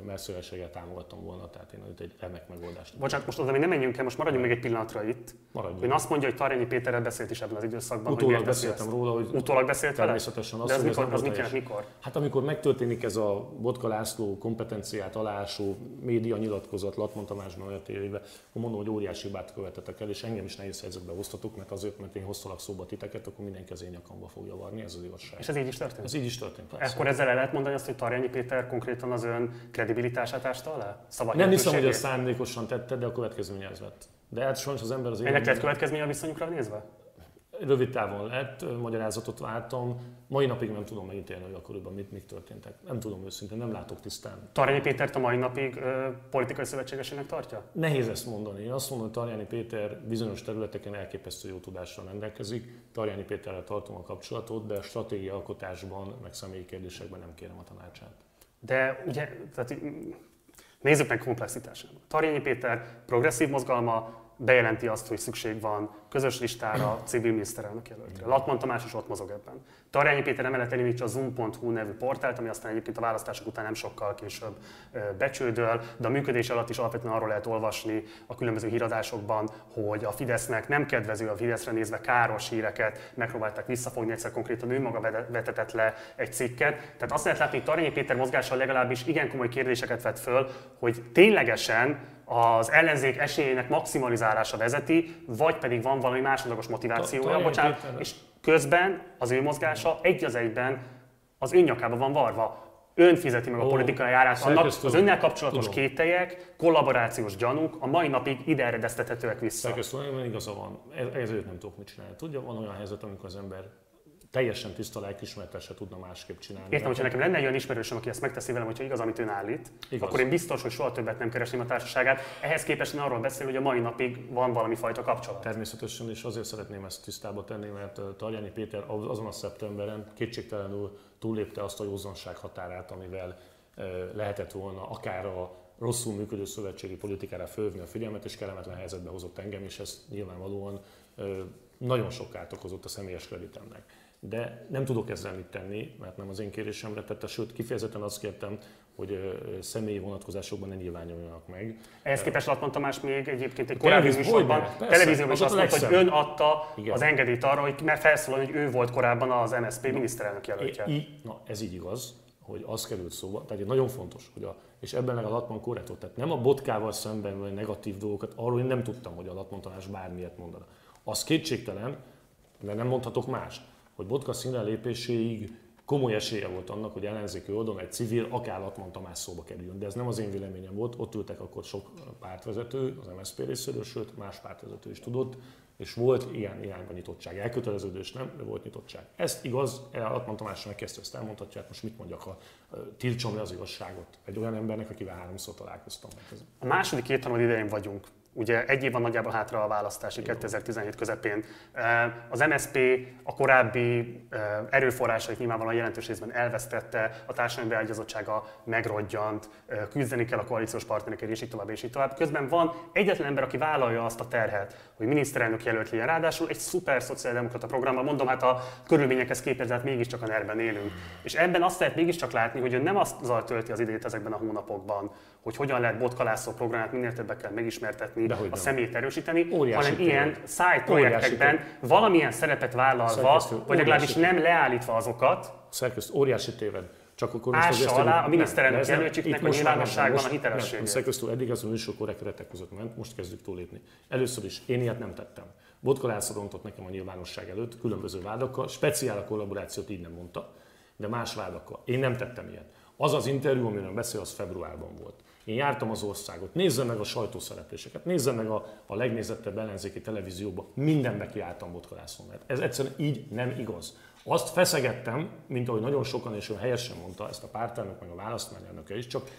messzőességgel támogattam volna, tehát én egy remek megoldást. Bocsánat, most oda még nem menjünk el, most maradjunk még egy pillanatra itt. Maradjunk. Azt mondja, hogy Tarjányi Péterrel beszélt is ebben az időszakban. Utólag hogy beszéltem róla, hogy Utólag beszélt természetesen vele? Azt, De ez mikor, az mit mikor? Hát amikor megtörténik ez a Botka László kompetenciát alásó média nyilatkozat Latman Tamás éve, akkor mondom, hogy óriási hibát követetek el, és engem is nehéz helyzetbe hoztatok, mert azért, mert én hoztalak szóba titeket, akkor mindenki az én nyakamba fogja varni, ez az igazság. És ez így is történt? Ez így is történt. Persze. Akkor ezzel el lehet mondani azt, hogy Tarjányi Péter konkrétan az ön kredibilitását ásta alá? Nem hiszem, hogy ezt szándékosan tette, de a következménye ez lett. De hát sajnos az ember az Ennek lett következménye a viszonyukra nézve? Rövid távon lett, magyarázatot váltam, mai napig nem tudom megítélni, hogy akkoriban mit, mit történtek. Nem tudom őszintén, nem látok tisztán. Tarjányi Pétert a mai napig ö, politikai szövetségesének tartja? Nehéz ezt mondani. Én azt mondom, hogy Tarjányi Péter bizonyos területeken elképesztő jó tudással rendelkezik. Tarjányi Péterrel tartom a kapcsolatot, de a stratégia alkotásban, meg személyi kérdésekben nem kérem a tanácsát. De ugye, tehát nézzük meg komplexitását. Tarjányi Péter progresszív mozgalma, bejelenti azt, hogy szükség van közös listára, civil miniszterelnök jelöltre. Latman Tamás is ott mozog ebben. Tarjányi Péter emellett elindítja a zoom.hu nevű portált, ami aztán egyébként a választások után nem sokkal később becsődöl, de a működés alatt is alapvetően arról lehet olvasni a különböző híradásokban, hogy a Fidesznek nem kedvező a Fideszre nézve káros híreket megpróbálták visszafogni, egyszer konkrétan ő maga vetetett le egy cikket. Tehát azt lehet látni, hogy Tarjányi Péter mozgással legalábbis igen komoly kérdéseket vet föl, hogy ténylegesen az ellenzék esélyének maximalizálása vezeti, vagy pedig van valami másodlagos motivációja, bocsánat, és közben az ő mozgása egy az egyben az nyakába van varva. Ön fizeti meg a politikai annak, az önnel kapcsolatos tudom. kételyek, kollaborációs gyanúk a mai napig ide eredeztethetőek vissza. Szerkesztő, igaza van, ez, ez nem tudok mit csinálni. Tudja, van olyan helyzet, amikor az ember teljesen tiszta lelkismerettel se tudna másképp csinálni. Értem, hogyha nekem lenne egy olyan ismerősöm, aki ezt megteszi velem, hogyha igaz, amit ön állít, igaz. akkor én biztos, hogy soha többet nem keresném a társaságát. Ehhez képest én arról beszél, hogy a mai napig van valami fajta kapcsolat. Természetesen, és azért szeretném ezt tisztába tenni, mert Tarjányi Péter azon a szeptemberen kétségtelenül túllépte azt a józanság határát, amivel lehetett volna akár a rosszul működő szövetségi politikára fölvni a figyelmet, és kellemetlen helyzetbe hozott engem, és ez nyilvánvalóan nagyon sok kárt okozott a személyes kreditemnek de nem tudok ezzel mit tenni, mert nem az én kérésemre tette, sőt kifejezetten azt kértem, hogy személyi vonatkozásokban ne nyilvánuljanak meg. Ehhez képest Latman Tamás még egyébként egy korábbi műsorban, televízióban is azt mondta, hogy ön adta Igen. az engedélyt arra, hogy felszólalni, hogy ő volt korábban az MSZP miniszterelnök jelöltje. I, na, ez így igaz, hogy az került szóba, tehát nagyon fontos, hogy a, és ebben legalább Latman korrekt tehát nem a botkával szemben vagy negatív dolgokat, arról én nem tudtam, hogy a Latman Tamás bármilyet mondana. Az kétségtelen, de nem mondhatok mást hogy Botka színre lépéséig komoly esélye volt annak, hogy ellenzéki oldalon egy civil, akár Latman Tamás szóba kerüljön. De ez nem az én véleményem volt, ott ültek akkor sok pártvezető, az MSZP részéről, sőt más pártvezető is tudott, és volt ilyen irányba nyitottság. Elköteleződés nem, de volt nyitottság. Ezt igaz, Latman Tamás megkezdte, ezt elmondhatja, hát most mit mondjak, ha tiltsom le az igazságot egy olyan embernek, akivel háromszor találkoztam. A második két idején vagyunk. Ugye egy év van nagyjából hátra a választási 2017 közepén. Az MSP a korábbi erőforrásait nyilvánvalóan jelentős részben elvesztette, a társadalmi beágyazottsága megrodjant, küzdeni kell a koalíciós partnerekért, és így tovább, és így tovább. Közben van egyetlen ember, aki vállalja azt a terhet, hogy miniszterelnök jelölt legyen. Ráadásul egy szuper szociáldemokrata programban, mondom, hát a körülményekhez képest, hát mégiscsak a nerben élünk. És ebben azt lehet mégiscsak látni, hogy ő nem azzal tölti az idejét ezekben a hónapokban, hogy hogyan lehet botkalászó programját minél többekkel megismertetni, a személyt erősíteni, Óriási hanem téved. ilyen side projektekben valamilyen szerepet vállalva, vagy legalábbis nem leállítva azokat. Szerkesztő, óriási téved. Csak akkor most azért, alá a miniszterelnök jelöltségnek a nyilvánosságban a hitelessége. Szerkesztő eddig az a műsor korrekt keretek között ment, most kezdjük túlépni. Először is én ilyet nem tettem. Botka László rontott nekem a nyilvánosság előtt különböző vádakkal, speciál a kollaborációt így nem mondta, de más vádakkal. Én nem tettem ilyet. Az az interjú, amiről beszél, az februárban volt. Én jártam az országot, nézze meg a sajtószerepléseket, nézze meg a, a legnézettebb ellenzéki televízióba, mindenbe kiálltam botkalászon, mert ez egyszerűen így nem igaz. Azt feszegettem, mint ahogy nagyon sokan, és ő helyesen mondta, ezt a pártelnök, meg a választmányelnöke is, csak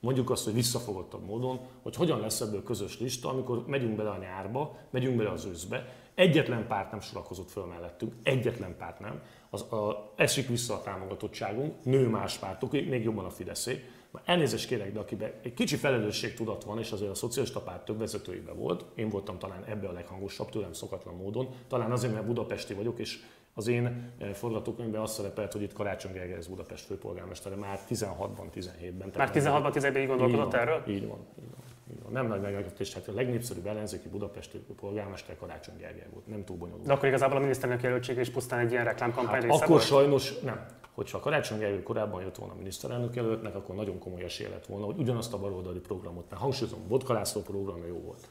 mondjuk azt, hogy visszafogottabb módon, hogy hogyan lesz ebből közös lista, amikor megyünk bele a nyárba, megyünk bele az őszbe. Egyetlen párt nem sorakozott föl mellettünk, egyetlen párt nem. Az, a, esik vissza a támogatottságunk, nő más pártok, még jobban a Fideszé. Elnézést kérek, de akiben egy kicsi felelősségtudat van, és azért a szocialista párt több vezetőiben volt, én voltam talán ebbe a leghangosabb, tőlem szokatlan módon, talán azért, mert budapesti vagyok, és az én eh, forgatókönyvben azt szerepelt, hogy itt Karácsony Gergely ez Budapest főpolgármestere már 16-ban, 17-ben. Már 16-ban, 17-ben így gondolkodott erről? Így van, így van. Nem nagy meglepetés, hát a legnépszerűbb ellenzéki budapesti polgármester Karácsony Gergely volt, nem túl bonyolult. De akkor igazából a miniszterelnök jelöltség is pusztán egy ilyen reklámkampány hát Akkor volt? sajnos nem. Hogyha a Karácsony Gergely korábban jött volna a miniszterelnök jelöltnek, akkor nagyon komoly esélye lett volna, hogy ugyanazt a baloldali programot, mert hangsúlyozom, Vodka László programja jó volt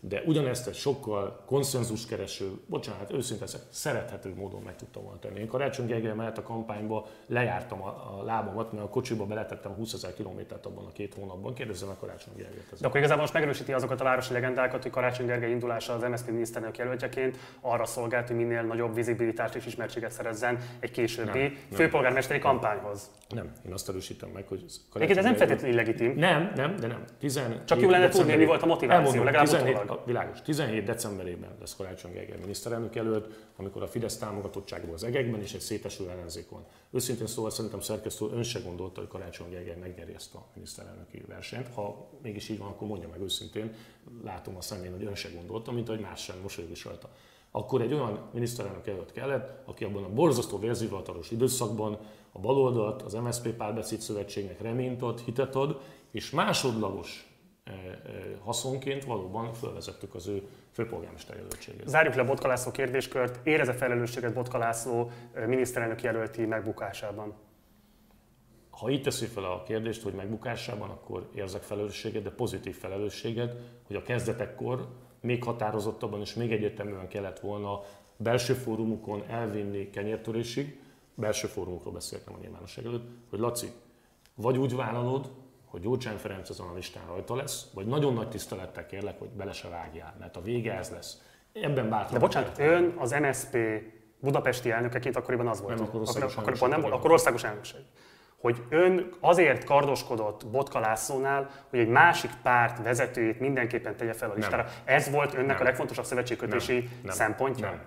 de ugyanezt egy sokkal kereső, bocsánat, őszintén szerethető módon meg tudtam volna tenni. Én Karácsony Gergely mellett a kampányba lejártam a, a lábamat, mert a kocsiba beletettem 20 ezer kilométert abban a két hónapban. Kérdezzem a Karácsony Gergelyt. De akkor igazából most megerősíti azokat a városi legendákat, hogy Karácsony Gergely indulása az MSZP miniszterelnök jelöltjeként arra szolgált, hogy minél nagyobb vizibilitást és ismertséget szerezzen egy későbbi nem, főpolgármesteri nem, kampányhoz. Nem, én azt erősítem meg, hogy ez nem feltétlenül illegitim. Nem, nem, de nem. 17 Csak jó lenne tudni, mi volt a motiváció, legalább 17, világos. 17 decemberében lesz Karácsony Gergely miniszterelnök jelölt, amikor a Fidesz támogatottságból az egekben és egy széteső ellenzék van. Őszintén szóval szerintem szerkesztő ön se gondolta, hogy Karácsony Gergely megnyeri ezt a miniszterelnöki versenyt. Ha mégis így van, akkor mondja meg őszintén, látom a szemén, hogy ön se gondolta, mint ahogy más sem mosolyog is rajta. Akkor egy olyan miniszterelnök jelölt kellett, aki abban a borzasztó vérzivatalos időszakban a baloldalt, az MSZP párbeszéd szövetségnek reményt hitet ad, és másodlagos haszonként valóban felvezettük az ő főpolgármester jelöltségét. Zárjuk le Botka László kérdéskört. Érez-e felelősséget Botka László miniszterelnök jelölti megbukásában? Ha így teszi fel a kérdést, hogy megbukásában, akkor érzek felelősséget, de pozitív felelősséget, hogy a kezdetekkor még határozottabban és még egyértelműen kellett volna belső fórumukon elvinni kenyértörésig, belső fórumokról beszéltem a nyilvánosság előtt, hogy Laci, vagy úgy vállalod, hogy Gyurcsány Ferenc azon a listán rajta lesz, vagy nagyon nagy tisztelettel kérlek, hogy bele se vágjál, mert a vége ez lesz. Ebben bátran. De bocsánat, ön az MSP budapesti elnökeként akkoriban az volt. Nem, akkor országos, akkor, akkor, nem, akkor országos elnökség. Hogy ön azért kardoskodott Botka Lászlónál, hogy egy másik párt vezetőjét mindenképpen tegye fel a listára. Nem. Ez volt önnek nem. a legfontosabb szövetségkötési nem. Nem. szempontja? Nem.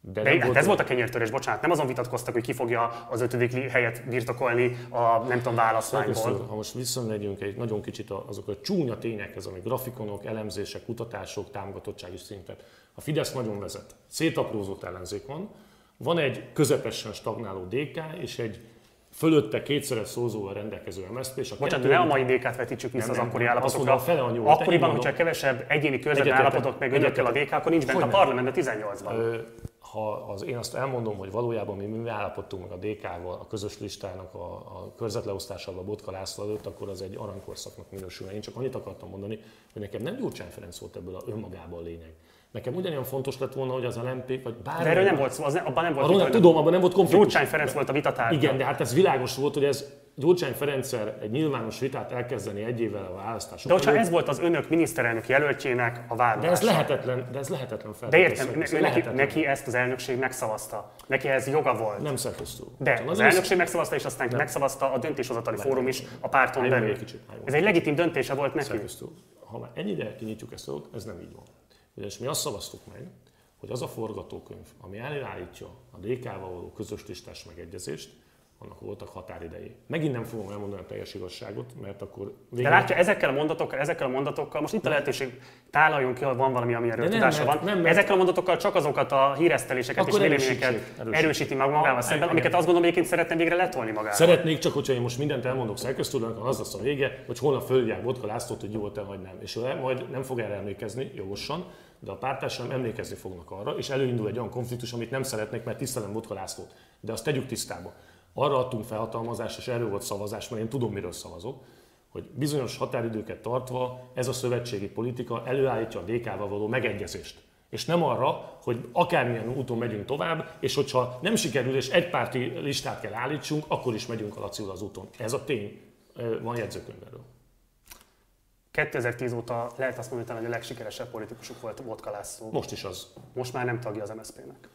De, De hát volt ez volt a kenyértörés, bocsánat, nem azon vitatkoztak, hogy ki fogja az ötödik helyet birtokolni a nem tudom válaszlányból. Ha most visszamegyünk egy nagyon kicsit azok a csúnya tényekhez, amik grafikonok, elemzések, kutatások, támogatottsági szintet. A Fidesz nagyon vezet. Szétaprózott ellenzék van, van egy közepesen stagnáló DK és egy fölötte kétszeres szózóval rendelkező MSZP, és a Bocsánat, kettő... ne a mai DK-t vetítsük vissza nem, az akkori állapotokra. A fele a nyolc, Akkoriban, hogyha kevesebb egyéni körzeti állapotok meg önökkel a DK, akkor nincs bent a parlamentben 18-ban ha az, én azt elmondom, hogy valójában mi, mi állapodtunk meg a DK-val, a közös listának a, a körzetleosztásával a Botka László előtt, akkor az egy aranykorszaknak minősül. Én csak annyit akartam mondani, hogy nekem nem Gyurcsány Ferenc volt ebből a önmagában a lényeg. Nekem ugyanilyen fontos lett volna, hogy az LMP, vagy bármi... De erről nem volt szó, az ne, abban nem volt Arról nem, tudom, abban nem volt konfliktus. Gyurcsány Ferenc volt a vitatárgya. Igen, de hát ez világos volt, hogy ez Gyurcsány Ferenccel egy nyilvános vitát elkezdeni egy évvel a választások. De hogyha ez volt az önök miniszterelnök jelöltjének a vállalása. De ez lehetetlen, de ez lehetetlen. De értem, ne, neki, lehetetlen. neki, ezt az elnökség megszavazta. Neki ez joga volt. Nem szerkesztő. De az, az elnökség megszavazta, és aztán nem. megszavazta a döntéshozatali fórum is a párton belül. Egy kicsit, ez egy legitim döntése volt neki. Szerkesztő. Ha már ennyire kinyitjuk ezt ez nem így van. És mi azt szavaztuk meg, hogy az a forgatókönyv, ami előállítja a DK-val való közös listás megegyezést, annak voltak határidei. Megint nem fogom elmondani a teljes igazságot, mert akkor... Végül... De látja, ezekkel a mondatokkal, ezekkel a mondatokkal, most itt a lehetőség, tálaljon ki, hogy van valami, ami erről tudása van. Nem, mert... Ezekkel a mondatokkal csak azokat a híreszteléseket akkor és véleményeket erősíti meg magával szemben, amiket azt gondolom, egyébként szeretne végre letolni magával. Szeretnék, csak hogyha én most mindent elmondok szerkesztőnek, az lesz a vége, hogy holnap fölhívják Botka Lászlót, hogy jó te vagy nem. És ő majd nem fog erre emlékezni, jogosan, de a pártársaim emlékezni fognak arra, és előindul egy olyan konfliktus, amit nem szeretnék, mert tisztelem Botka Lászlót. De azt tegyük tisztába arra adtunk felhatalmazást, és erről volt szavazás, mert én tudom, miről szavazok, hogy bizonyos határidőket tartva ez a szövetségi politika előállítja a DK-val való megegyezést. És nem arra, hogy akármilyen úton megyünk tovább, és hogyha nem sikerül, és egy párti listát kell állítsunk, akkor is megyünk a Laciul az úton. Ez a tény van jegyzőkönyvelő. 2010 óta lehet azt mondani, hogy a legsikeresebb politikusuk volt Vodka László. Most is az. Most már nem tagja az MSZP-nek.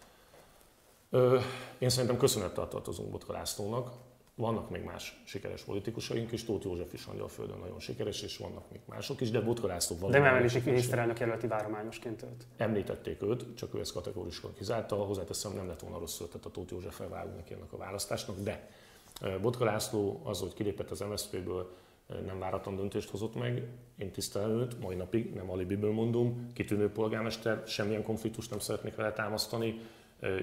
Én szerintem köszönettel tartozunk Botka Lászlónak. Vannak még más sikeres politikusaink is, Tóth József is Angyalföldön nagyon sikeres, és vannak még mások is, de Botka László van. De nem említik miniszterelnök jelölti várományosként őt. Említették őt, csak ő ezt kategórisan kizárta. Hozzáteszem, nem lett volna rossz ötlet a Tóth József neki ennek a választásnak, de Botka László az, hogy kilépett az MSZP-ből, nem váratlan döntést hozott meg. Én tisztelem őt, mai napig, nem alibiből mondom, kitűnő polgármester, semmilyen konfliktust nem szeretnék vele támasztani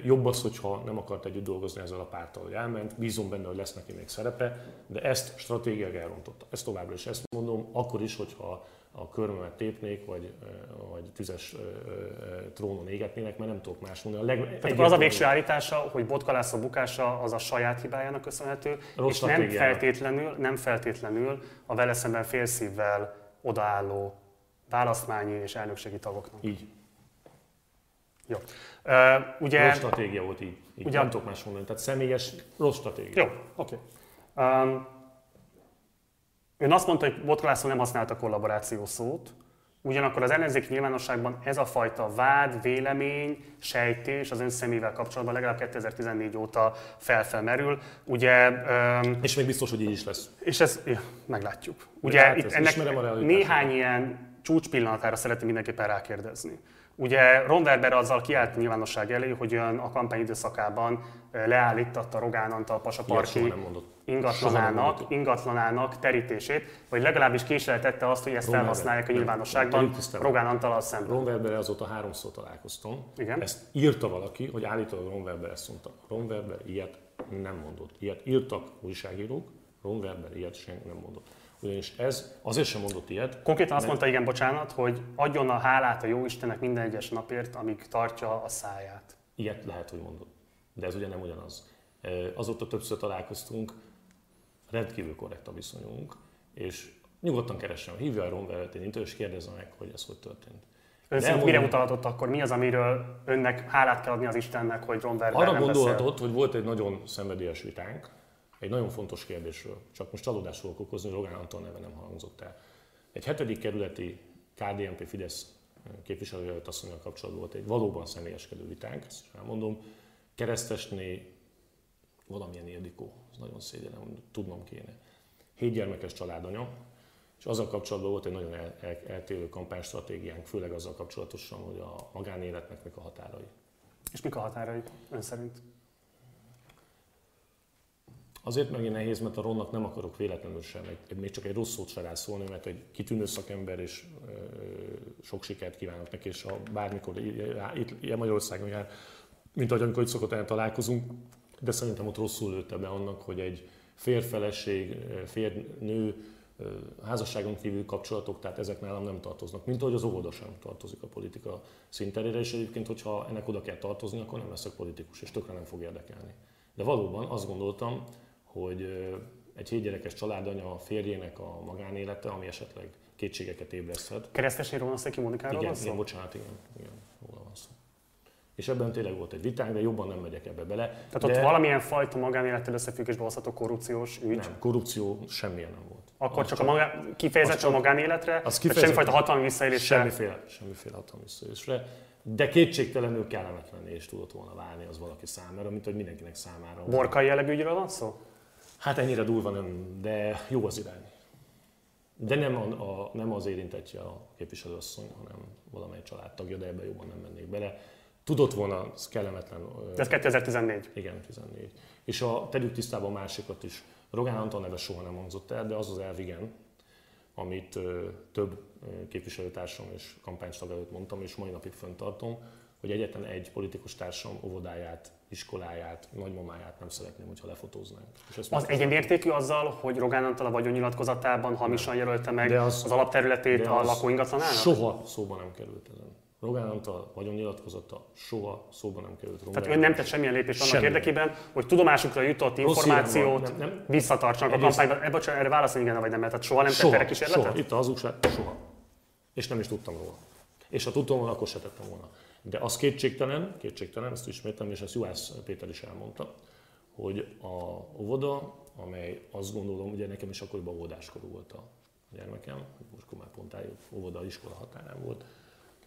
Jobb az, hogyha nem akart együtt dolgozni ezzel a párttal, hogy elment, bízom benne, hogy lesz neki még szerepe, de ezt stratégiák elrontotta. Ezt továbbra is ezt mondom, akkor is, hogyha a körmömet tépnék, vagy, vagy tüzes trónon égetnének, mert nem tudok más mondani. A leg, Tehát az a végső állítása, hogy Botka László bukása az a saját hibájának köszönhető, Rossz és nem feltétlenül, nem feltétlenül a vele szemben félszívvel odaálló választmányi és elnökségi tagoknak. Így. Jó. Uh, ugye... Rossz stratégia volt így. így. Ugye- Nem tudok más mondani. Tehát személyes rossz stratégia. Jó, oké. Um, ön azt mondta, hogy Botka László nem használta kollaboráció szót, ugyanakkor az ellenzéki nyilvánosságban ez a fajta vád, vélemény, sejtés az ön személyével kapcsolatban legalább 2014 óta felfelmerül. Ugye, um, És még biztos, hogy így is lesz. és ez, ja, meglátjuk. Ugye hát itt ennek a néhány ilyen csúcspillanatára szeretném mindenképpen rákérdezni. Ugye Ron Werber azzal kiállt a nyilvánosság elé, hogy ön a kampány időszakában leállítatta Rogán Antal Pasa Ilyet Parki soha nem mondott. Soha nem ingatlanának, ingatlanának terítését, vagy legalábbis késleltette azt, hogy ezt Ron Werber. felhasználják a Nem. nyilvánosságban. Rogán Antallal szemben. Ron Werber azóta háromszor találkoztam. Igen. Ezt írta valaki, hogy állítólag Ron Werber ezt mondta. Ron Werber ilyet nem mondott. Ilyet írtak újságírók, Ron Werber ilyet senki nem mondott. Ugyanis ez azért sem mondott ilyet, Konkrétan azt mondta, igen, bocsánat, hogy adjon a hálát a Jóistennek minden egyes napért, amíg tartja a száját. Ilyet lehet, hogy mondott. De ez ugye nem ugyanaz. Azóta többször találkoztunk, rendkívül korrekt a viszonyunk, és nyugodtan keresem, hívja a Ron én és kérdezze meg, hogy ez hogy történt. Ön szerint mire utalhatott akkor? Mi az, amiről önnek hálát kell adni az Istennek, hogy Ron Werber Arra nem gondolhatott, beszél? hogy volt egy nagyon szenvedélyes vitánk, egy nagyon fontos kérdésről. Csak most csalódást fogok okozni, Rogán Antal neve nem hangzott el. Egy hetedik kerületi KDNP Fidesz képviselőjelölt asszonyal kapcsolatban volt egy valóban személyeskedő vitánk, ezt elmondom. Keresztesné valamilyen Ildikó, ez nagyon szégyenem, tudnom kéne. Hét gyermekes családanya, és azzal kapcsolatban volt egy nagyon el, el, eltérő kampánystratégiánk, főleg azzal kapcsolatosan, hogy a magánéletnek mik a határai. És mik a határai ön szerint? Azért megint nehéz, mert a Ronnak nem akarok véletlenül sem, egy, még csak egy rossz szót se rá szólni, mert egy kitűnő szakember, és ö, sok sikert kívánok neki, és ha bármikor itt ilyen Magyarországon jár, mint ahogy amikor itt szokott el találkozunk, de szerintem ott rosszul lőtte be annak, hogy egy férfeleség, férnő, házasságon kívül kapcsolatok, tehát ezek nálam nem tartoznak, mint ahogy az óvoda sem tartozik a politika szinterére, és egyébként, hogyha ennek oda kell tartozni, akkor nem leszek politikus, és tökre nem fog érdekelni. De valóban azt gondoltam, hogy egy hétgyerekes családanya a férjének a magánélete, ami esetleg kétségeket ébreszthet. Keresztesi Rónaszeki Monikáról Igen, van szó? igen, bocsánat, igen, igen, róla van szó. És ebben tényleg volt egy vitánk, de jobban nem megyek ebbe bele. Tehát de ott valamilyen fajta magánélettel összefüggésbe hozható korrupciós ügy? nem, korrupció semmilyen nem volt. Akkor Az csak a magá... kifejezetten a csak- magánéletre? az kifejezetten- semmifajta hatalmi visszaélésre? Semmiféle, semmiféle hatalmi visszaélésre, de kétségtelenül kellemetlenné is tudott volna válni az valaki számára, mint hogy mindenkinek számára. Borkai jellegű ügyről van szó? Hát ennyire durva nem, de jó az irány. De nem, a, a, nem az érintettje a képviselőasszony, hanem valamely családtagja, de ebbe jobban nem mennék bele. Tudott volna, ez kellemetlen. Ez 2014. Igen, 14. És a, tegyük tisztába a másikat is. Rogán Antal neve soha nem hangzott el, de az az elv igen, amit több képviselőtársam és kampánytag előtt mondtam, és mai napig fenntartom, hogy egyetlen egy politikus társam óvodáját, iskoláját, nagymamáját nem szeretném, hogyha lefotóznánk. És ezt Az egyenértékű azzal, hogy Rogán Antal a vagyonnyilatkozatában hamisan jelölte meg De az, az- alapterületét de a lakóingatlanának? Soha szóba nem került ezen. Rogán Antal vagyonnyilatkozata soha szóba nem került. Tehát ön nem tett semmilyen lépést annak Semmi. érdekében, hogy tudomásukra jutott információt. Nem- nem. visszatartsanak a Egyrészt- kampányban. Ebben csak erre válaszolni igen vagy nem, tehát soha nem tett Soha, erre kísérletet? soha. Itt a hazugság, soha. És nem is tudtam róla. És ha tudtam volna, akkor se tettem volna. De az kétségtelen, kétségtelen, ezt ismétlem, és ezt Juhász Péter is elmondta, hogy a óvoda, amely azt gondolom, ugye nekem is akkoriban óvodáskorú volt a gyermekem, most már pont eljött, óvoda, iskola határán volt,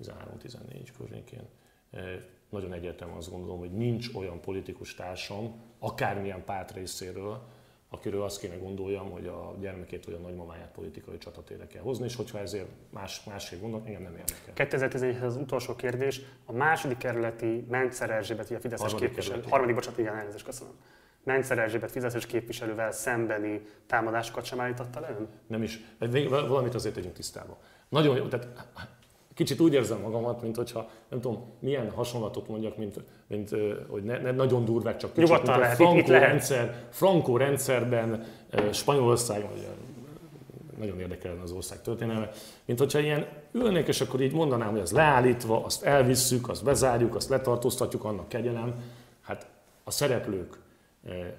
13-14 környékén. Eh, Nagyon egyértelműen azt gondolom, hogy nincs olyan politikus társam, akármilyen párt részéről, akiről azt kéne gondoljam, hogy a gyermekét vagy a nagymamáját politikai csatatére kell hozni, és hogyha ezért más, másképp gondolok, engem nem érdekel. 2011 az utolsó kérdés. A második kerületi Mentszer Erzsébet, ugye a Fideszes Harmadik képviselő, kerületi. harmadik, bocsánat, igen, elnézést, köszönöm. Mentszer Erzsébet Fideszes képviselővel szembeni támadásokat sem állította le ön? Nem is. Valamit azért tegyünk tisztába. Nagyon jó, tehát kicsit úgy érzem magamat, mint hogyha, nem tudom, milyen hasonlatot mondjak, mint, mint hogy ne, ne nagyon durvák, csak kicsit, Nyugodtan lehet, a itt- itt lehet. rendszer, Franco rendszerben Spanyolország, vagy nagyon érdekel az ország történelme, mint hogyha ilyen ülnék, és akkor így mondanám, hogy az leállítva, azt elvisszük, azt bezárjuk, azt letartóztatjuk, annak kegyelem. Hát a szereplők,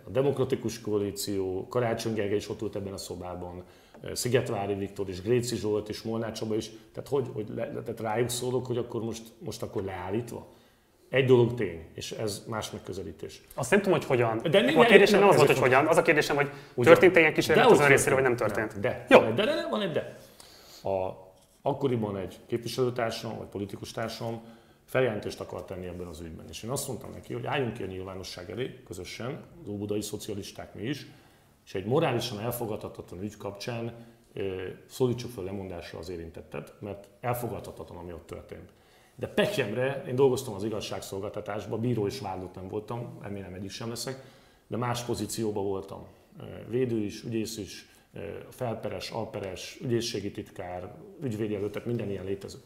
a Demokratikus Koalíció, Karácsony Gergely is ott ült ebben a szobában, Szigetvári Viktor is, Gréci Zsolt is, Molnár Csaba is, tehát, hogy, hogy le, tehát rájuk szólok, hogy akkor most, most akkor leállítva? Egy dolog tény, és ez más megközelítés. Azt nem tudom, hogy hogyan. De De ne- a kérdésem ne- nem az volt, hogy hogyan. Az a kérdésem, hogy történt-e ilyen kísérlet az ön részéről, vagy nem történt. történt? De, Jó. de, de, de, van egy de. A, akkoriban egy képviselőtársam, vagy politikus társam feljelentést akart tenni ebben az ügyben. És én azt mondtam neki, hogy álljunk ki a nyilvánosság elé, közösen, az óbudai szocialisták mi is, és egy morálisan elfogadhatatlan ügy kapcsán szólítsuk fel lemondásra az érintettet, mert elfogadhatatlan, ami ott történt. De pekjemre, én dolgoztam az igazságszolgáltatásban, bíró és vádlott nem voltam, remélem egyik sem leszek, de más pozícióban voltam. Védő is, ügyész is, felperes, alperes, ügyészségi titkár, ügyvédjelölt, tehát minden ilyen létező.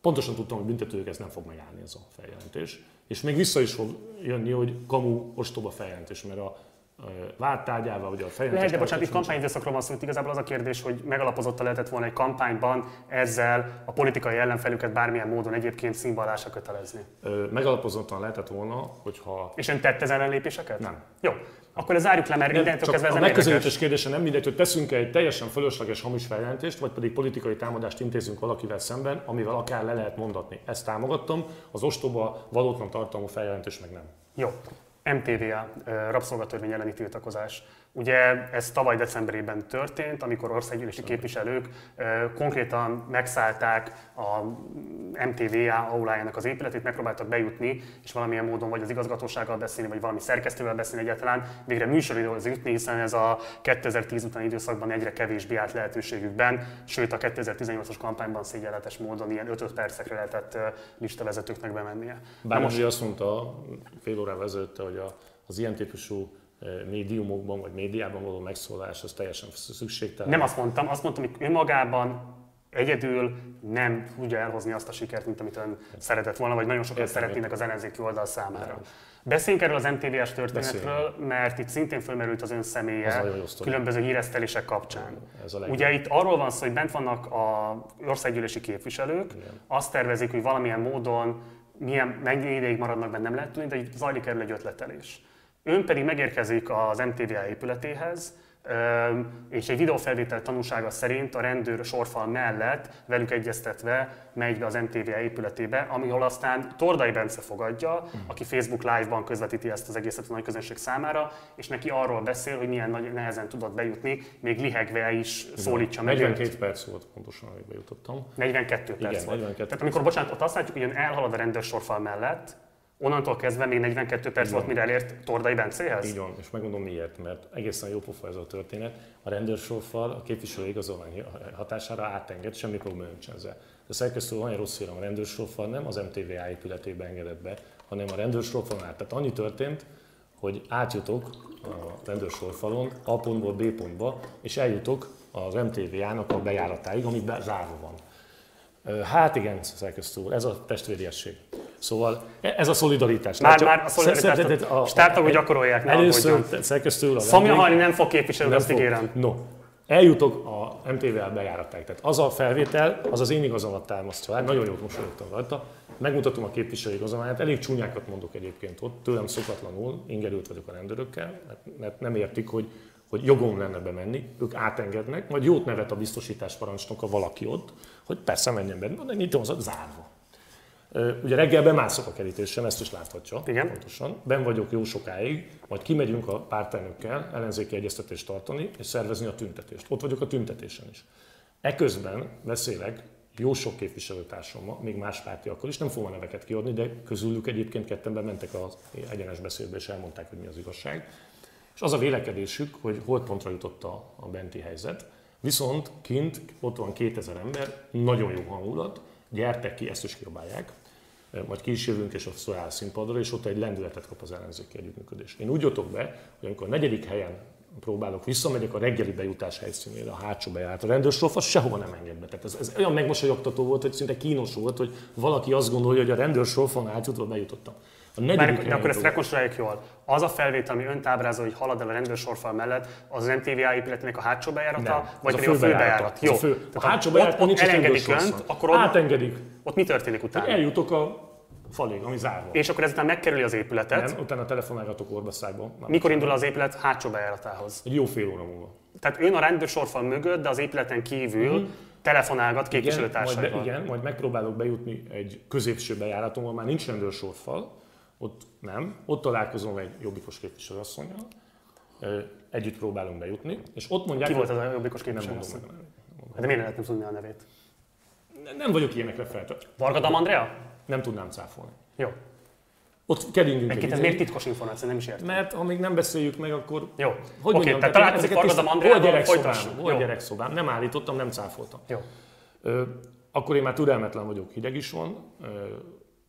Pontosan tudtam, hogy büntetőjog ez nem fog megállni ez a feljelentés. És még vissza is fog jönni, hogy kamu ostoba feljelentés, mert a ö, vád tárgyával, vagy a feljelentés... Lehet, de bocsánat, itt kampányidőszakról van szó, itt igazából az a kérdés, hogy megalapozotta lehetett volna egy kampányban ezzel a politikai ellenfelüket bármilyen módon egyébként színvallásra kötelezni. Megalapozottan lehetett volna, hogyha És ön tett ezen lépéseket? Nem. Jó, akkor ez zárjuk le, mert Nem, innentől csak kezdve ez a megközelítés kérdése nem mindegy, hogy teszünk egy teljesen fölösleges hamis feljelentést, vagy pedig politikai támadást intézünk valakivel szemben, amivel akár le lehet mondatni. Ezt támogattam, az ostoba valótlan tartalmú feljelentés meg nem. Jó. MTVA, rabszolgatörvény elleni tiltakozás. Ugye ez tavaly decemberében történt, amikor országgyűlési képviselők konkrétan megszállták a MTVA aulájának az épületét, megpróbáltak bejutni, és valamilyen módon vagy az igazgatósággal beszélni, vagy valami szerkesztővel beszélni egyáltalán, végre műsoridőhoz jutni, hiszen ez a 2010 utáni időszakban egyre kevésbé állt lehetőségükben, sőt a 2018-as kampányban szégyenletes módon ilyen 5 percekre lehetett listavezetőknek bemennie. Bár most azt mondta fél órával ezelőtt, hogy a, az ilyen típusú médiumokban vagy médiában való megszólás az teljesen szükségtelen. Nem azt mondtam, azt mondtam, hogy önmagában egyedül nem tudja elhozni azt a sikert, mint amit ön szeretett volna, vagy nagyon sokan Értem, szeretnének az ellenzéki oldal számára. Beszéljünk erről az MTV-es történetről, mert itt szintén fölmerült az ön személye különböző híresztelések kapcsán. Ez a legjobb. Ugye itt arról van szó, hogy bent vannak a országgyűlési képviselők, Igen. azt tervezik, hogy valamilyen módon milyen, mennyi ideig maradnak benne, nem lehet tudni, de itt zajlik erről egy ötletelés. Ön pedig megérkezik az MTVA épületéhez, és egy videófelvétel tanúsága szerint a rendőr sorfal mellett velük egyeztetve megy be az MTVA épületébe, ahol aztán Tordai Bence fogadja, aki Facebook Live-ban közvetíti ezt az egészet a nagy közönség számára, és neki arról beszél, hogy milyen nagy, nehezen tudott bejutni, még lihegve is szólítsa meg őt. 42 perc volt pontosan, amíg bejutottam. 42 perc Igen, volt. 42 Tehát amikor, bocsánat, ott azt látjuk, hogy ön elhalad a rendőrsorfal mellett, onnantól kezdve még 42 perc Így volt, mire elért Tordai Bencéhez? Így van, és megmondom miért, mert egészen jó pofa ez a történet. A rendőrsorfal a képviselő igazolvány hatására átenged, semmi probléma nincs ezzel. A szerkesztő van egy rossz hírem, a rendőrsorfal nem az MTVA épületébe engedett be, hanem a rendőrsorfalon át. Tehát annyi történt, hogy átjutok a rendőrsorfalon A pontból B pontba, és eljutok az MTVA-nak a bejáratáig, ami zárva van. Hát igen, szerkesztő úr, ez a testvériesség. Szóval e- ez a szolidaritás. Már, Látja, már a szolidaritást szervezetet- a stártagok gyakorolják, ne Először szerkesztő úr, a Szomja vendég- halni nem fog képviselni, azt ígérem. No, eljutok a MTV-el bejáratáig. Tehát az a felvétel, az az én igazamat támasztja el, nagyon jót mosolyogtam rajta. Megmutatom a képviselő igazolványát, elég csúnyákat mondok egyébként ott, tőlem szokatlanul, ingerült vagyok a rendőrökkel, mert nem értik, hogy, hogy jogom lenne bemenni, ők átengednek, majd jót nevet a biztosítás parancsnoka valaki ott, hogy persze menjen be, de nyitom az zárva. Ugye reggel bemászok a kerítésre, ezt is láthatja. Igen. Pontosan. Ben vagyok jó sokáig, majd kimegyünk a pártelnökkel ellenzéki egyeztetést tartani, és szervezni a tüntetést. Ott vagyok a tüntetésen is. Eközben beszélek jó sok képviselőtársammal, még más pártiakkal is, nem fogom a neveket kiadni, de közülük egyébként ketten bementek az egyenes beszédbe, és elmondták, hogy mi az igazság. És az a vélekedésük, hogy holdpontra jutott a, a benti helyzet, viszont kint ott van 2000 ember, nagyon jó hangulat, gyertek ki, ezt is kiabálják, majd ki is jövünk, és ott áll színpadra, és ott egy lendületet kap az ellenzéki együttműködés. Én úgy jutok be, hogy amikor a negyedik helyen próbálok, visszamegyek a reggeli bejutás helyszínére, a hátsó bejárat. A rendőrsorfa sehova nem enged be. Tehát ez, ez olyan megmosolyogtató volt, hogy szinte kínos volt, hogy valaki azt gondolja, hogy a rendőrsorfon átjutva bejutottam. A negyedik Már, akkor ezt rekonstruáljuk jól. Az a felvétel, ami önt ábrázol, hogy halad el a rendőrsorfal mellett, az az MTVA épületének a hátsó bejárata, Nem, vagy pedig a fő bejárat? Az Jó. a, fő, a hátsó ott- bejárat ott is elengedik önt, akkor ott, Átengedik. ott mi történik utána? Eljutok a falig, ami zárva. És akkor ezután megkerüli az épületet. Nem, utána telefonálgatok orbaszágba. Mikor indul az épület hátsó bejáratához? Egy jó fél óra múlva. Tehát ön a rendőrsorfal mögött, de az épületen kívül uh-huh. telefonálgat Igen, majd, képviselőtársaival. be, igen, majd megpróbálok bejutni egy középső bejáraton, ahol már nincs rendőrsorfal, ott nem, ott találkozom egy jobbikos képviselőasszonynal, együtt próbálunk bejutni, és ott mondják, Ki volt az a jobbikos nem mondom képviselő? meg. a nevét. De miért ne lehetne tudni a nevét? Nem- Nem vagyok ilyenekre feltett. Varga Dam Andrea? Nem tudnám cáfolni. Jó. Ott keringünk Egyébként ez ideig, miért titkos információ? Nem is értem. Mert amíg nem beszéljük meg, akkor Jó. hogy Oké, mondjam, tehát találkozik ezeket Varga Dam tisztán- Andreával, Volt gyerekszobám, Jó. gyerekszobám, nem állítottam, nem cáfoltam. Jó. Ö, akkor én már türelmetlen vagyok, hideg is van. Ö,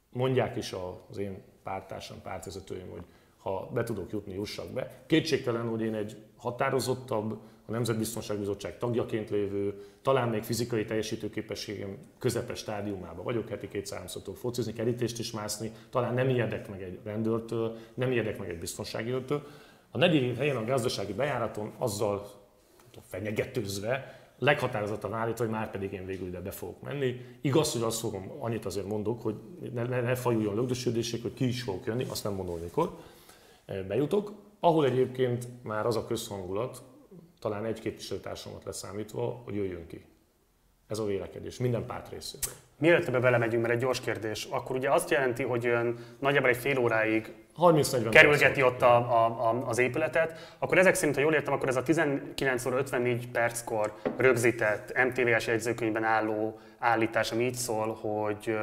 mondják is az én pártársam, pártvezetőim, hogy ha be tudok jutni, jussak be. Kétségtelen, hogy én egy határozottabb, a Nemzetbiztonsági Bizottság tagjaként lévő, talán még fizikai teljesítőképességem közepes stádiumában vagyok, heti kétszer-háromszor focizni, kerítést is mászni, talán nem ijedek meg egy rendőrtől, nem ijedek meg egy biztonsági őrtől. A negyedik helyen a gazdasági bejáraton azzal fenyegetőzve, leghatározottan állítva, hogy már pedig én végül ide be fogok menni. Igaz, hogy azt fogom, annyit azért mondok, hogy ne, ne, ne fajuljon lögdösödések, hogy ki is fogok jönni, azt nem mondom, mikor. Eh, Bejutok, ahol egyébként már az a közhangulat, talán egy képviselőtársamat leszámítva, hogy jöjjön ki. Ez a vélekedés, minden párt részéről. Mielőtt ebbe belemegyünk, mert egy gyors kérdés, akkor ugye azt jelenti, hogy ön nagyjából egy fél óráig 30-40 kerülgeti ott a, a, a, az épületet, akkor ezek szerint, ha jól értem, akkor ez a 19 óra 54 perckor rögzített MTV-s jegyzőkönyvben álló állítás, ami így szól, hogy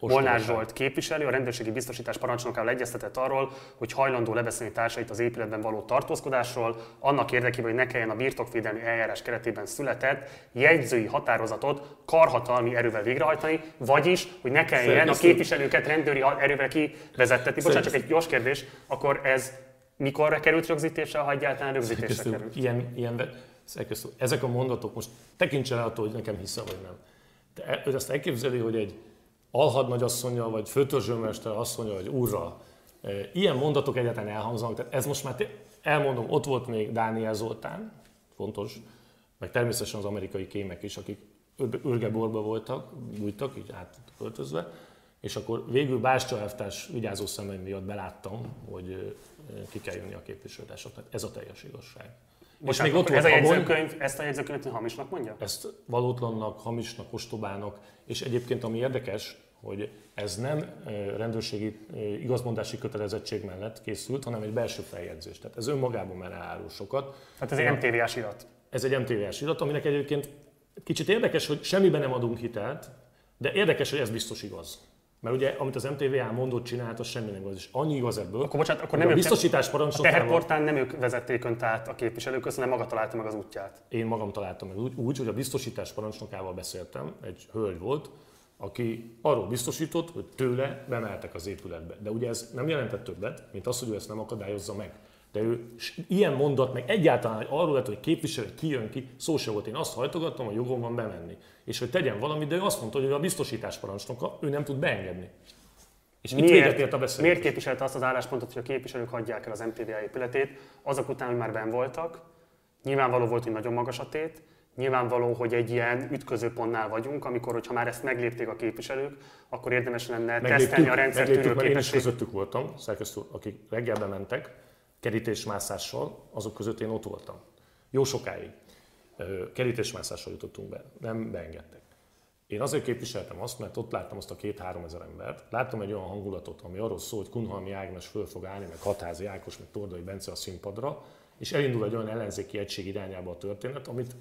Molnár. Zsolt képviselő, a rendőrségi biztosítás parancsnokával egyeztetett arról, hogy hajlandó lebeszélni társait az épületben való tartózkodásról, annak érdekében, hogy ne kelljen a birtokvédelmi eljárás keretében született jegyzői határozatot karhatalmi erővel végrehajtani, vagyis, hogy ne kelljen a képviselőket rendőri erővel kivezettetni. Bocsánat, csak egy gyors kérdés, akkor ez mikorra került rögzítésre, ha egyáltalán rögzítésre Szerkesztő, került? ilyen, ilyen, szerkesztő, ezek a mondatok most tekintsen attól, hogy nekem hisze vagy nem. De e- ő ezt elképzeli, hogy egy alhadnagyasszonya, vagy főtörzsőmester asszonya, vagy úrral e, ilyen mondatok egyáltalán elhangzanak. Tehát ez most már té- elmondom, ott volt még Dániel Zoltán, fontos, meg természetesen az amerikai kémek is, akik ör- örgeborba voltak, bújtak, így át költözve, és akkor végül Bástya elvtárs vigyázó szemeim miatt beláttam, hogy ö, ki kell jönni a képviselőtársaknak. Ez a teljes igazság. Bocsánat, még ott ez a jegyzőkönyv, ezt a jegyzőkönyvet hamisnak mondja? Ezt valótlannak, hamisnak, ostobának, és egyébként ami érdekes, hogy ez nem rendőrségi igazmondási kötelezettség mellett készült, hanem egy belső feljegyzés. Tehát ez önmagában már elárul sokat. Tehát ez egy MTV-s irat. Ez egy MTV-s irat, aminek egyébként kicsit érdekes, hogy semmiben nem adunk hitelt, de érdekes, hogy ez biztos igaz. Mert ugye, amit az MTVA mondott, csinált, az semmi nem igaz. És annyi igaz ebből, Akkor bocsánat, akkor nem a ők, biztosítás a parancsnokával teherportán nem ők vezették önt át a képviselők között, hanem maga találta meg az útját. én magam találtam meg úgy, úgy, hogy a biztosítás parancsnokával beszéltem, egy hölgy volt, aki arról biztosított, hogy tőle bemeltek az épületbe. De ugye ez nem jelentett többet, mint az, hogy ő ezt nem akadályozza meg. De ő ilyen mondat, meg egyáltalán hogy arról lett, hogy képviselő kijön ki, szó se volt. Én azt hajtogattam, hogy jogom van bemenni. És hogy tegyen valamit, de ő azt mondta, hogy ő a biztosítás parancsnoka, ő nem tud beengedni. És itt véget ért a beszélgetés. miért képviselte azt az álláspontot, hogy a képviselők hagyják el az MTVA épületét, azok után, hogy már ben voltak? Nyilvánvaló volt, hogy nagyon magas a tét, nyilvánvaló, hogy egy ilyen ütközőpontnál vagyunk, amikor, hogyha már ezt meglépték a képviselők, akkor érdemes lenne tesztelni a rendszer megléptük, mert én is közöttük voltam, szerkesztő, akik reggelbe mentek, kerítésmászással, azok között én ott voltam. Jó sokáig. Kerítésmászással jutottunk be, nem beengedtek. Én azért képviseltem azt, mert ott láttam azt a két-három ezer embert, láttam egy olyan hangulatot, ami arról szól, hogy Kunhalmi Ágnes föl fog állni, meg Hatházi Ákos, meg Tordai Bence a színpadra, és elindul egy olyan ellenzéki egység irányába a történet, amit,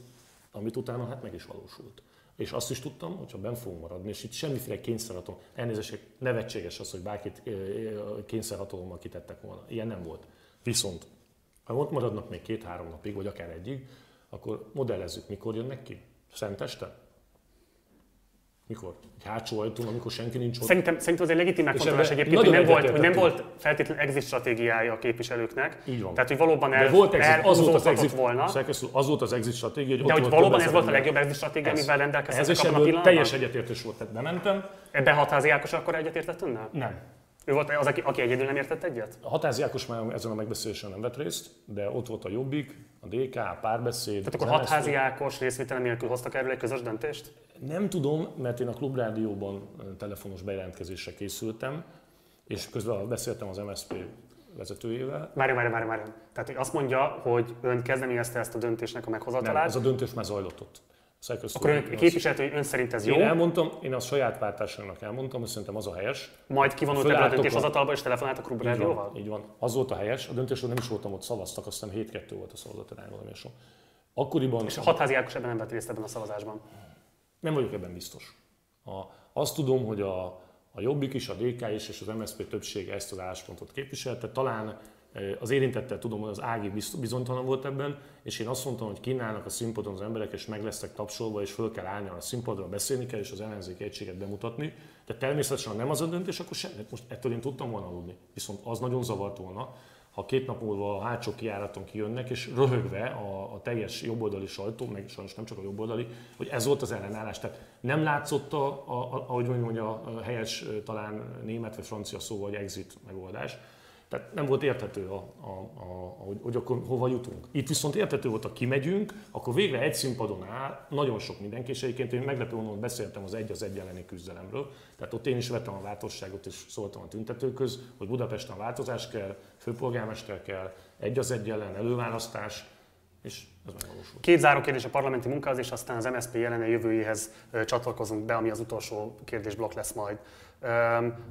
amit utána hát meg is valósult. És azt is tudtam, hogy ha benn fogunk maradni, és itt semmiféle kényszerhatalom, elnézést, nevetséges az, hogy bárkit kényszerhatalommal kitettek volna. Ilyen nem volt. Viszont, ha ott maradnak még két-három napig, vagy akár egyig, akkor modellezzük, mikor jönnek ki. Szenteste? Mikor? Egy hátsó ajtón, amikor senki nincs ott? Szerintem, szerintem az egy legitim megfontolás egyébként, hogy nem, volt, hogy nem volt feltétlenül exit stratégiája a képviselőknek. Így van. Tehát, hogy valóban De el, volt exit, az volt az exit, volna. szerkesztő, az volt az exit stratégia, hogy De hogy valóban ez volt a legjobb exit stratégia, Ez. amivel Ez rendelkeztek abban a pillanatban? teljes egyetértés volt, tehát bementem. Ebben hatházi Ákos akkor egyetértett önnel? Nem. Ő volt az, aki, aki egyedül nem értett egyet? A Hatázi Ákos már ezen a megbeszélésen nem vett részt, de ott volt a Jobbik, a DK, a párbeszéd. Tehát akkor Hatházi Ákos részvételen nélkül hoztak erről egy közös döntést? Nem tudom, mert én a Klubrádióban telefonos bejelentkezésre készültem, és közben beszéltem az MSZP vezetőjével. Várj, várj, várj, várj. Tehát hogy azt mondja, hogy ön kezdeményezte ezt a döntésnek a meghozatalát. Nem, ez a döntés már zajlott ott. Akkor ön képviselt, hogy ön szerint ez jó? Én elmondtam, én a saját pártársának elmondtam, hogy szerintem az a helyes. Majd kivonult ebből a döntéshozatalba és telefonált a Klub így van, így van. Az volt a helyes. A döntésről nem is voltam ott, szavaztak, azt hiszem 7-2 volt a szavazat arány valami Akkoriban... És a hatházi Ákos ebben nem vett részt ebben a szavazásban? Nem vagyok ebben biztos. A, azt tudom, hogy a, a Jobbik is, a DK is és az MSZP többsége ezt az álláspontot képviselte. Talán az érintettel tudom, hogy az Ági bizonytalan volt ebben, és én azt mondtam, hogy kínálnak a színpadon az emberek, és meg lesznek tapsolva, és föl kell állni a színpadra, beszélni kell, és az ellenzék egységet bemutatni. De természetesen, nem az a döntés, akkor sem. Most ettől én tudtam volna aludni. Viszont az nagyon zavart volna, ha két nap múlva a hátsó kiáraton kijönnek, és röhögve a, a teljes jobboldali sajtó, meg sajnos nem csak a jobboldali, hogy ez volt az ellenállás. Tehát nem látszott, a, a, ahogy mondja, a helyes talán német vagy francia szó, vagy exit megoldás tehát nem volt érthető, a, a, a, hogy, hogy akkor hova jutunk. Itt viszont érthető volt, ha kimegyünk, akkor végre egy színpadon áll nagyon sok mindenki, és egyébként én meglepő módon beszéltem az egy az egy elleni küzdelemről. Tehát ott én is vettem a változságot, és szóltam a tüntetőköz, hogy Budapesten változás kell, főpolgármester kell, egy az egy ellen előválasztás, és ez megvalósult. Két záró kérdés a parlamenti munkához, és aztán az MSZP jelen jövőjéhez csatlakozunk be, ami az utolsó kérdésblokk lesz majd.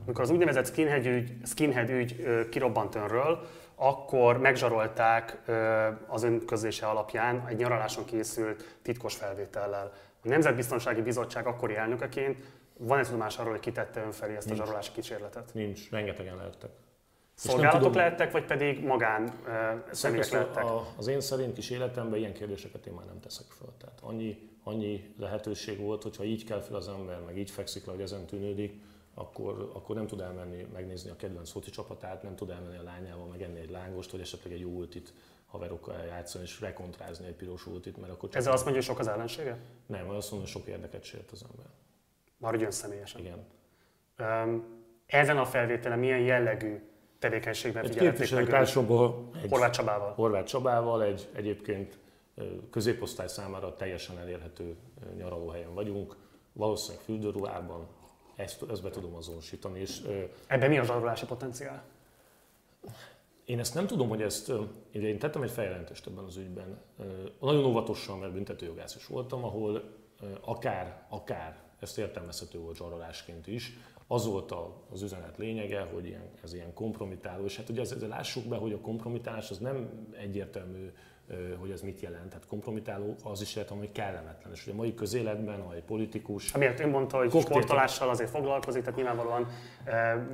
Amikor az úgynevezett skinhead ügy, skinhead ügy kirobbant önről, akkor megzsarolták az ön közlése alapján egy nyaraláson készült titkos felvétellel. A Nemzetbiztonsági Bizottság akkori elnökeként van-e tudomás arról, hogy kitette ön felé ezt Nincs. a zsarolási kísérletet? Nincs, rengetegen lehettek. Szolgálatok tudom, lehettek, vagy pedig magán uh, személyek lehettek? A, az én szerint is életemben ilyen kérdéseket én már nem teszek fel. Tehát annyi, annyi lehetőség volt, hogyha így kell fel az ember, meg így fekszik le, hogy ezen tűnődik, akkor, akkor nem tud elmenni megnézni a kedvenc foci csapatát, nem tud elmenni a lányával megenni egy lángost, vagy esetleg egy jó ultit haverokkal játszani és rekontrázni egy piros ultit, mert akkor csak... Ezzel azt mondja, hogy sok az ellensége? Nem, azt mondja, hogy sok érdeket sért az ember. Ugyan személyesen. Igen. Um, ezen a felvételen milyen jellegű tevékenységben figyelhették meg egy Horváth Csabával? Horváth Csabával, egy egyébként középosztály számára teljesen elérhető nyaralóhelyen vagyunk, valószínűleg fürdőruhában, ezt, ezt be tudom azonosítani. És, Ebben mi a zsarolási potenciál? Én ezt nem tudom, hogy ezt, én tettem egy feljelentést ebben az ügyben. Nagyon óvatosan, mert büntetőjogász is voltam, ahol akár, akár, ezt értelmezhető volt zsarolásként is, az volt az üzenet lényege, hogy ilyen, ez ilyen kompromitáló, és hát ugye ezzel lássuk be, hogy a kompromitálás az nem egyértelmű hogy ez mit jelent. Tehát kompromitáló az is lehet, hogy kellemetlen. És ugye a mai közéletben, ha egy politikus... Amiért ön mondta, hogy koktélt... sportolással azért foglalkozik, tehát nyilvánvalóan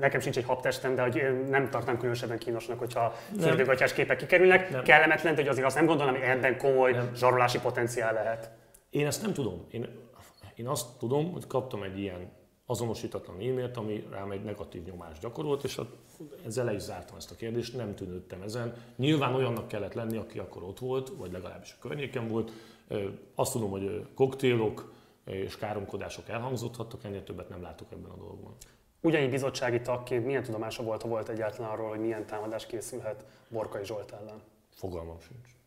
nekem sincs egy habtestem, de hogy én nem tartom különösebben kínosnak, hogyha fürdőgatyás képek kikerülnek. Nem. Kellemetlen, hogy azért azt nem gondolom, hogy ebben komoly nem. zsarolási potenciál lehet. Én ezt nem tudom. Én, én azt tudom, hogy kaptam egy ilyen azonosítatlan e-mailt, ami rám egy negatív nyomást gyakorolt, és ezzel le is zártam ezt a kérdést, nem tűnődtem ezen. Nyilván olyannak kellett lenni, aki akkor ott volt, vagy legalábbis a környéken volt. Azt tudom, hogy koktélok és káromkodások elhangzódhattak, ennél többet nem látok ebben a dolgban. Ugyanígy bizottsági tagként milyen tudomása volt, ha volt egyáltalán arról, hogy milyen támadás készülhet Borkai Zsolt ellen? Fogalmam sincs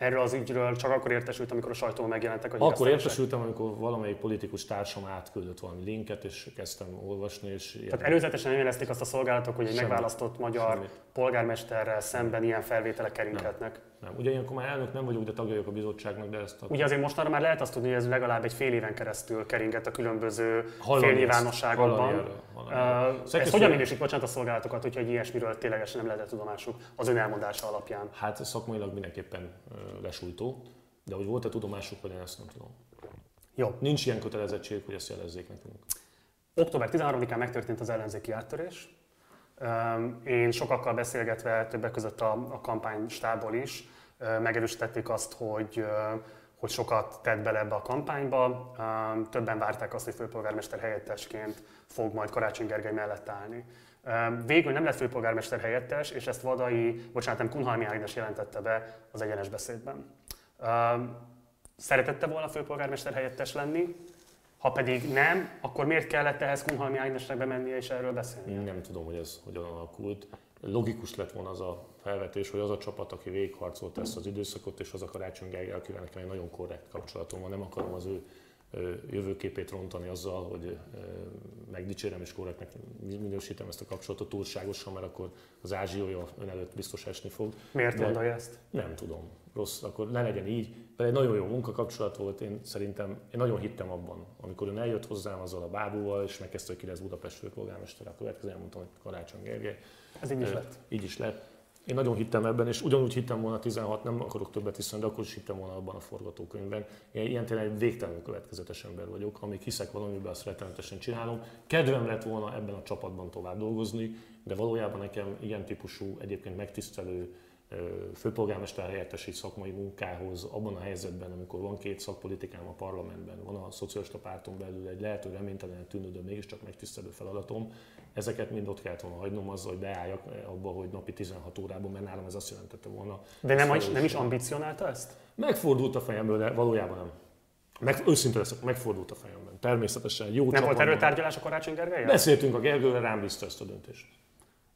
erről az ügyről csak akkor értesült, amikor a sajtó megjelentek a Akkor értesültem, amikor valamelyik politikus társam átküldött valami linket, és kezdtem olvasni. És ilyen... Tehát előzetesen nem érezték azt a szolgálatok, hogy egy Semmi. megválasztott magyar Semmi. polgármesterrel szemben ilyen felvételek keringhetnek. Nem. Ugye ilyenkor már elnök nem vagyok, de tagja vagyok a bizottságnak, de ezt a... Ugye azért mostanra már lehet azt tudni, hogy ez legalább egy fél éven keresztül keringett a különböző félnyilvánosságokban. Uh, ez hogyan minősít, bocsánat, a szolgálatokat, hogyha egy ilyesmiről ténylegesen nem lehetett tudomásuk az ön elmondása alapján? Hát szakmailag mindenképpen lesújtó, de hogy volt-e tudomásuk, vagy én ezt nem tudom. Jó. Nincs ilyen kötelezettség, hogy ezt jelezzék nekünk. Október 13-án megtörtént az ellenzéki áttörés. Én sokakkal beszélgetve, többek között a, a kampánystából is, megerősítették azt, hogy, hogy sokat tett bele ebbe a kampányba. Többen várták azt, hogy főpolgármester helyettesként fog majd Karácsony Gergely mellett állni. Végül nem lett főpolgármester helyettes, és ezt Vadai, bocsánat, nem Kunhalmi Ágnes jelentette be az egyenes beszédben. Szeretette volna főpolgármester helyettes lenni, Ha pedig nem, akkor miért kellett ehhez Kunhalmi Ágnesnek bemennie és erről beszélni? Nem tudom, hogy ez hogyan alakult. Logikus lett volna az a felvetés, hogy az a csapat, aki végigharcolt ezt az időszakot, és az a Karácsony Gergely, akivel nekem egy nagyon korrekt kapcsolatom van, nem akarom az ő jövőképét rontani azzal, hogy megdicsérem és korrektnek minősítem ezt a kapcsolatot túlságosan, mert akkor az ázsiója ön előtt biztos esni fog. Miért De gondolja ezt? Nem tudom. Rossz, akkor ne legyen így. De egy nagyon jó munkakapcsolat volt, én szerintem, én nagyon hittem abban, amikor ön eljött hozzám azzal a bábúval, és megkezdte, hogy ki lesz Budapest főpolgármester, a következő mondtam, hogy Karácsony Gergely. Ez így is lett. Így is lett. Én nagyon hittem ebben, és ugyanúgy hittem volna 16, nem akarok többet hiszem, de akkor is hittem volna abban a forgatókönyvben. Én ilyen tényleg egy végtelenül következetes ember vagyok, amíg hiszek valamiben, azt rettenetesen csinálom. Kedvem lett volna ebben a csapatban tovább dolgozni, de valójában nekem ilyen típusú, egyébként megtisztelő főpolgármester helyettesi szakmai munkához abban a helyzetben, amikor van két szakpolitikám a parlamentben, van a szocialista párton belül egy lehető reménytelen tűnő, de mégiscsak megtisztelő feladatom, ezeket mind ott kellett volna hagynom azzal, hogy beálljak abba, hogy napi 16 órában, mert nálam ez azt jelentette volna. De nem, is, nem is ambicionálta ezt? Megfordult a fejemből, de valójában nem. Meg, őszintén leszek, megfordult a fejemben. Természetesen jó Nem volt erőtárgyalás a Karácsony Gergely? Beszéltünk a Gergőre, rám bízta ezt a döntést.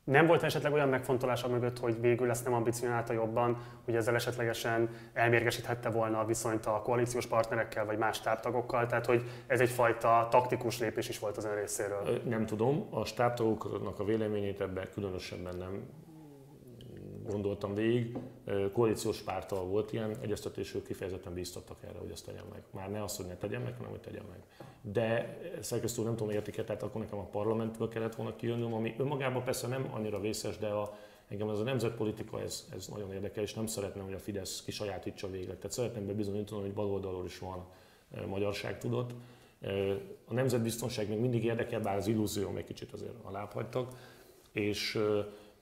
Nem volt esetleg olyan megfontolása mögött, hogy végül ezt nem ambicionálta jobban, hogy ezzel esetlegesen elmérgesíthette volna a viszonyt a koalíciós partnerekkel vagy más táptagokkal, tehát hogy ez egyfajta taktikus lépés is volt az ön részéről? Nem tudom, a stábtagoknak a véleményét ebben különösebben nem gondoltam végig. Koalíciós pártal volt ilyen egyeztetésük, kifejezetten bíztattak erre, hogy ezt tegyem meg. Már ne azt, hogy ne tegyem meg, hanem hogy tegyem meg. De szerkesztő nem tudom értik tehát akkor nekem a parlamentből kellett volna kijönnöm, ami önmagában persze nem annyira vészes, de a, engem ez a nemzetpolitika, ez, ez nagyon érdekel, és nem szeretném, hogy a Fidesz kisajátítsa végleg. Tehát szeretném bebizonyítani, hogy baloldalról is van magyarság tudott. A nemzetbiztonság még mindig érdekel, bár az illúzió még kicsit azért alábbhagytak, és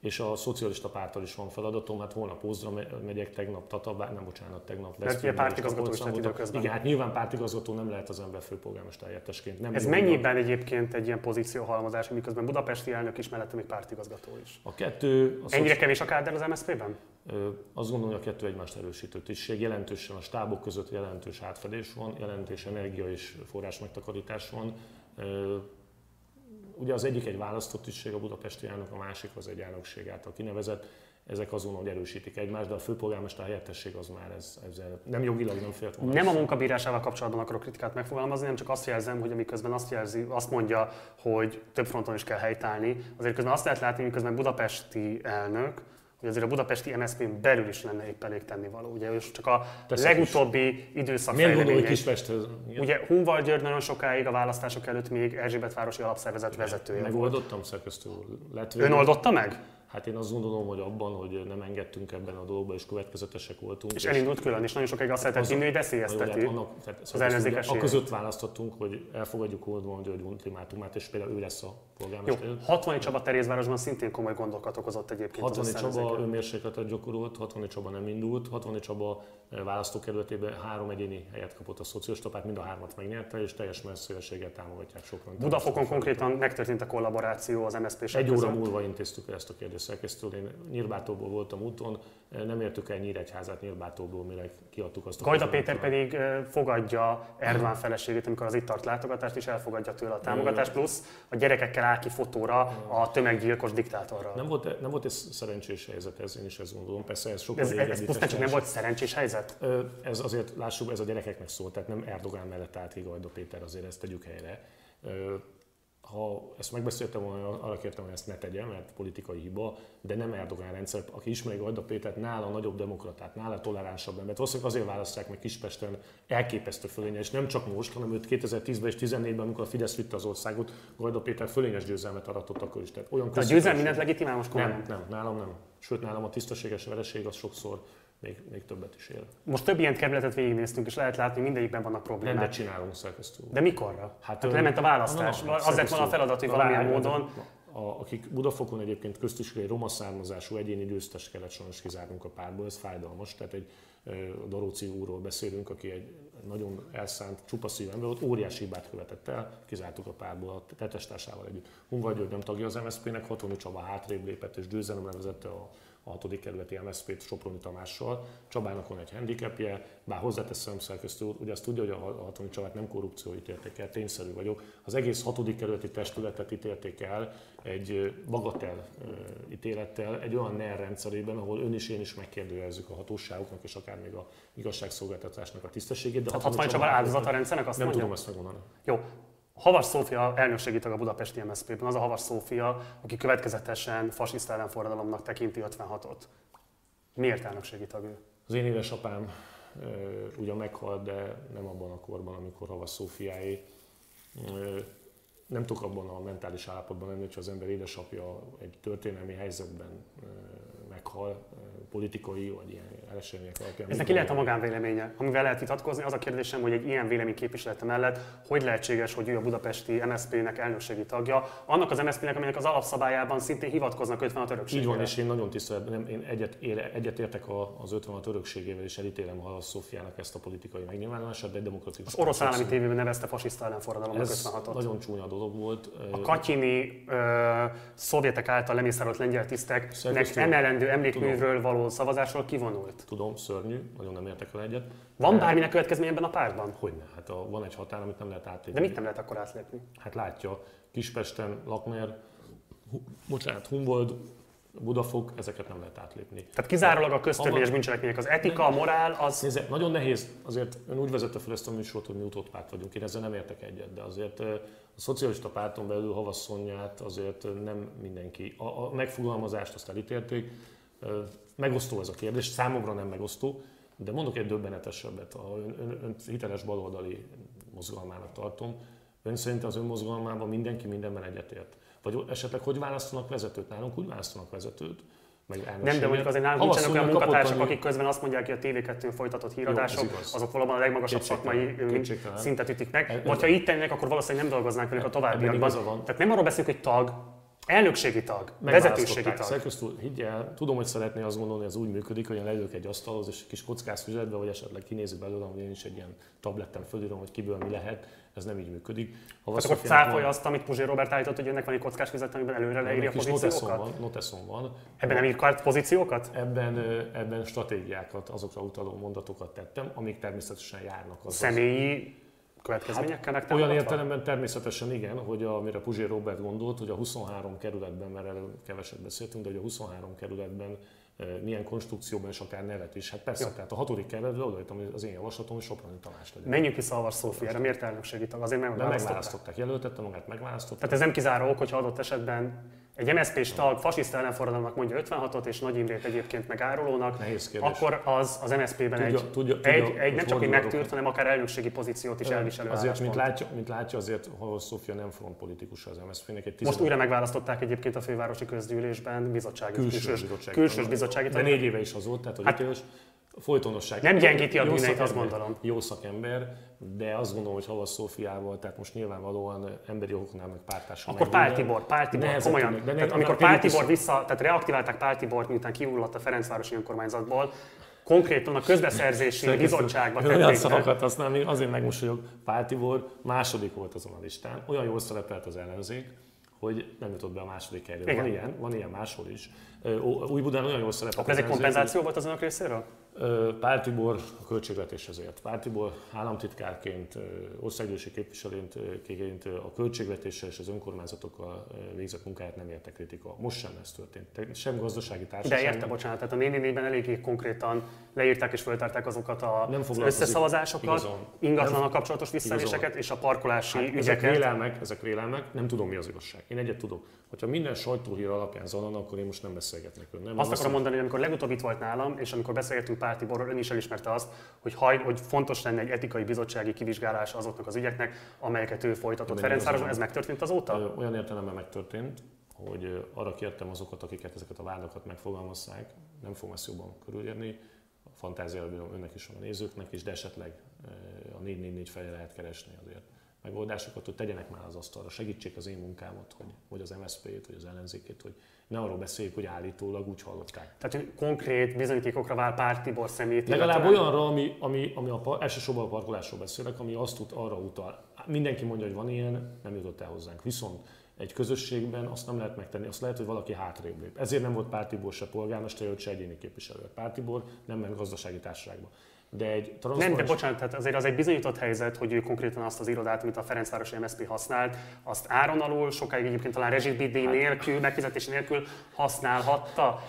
és a szocialista pártal is van feladatom, hát holnap Pózdra megyek, tegnap Tatabá, nem bocsánat, tegnap Mert ugye pártigazgató is lett időközben. Igen, hát nyilván pártigazgató nem lehet az ember főpolgármester helyettesként. Nem Ez mennyiben egyébként egy ilyen pozícióhalmozás, miközben budapesti elnök is, mellette még pártigazgató is? A kettő... A Ennyire kevés a káder az MSZP-ben? Azt gondolom, hogy a kettő egymást erősítő tisztség. Jelentősen a stábok között jelentős átfedés van, jelentős energia és forrás megtakarítás van ugye az egyik egy választott tisztség a budapesti elnök, a másik az egy elnökség által kinevezett. Ezek azon, hogy erősítik egymást, de a főpolgármester helyettesség az már ez, ezzel nem jogilag nem félt volna. Nem a munkabírásával kapcsolatban akarok kritikát megfogalmazni, nem csak azt jelzem, hogy amiközben azt, jelzi, azt mondja, hogy több fronton is kell helytállni, azért közben azt lehet látni, miközben budapesti elnök, hogy azért a budapesti MSZP-n belül is lenne épp elég tennivaló. Ugye, és csak a Teszek legutóbbi is. időszak Miért gondolj Kispesthez? Ugye Hunval György nagyon sokáig a választások előtt még Erzsébet városi alapszervezet vezetője Megoldottam szerkesztő úr. Ön oldotta meg? Hát én azt gondolom, hogy abban, hogy nem engedtünk ebben a dolgba, és következetesek voltunk. És, és elindult külön, és nagyon sokáig azt lehetett hinni, hogy veszélyezteti hát annak, tehát az ellenzékes A között választottunk, hogy elfogadjuk Oldvan György ultimátumát, és például ő lesz a polgármester. Jó, 60 Csaba Terézvárosban szintén komoly gondokat okozott egyébként 60 Csaba önmérsékletet gyakorolt, 60 Csaba nem indult, 60 Csaba eh, választókerületében három egyéni helyet kapott a szocialista párt, mind a hármat megnyerte, és teljes messzélességgel támogatják sokan. Budafokon konkrétan megtörtént a kollaboráció az MSZP Egy óra múlva intéztük ezt a kérdést szerkesztőről. Én Nyírbátóból voltam úton, nem értük el Nyíregyházát Nyírbátóból, mire kiadtuk azt a Gajda Péter pedig fogadja Erdogan feleségét, amikor az itt tart látogatást, és elfogadja tőle a támogatást, plusz a gyerekekkel áll ki fotóra a tömeggyilkos diktátorral. Nem volt, nem volt ez szerencsés helyzet, ez én is ezt gondolom. Persze ez sokkal ez, ez, ez csak nem volt szerencsés helyzet? Ez azért, lássuk, ez a gyerekeknek szólt, tehát nem Erdogan mellett állt ki Gajda Péter, azért ezt tegyük helyre ha ezt megbeszéltem volna, arra kértem, hogy ezt ne tegye, mert politikai hiba, de nem Erdogán rendszer, aki ismeri Gajda Pétert, nála nagyobb demokratát, nála toleránsabb ember. Valószínűleg azért választják meg Kispesten elképesztő fölénye, és nem csak most, hanem őt 2010-ben és 2014-ben, amikor a Fidesz vitte az országot, Gajda Péter fölényes győzelmet aratott akkor is. Tehát olyan a győzelem mindent legitimál most Nem, nem, nálam nem. Sőt, nálam a tisztességes vereség az sokszor még, még többet is ér. Most több ilyen kerületet végignéztünk, és lehet látni, hogy mindegyikben vannak problémák. Rendet csinálunk szerkesztő. De mikorra? Hát, hát lement a választás. Na, az lett volna a feladat, hogy valamilyen módon. A, akik Budafokon egyébként egy roma származású egyéni győztes kellett sajnos kizárnunk a párból, ez fájdalmas. Tehát egy Daróci úrról beszélünk, aki egy nagyon elszánt, csupa ember volt, óriási hibát követett el, kizártuk a párból a tetestársával együtt. Hunvar György nem tagja az MSZP-nek, Hatoni Csaba hátrébb lépett és győzelemre vezette a a 6. kerületi MSZP-t Soproni Tamással. Csabának van egy handicapje, bár hozzáteszem szerkesztő úr, ugye azt tudja, hogy a Hatoni Csabát nem korrupció ítélték el, tényszerű vagyok. Az egész 6. kerületi testületet ítélték el egy bagatel ítélettel, egy olyan NER rendszerében, ahol ön is én is megkérdőjelezzük a hatóságoknak és akár még a igazságszolgáltatásnak a tisztességét. De Tehát Hatoni Csaba áldozat a rendszernek, azt Nem mondja? tudom ezt megmondani. Jó, Havas Szófia elnökségi tag a budapesti MSZP-ben, az a Havas Szófia, aki következetesen fasiszta ellenforradalomnak tekinti 56-ot. Miért elnökségi tag ő? Az én édesapám ugyan meghalt, de nem abban a korban, amikor Havas Szófiáé. Nem tudok abban a mentális állapotban lenni, hogy az ember édesapja egy történelmi helyzetben meghal, politikai vagy ilyen események alapján. Ez neki lehet a magánvéleménye. Amivel lehet vitatkozni, az a kérdésem, hogy egy ilyen vélemény képviselete mellett hogy lehetséges, hogy ő a budapesti MSZP-nek elnökségi tagja, annak az MSZP-nek, aminek az alapszabályában szintén hivatkoznak 56 örökségére. Így van, és én nagyon tisztelet, nem, én egyet, egyet értek az 56 örökségével, és elítélem a Szófiának ezt a politikai megnyilvánulását, de egy demokratikus. Az orosz állami tévében nevezte fasiszta ellenforradalomnak 56-ot. nagyon csúnya dolog volt. A katyini ö, szovjetek által lemészárolt lengyel tiszteknek emelendő emlékművről való szavazásról kivonult. Tudom, szörnyű, nagyon nem értek vele egyet. Van bárminek következmény ebben a pártban? Hogyne, hát a, van egy határ, amit nem lehet átlépni. De mit nem lehet akkor átlépni? Hát látja, Kispesten, Lakmer, bocsánat, Humboldt, Budafok, ezeket nem lehet átlépni. Tehát kizárólag a köztörvényes bűncselekmények, az etika, a morál, az... Nézze, nagyon nehéz, azért ön úgy vezette fel ezt a műsort, hogy mi utót párt vagyunk, én ezzel nem értek egyet, de azért a szocialista párton belül Havasszonyát azért nem mindenki, a, a megfogalmazást azt elítélték, Megosztó ez a kérdés, számomra nem megosztó, de mondok egy döbbenetesebbet, a ön, ön, ön hiteles baloldali mozgalmának tartom. Ön szerint az önmozgalmában mindenki mindenben egyetért? Vagy esetleg hogy választanak vezetőt? Nálunk úgy választanak vezetőt, meg Nem, de mondjuk azért nálunk nincsenek olyan munkatársak, akik közben azt mondják, hogy a TV2 folytatott híradások, Jó, azok valóban a legmagasabb szakmai szintet ütik meg. Vagy ha így tennének, akkor valószínűleg nem dolgoznánk velük a továbbiakban. Tehát nem arról beszélünk, hogy tag, Elnökségi tag, vezetőségi tag. Szerkesztő, higgyel, tudom, hogy szeretné azt gondolni, hogy ez úgy működik, hogy én leülök egy asztalhoz, és egy kis kockás füzetbe, vagy esetleg kinézik belőle, hogy én is egy ilyen tabletten fölírom, hogy kiből mi lehet. Ez nem így működik. Ha hát akkor cáfolja azt, amit Puzsér Robert állított, hogy ennek van egy kockás füzet, amiben előre leírja a pozíciókat? Van, noteszon van. Ebben nem ír kart pozíciókat? Ebben, ebben stratégiákat, azokra utaló mondatokat tettem, amik természetesen járnak. Az Személyi következményekkel hát, Olyan értelemben természetesen igen, hogy amire Puzsér Robert gondolt, hogy a 23 kerületben, mert erről keveset beszéltünk, de hogy a 23 kerületben eh, milyen konstrukcióban és akár nevet is. Hát persze, Jó. tehát a hatodik kerületben odaítom, az én javaslatom, hogy Soproni Tamás legyen. Menjünk vissza Alvar Szófiára, miért elnökségi tag? Azért mert megválasztották, jelöltette magát, megválasztották. Tehát ez nem kizáró ok, hogyha adott esetben egy MSZP-s tag fasiszta ellenforradalomnak mondja 56-ot, és Nagy Imrét egyébként meg árulónak, akkor az az MSZP-ben tudja, egy, tudja, tudja, egy, egy nem csak egy megtűrt, hanem akár elnökségi pozíciót is elviselő Azért, mint látja, mint látja, azért Halos Szófia nem frontpolitikus az MSZP-nek. Egy Most újra megválasztották egyébként a fővárosi közgyűlésben bizottsági, külsős, külsős, bizottsági, külsős bizottsági. De négy éve is az volt, tehát hogy hát, folytonosság. Nem gyengíti a bűneit, azt gondolom. Jó szakember, de azt gondolom, hogy Havas Szófiával, tehát most nyilvánvalóan emberi okoknál meg pártársa. Akkor Pál Tibor, Pál Tibor, komolyan. De tehát amikor Pál Tibor vissza, tehát reaktiválták Pál Tibort, miután kiullatt a Ferencvárosi önkormányzatból, konkrétan a közbeszerzési bizottságba tették Olyan szavakat használni, azért megmosolyog. Pál Tibor második volt azon a listán, olyan jól szerepelt az ellenzék, hogy nem jutott be a második helyre. Van ilyen, van ilyen máshol is. Új-Budán olyan jól szerepelt. Akkor ez egy kompenzáció volt az önök részéről? Pál Tibor a költségvetéshez ért. Pál Tibor államtitkárként, országgyűlési képviselőként a költségvetéssel és az önkormányzatokkal végzett munkáját nem érte kritika. Most sem ez történt. Sem gazdasági társaság. De érte, bocsánat, tehát a nénénében eléggé konkrétan leírták és föltárták azokat a nem összeszavazásokat, ingatlan kapcsolatos visszaéléseket és a parkolási hát ügyeket. Ezek vélelmek, ezek vélelmek, nem tudom mi az igazság. Én egyet tudok. Hogyha minden sajtóhír alapján zajlana, akkor én most nem beszélgetnek Nem Azt akarom mondani, hogy amikor legutóbb itt volt nálam, és amikor beszélgettünk Pál Tiborról, ön is elismerte azt, hogy, haj, hogy fontos lenne egy etikai bizottsági kivizsgálás azoknak az ügyeknek, amelyeket ő folytatott Ferencvároson. Ez megtörtént azóta? Olyan értelemben megtörtént, hogy arra kértem azokat, akiket ezeket a vádakat megfogalmazzák, nem fogom ezt jobban körülírni, a fantáziában önnek is a nézőknek is, de esetleg a 444 felé lehet keresni azért megoldásokat, hogy tegyenek már az asztalra, segítsék az én munkámat, hogy, hogy az MSZP-t, vagy az ellenzékét, hogy ne arról beszéljük, hogy állítólag úgy hallották. Tehát hogy konkrét bizonyítékokra vál Pár Tibor szemét. Legalább olyanra, ami, ami, ami a, elsősorban a parkolásról beszélek, ami azt tud arra utal. Mindenki mondja, hogy van ilyen, nem jutott el hozzánk. Viszont egy közösségben azt nem lehet megtenni, azt lehet, hogy valaki hátrébb lép. Ezért nem volt Pártibor se polgármester, se egyéni képviselő. Pártibor nem ment gazdasági társaságba. De egy Nem, de bocsánat, tehát azért az egy bizonyított helyzet, hogy ő konkrétan azt az irodát, amit a Ferencvárosi MSZP használt, azt áron alul, sokáig egyébként talán rezsitbíj hát. nélkül, megfizetési nélkül használhatta.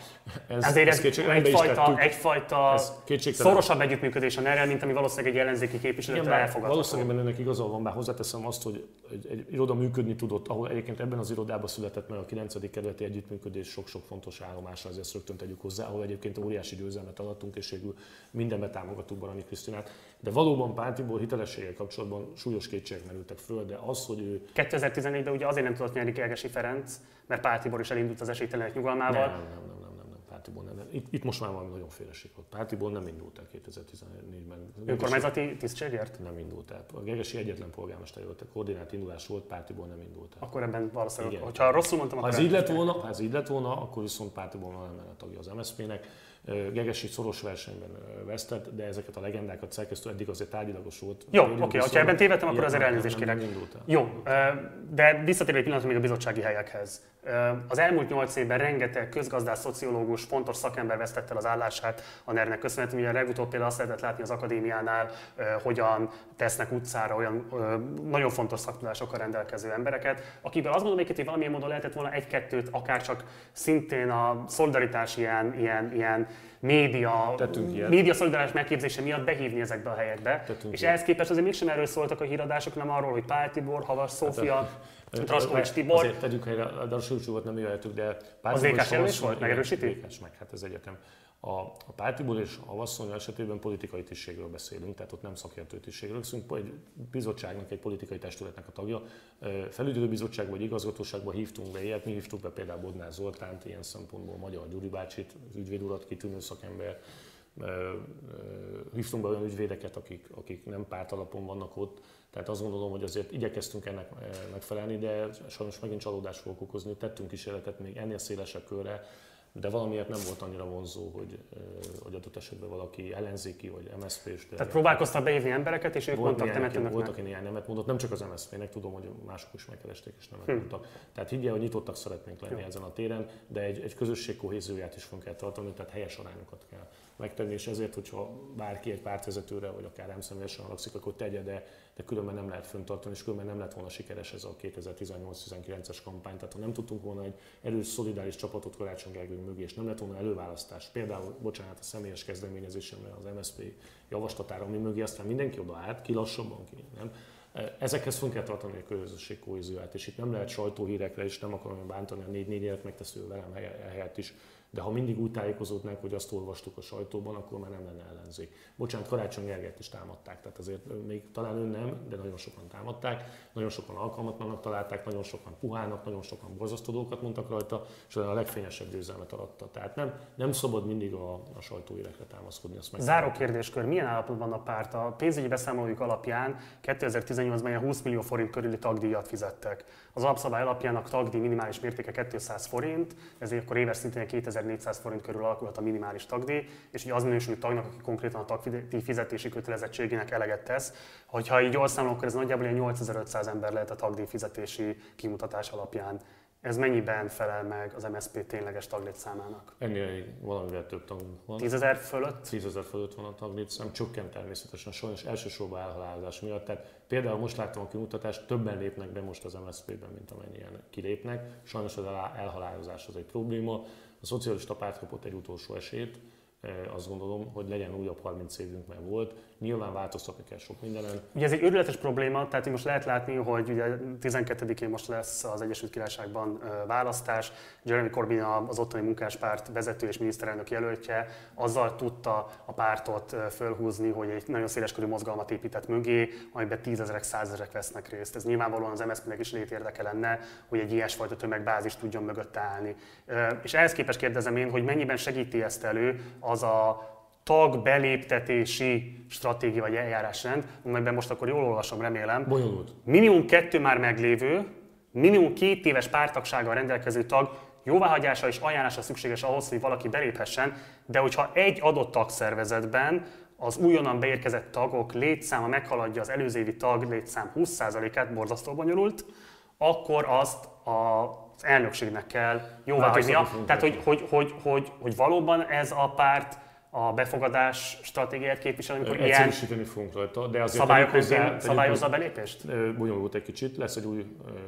Ez, Ezért ez, ez egyfajta, egyfajta ez szorosabb együttműködés a ner mint ami valószínűleg egy ellenzéki képviselőtől elfogadható. Valószínűleg ennek igazol van, bár hozzáteszem azt, hogy egy, egy iroda működni tudott, ahol egyébként ebben az irodában született meg a 9. kerületi együttműködés sok-sok fontos állomásra, azért ezt rögtön tegyük hozzá, ahol egyébként óriási győzelmet alattunk, és végül mindenbe támogatunk Barani Krisztinát. De valóban Pál Tibor hitelességgel kapcsolatban súlyos kétségek merültek föl, de az, hogy ő... 2014-ben ugye azért nem tudott nyerni Kergesi Ferenc, mert Pál Tibor is elindult az esélytelenek nyugalmával. Nem, nem, nem, nem. Pártiból nem. Itt, itt most már valami nagyon féleség volt. Pártiból nem indult el 2014-ben. Önkormányzati tisztségért? Nem indult el. A Gegesi egyetlen polgármester volt, a koordinált indulás volt, Pártiból nem indult el. Akkor ebben valószínűleg, Igen. hogyha rosszul mondtam, ha ez így lett volna, ha ez így lett volna, akkor viszont Pártiból nem lenne tagja az MSZP-nek. Gegesi szoros versenyben vesztett, de ezeket a legendákat szerkesztő eddig azért tárgyilagos volt. Jó, oké, okay, ha ebben tévedtem, akkor azért elnézést kérek. Jó, de visszatérve egy pillanatra még a bizottsági helyekhez. Az elmúlt nyolc évben rengeteg közgazdás, szociológus, fontos szakember vesztette el az állását a ner köszönhetően. Ugye legutóbb például azt lehetett látni az akadémiánál, hogyan tesznek utcára olyan nagyon fontos szaktudásokkal rendelkező embereket, akiből azt gondolom, hogy valamilyen módon lehetett volna egy-kettőt, akár csak szintén a szolidaritás ilyen, ilyen, ilyen média, média szolidaritás megképzése miatt behívni ezekbe a helyekbe. Tettünk és ehhez képest azért mégsem erről szóltak a híradások, nem arról, hogy Pál Tibor, Havas Szófia, hát Draskovics Tibor. Azért tegyük helyre, a Draskovics volt nem jöhetünk, de Pál Az Tibor is volt, megerősíti? Vékás meg, hát ez egyetem. A, a Pártibor és a Vasszony esetében politikai tisztségről beszélünk, tehát ott nem szakértő tisztségről, beszélünk, egy bizottságnak, egy politikai testületnek a tagja. Felügyelő bizottság vagy igazgatóságban hívtunk be ilyet, mi hívtuk be például Bodnár Zoltánt, ilyen szempontból Magyar Gyuri bácsit, az ügyvéd urat, kitűnő szakember, hívtunk be olyan ügyvédeket, akik, akik nem párt alapon vannak ott, tehát azt gondolom, hogy azért igyekeztünk ennek megfelelni, de sajnos megint csalódást fogok okozni, tettünk kísérletet még ennél szélesebb körre, de valamiért nem volt annyira vonzó, hogy, hogy adott esetben valaki ellenzéki vagy MSZP-s. Tehát próbálkoztak beívni embereket, és ők mondtak temet önöknek? Voltak én ilyen nemet mondott, nem csak az MSZP-nek, tudom, hogy mások is megkeresték és nemet hm. mondtak. Tehát higgye, hogy nyitottak szeretnénk lenni Jó. ezen a téren, de egy, egy közösség kohézióját is fogunk kell tartani, tehát helyes arányokat kell megtenni, és ezért, hogyha bárki egy pártvezetőre, vagy akár rám személyesen halakszik, akkor tegye, de, de különben nem lehet föntartani, és különben nem lett volna sikeres ez a 2018-19-es kampány. Tehát ha nem tudtunk volna egy erős, szolidáris csapatot Karácsony Gergely mögé, és nem lett volna előválasztás, például, bocsánat, a személyes kezdeményezésemre az MSZP javaslatára, ami mögé aztán mindenki odaállt, ki lassabban, ki nem. Ezekhez fog kell tartani a közösség kohézióját, és itt nem lehet sajtóhírekre, és nem akarom bántani a négy négy élet megtesző velem helyett is de ha mindig úgy tájékozódnánk, hogy azt olvastuk a sajtóban, akkor már nem lenne ellenzék. Bocsánat, Karácsony Gergelyt is támadták, tehát azért még talán ön nem, de nagyon sokan támadták, nagyon sokan alkalmatlanak találták, nagyon sokan puhának, nagyon sokan borzasztó dolgokat mondtak rajta, és a legfényesebb győzelmet alatta. Tehát nem, nem szabad mindig a, a sajtóérekre támaszkodni. Azt Záró kérdéskör, milyen állapotban van a párt? A pénzügyi beszámolójuk alapján 2018-ban 20 millió forint körüli tagdíjat fizettek. Az alapszabály alapján a tagdíj minimális mértéke 200 forint, ezért akkor éves szintén 2400 forint körül alakulhat a minimális tagdíj, és ugye az minősülő tagnak, aki konkrétan a tagdíj fizetési kötelezettségének eleget tesz. Hogyha így jól számolom, akkor ez nagyjából 8500 ember lehet a tagdíj fizetési kimutatás alapján. Ez mennyiben felel meg az MSZP tényleges taglétszámának? Ennél valamivel több tagunk van. 10 ezer fölött? 10 ezer fölött van a taglétszám, csökkent természetesen, sajnos elsősorban elhalálozás miatt. Tehát például most láttam a kimutatást, többen lépnek be most az MSZP-ben, mint amennyien kilépnek. Sajnos az elhalálozás az egy probléma. A szocialista párt kapott egy utolsó esélyt, azt gondolom, hogy legyen újabb 30 évünk, mert volt. Nyilván változtatni kell sok mindenen. Ugye ez egy őrületes probléma, tehát most lehet látni, hogy ugye 12-én most lesz az Egyesült Királyságban választás. Jeremy Corbyn az ottani munkáspárt vezető és miniszterelnök jelöltje, azzal tudta a pártot fölhúzni, hogy egy nagyon széleskörű mozgalmat épített mögé, amiben tízezerek, százezerek vesznek részt. Ez nyilvánvalóan az MSZP-nek is létérdeke lenne, hogy egy ilyesfajta tömegbázis tudjon mögött állni. És ehhez képest kérdezem én, hogy mennyiben segíti ezt elő az a tag beléptetési stratégia vagy eljárásrend, amelyben most akkor jól olvasom, remélem. Bonyolult. Minimum kettő már meglévő, minimum két éves pártagsággal rendelkező tag jóváhagyása és ajánlása szükséges ahhoz, hogy valaki beléphessen, de hogyha egy adott tagszervezetben az újonnan beérkezett tagok létszáma meghaladja az előző évi tag létszám 20%-át, borzasztó bonyolult, akkor azt az elnökségnek kell jóváhagynia. Hát Tehát, hogy, hogy, hogy, hogy, hogy valóban ez a párt a befogadás stratégiáját képvisel, amikor ilyen Egyszerűsíteni fogunk rajta, de azért szabályok hozzá- szabályozza a belépést? Bonyolult egy kicsit, lesz egy új,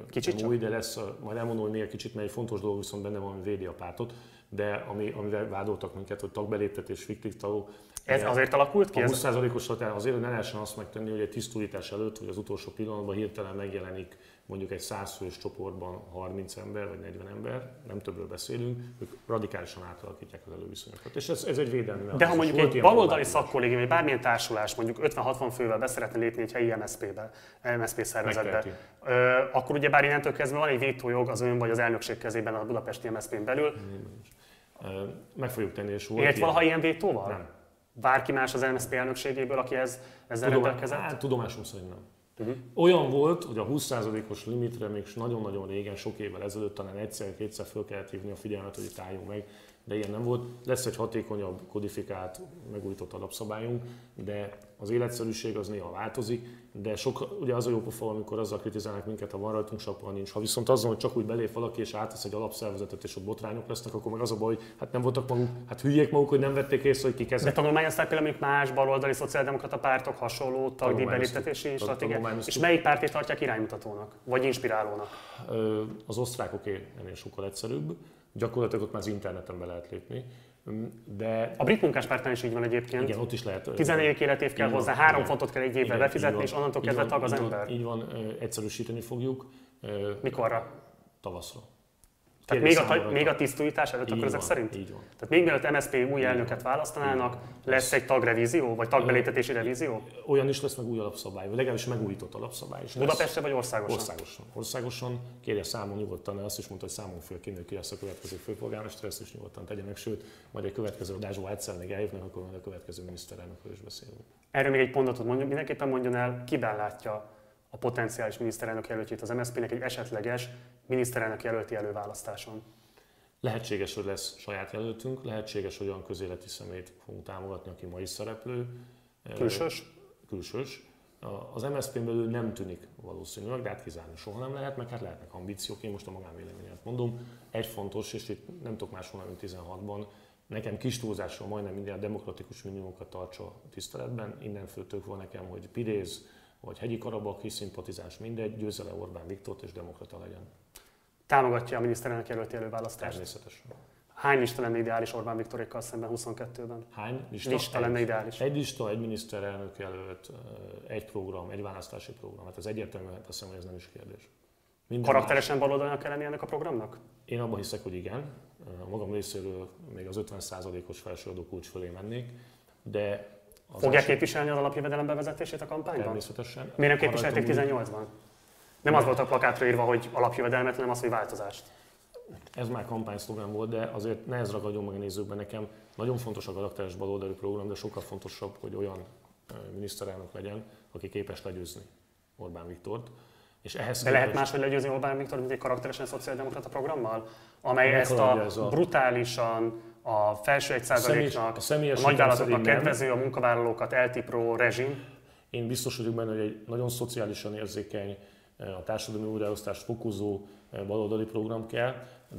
Kicsit új, de lesz, majd elmondom, hogy miért kicsit, mert egy fontos dolog viszont benne van, hogy védi a pártot, de ami, amivel vádoltak minket, hogy tagbeléptetés, fiktív tagok. Ez azért alakult ki? A Ez, 20%-os határ azért, hogy ne lehessen azt megtenni, hogy egy tisztújítás előtt, vagy az utolsó pillanatban hirtelen megjelenik mondjuk egy 100 fős csoportban 30 ember, vagy 40 ember, nem többről beszélünk, ők radikálisan átalakítják az előviszonyokat. És ez, ez egy védelmi de ha mondjuk Volt egy baloldali szakkollégium, vagy bármilyen társulás, mondjuk 50-60 fővel be szeretne lépni egy helyi MSZP-be, MSZP szervezetbe, ö, akkor ugye bár innentől kezdve van egy vétójog az ön vagy az elnökség kezében a budapesti MSZP-n belül. Meg fogjuk tenni, és volt Élt ilyen. valaha ilyen vétóval? Nem. Bárki más az MSZP elnökségéből, aki ez, ezzel Tudom, rendelkezett? hát, tudomásom szerint nem. Uh-huh. Olyan volt, hogy a 20%-os limitre még nagyon-nagyon régen, sok évvel ezelőtt talán egyszer-kétszer föl kellett hívni a figyelmet, hogy itt álljunk meg, de ilyen nem volt. Lesz egy hatékonyabb, kodifikált, megújított alapszabályunk, de az életszerűség az néha változik, de sok, ugye az a jó pofa, amikor azzal kritizálnak minket, ha van rajtunk sapka, nincs. Ha viszont azon, hogy csak úgy belép valaki és átvesz egy alapszervezetet, és ott botrányok lesznek, akkor meg az a baj, hogy hát nem voltak maguk, hát hülyék maguk, hogy nem vették észre, hogy kik De ezek. tanulmányozták például mondjuk más baloldali szociáldemokrata pártok hasonló tagdíj beléptetési stratégiát? És melyik pártét tartják iránymutatónak? Vagy inspirálónak? Az osztrákoké ennél sokkal egyszerűbb, gyakorlatilag ott már az interneten be lehet lépni, Mm, de A brit munkáspártnál is így van egyébként. igen, ott is lehet. ö, 14 életév kell Így van, hozzá, három igen. fontot kell egy évvel befizetni, van, és onnantól kezdve van, tag az így van, ember. Így van, egyszerűsíteni fogjuk Mikorra? tavaszra. Tehát még a, még a tisztújítás előtt, akkor Így ezek van, szerint? Így van. Tehát még mielőtt MSZP új elnöket választanának, lesz egy tagrevízió, vagy tagbeléptetési revízió? Olyan is lesz meg új alapszabály, vagy legalábbis megújított alapszabály is lesz. Budapestre vagy országosan? Országosan. Országosan. Kérje számon nyugodtan, azt is mondta, hogy számon föl kéne, ki lesz a következő főpolgármester, ezt is nyugodtan tegye meg, sőt, majd egy következő adásban egyszer még eljövnek, akkor majd a következő miniszterelnökről is beszélünk. Erről még egy pontot mondjon, mindenképpen mondjon el, kiben látja a potenciális miniszterelnök jelöltjét az MSZP-nek egy esetleges miniszterelnök jelölti előválasztáson. Lehetséges, hogy lesz saját jelöltünk, lehetséges, hogy olyan közéleti szemét fogunk támogatni, aki ma is szereplő. Külsős? Külsős. Az MSZP-n belül nem tűnik valószínűleg, de hát kizárni soha nem lehet, meg hát lehetnek ambíciók, én most a magánvéleményet mondom. Egy fontos, és itt nem tudok máshol, mint 16-ban, nekem kis túlzással majdnem minden a demokratikus minimumokat tartsa tiszteletben. Innen főtök van nekem, hogy Pidéz vagy Hegyi Karabakhi szimpatizás mindegy, győzze le Orbán Viktort és demokrata legyen. Támogatja a miniszterelnök jelölti előválasztást. Természetesen. Hány lista lenne ideális Orbán Viktorékkal szemben 22-ben? Hány lista? Lista lenne ideális. Egy lista, egy miniszterelnök jelölt, egy program, egy választási program. Hát ez egyértelműen hát azt hiszem, hogy ez nem is kérdés. Minden Karakteresen baloldalnak kell lenni ennek a programnak? Én abban hiszek, hogy igen. A magam részéről még az 50%-os felsőadó kulcs fölé mennék, de az Fogják első- képviselni az alapjövedelem bevezetését a kampányban? Természetesen. Miért nem képviselték Rajtam 18-ban? Nem az volt a plakátra írva, hogy alapjövedelmet, hanem az, hogy változást. Ez már kampányszlogán volt, de azért ne ez ragadjon meg a nézőkben nekem. Nagyon fontos a karakteres baloldali program, de sokkal fontosabb, hogy olyan miniszterelnök legyen, aki képes legyőzni Orbán Viktort. És ehhez De lehet máshogy legyőzni Orbán Viktor, mint egy karakteresen szociáldemokrata programmal? Amely ezt a, ez a- brutálisan a felső egy százaléknak, a a személyességem nagyvállalatoknak kedvező, a munkavállalókat eltipró rezsim. Én biztos vagyok benne, hogy egy nagyon szociálisan érzékeny, a társadalmi újraosztást fokozó eh, baloldali program kell,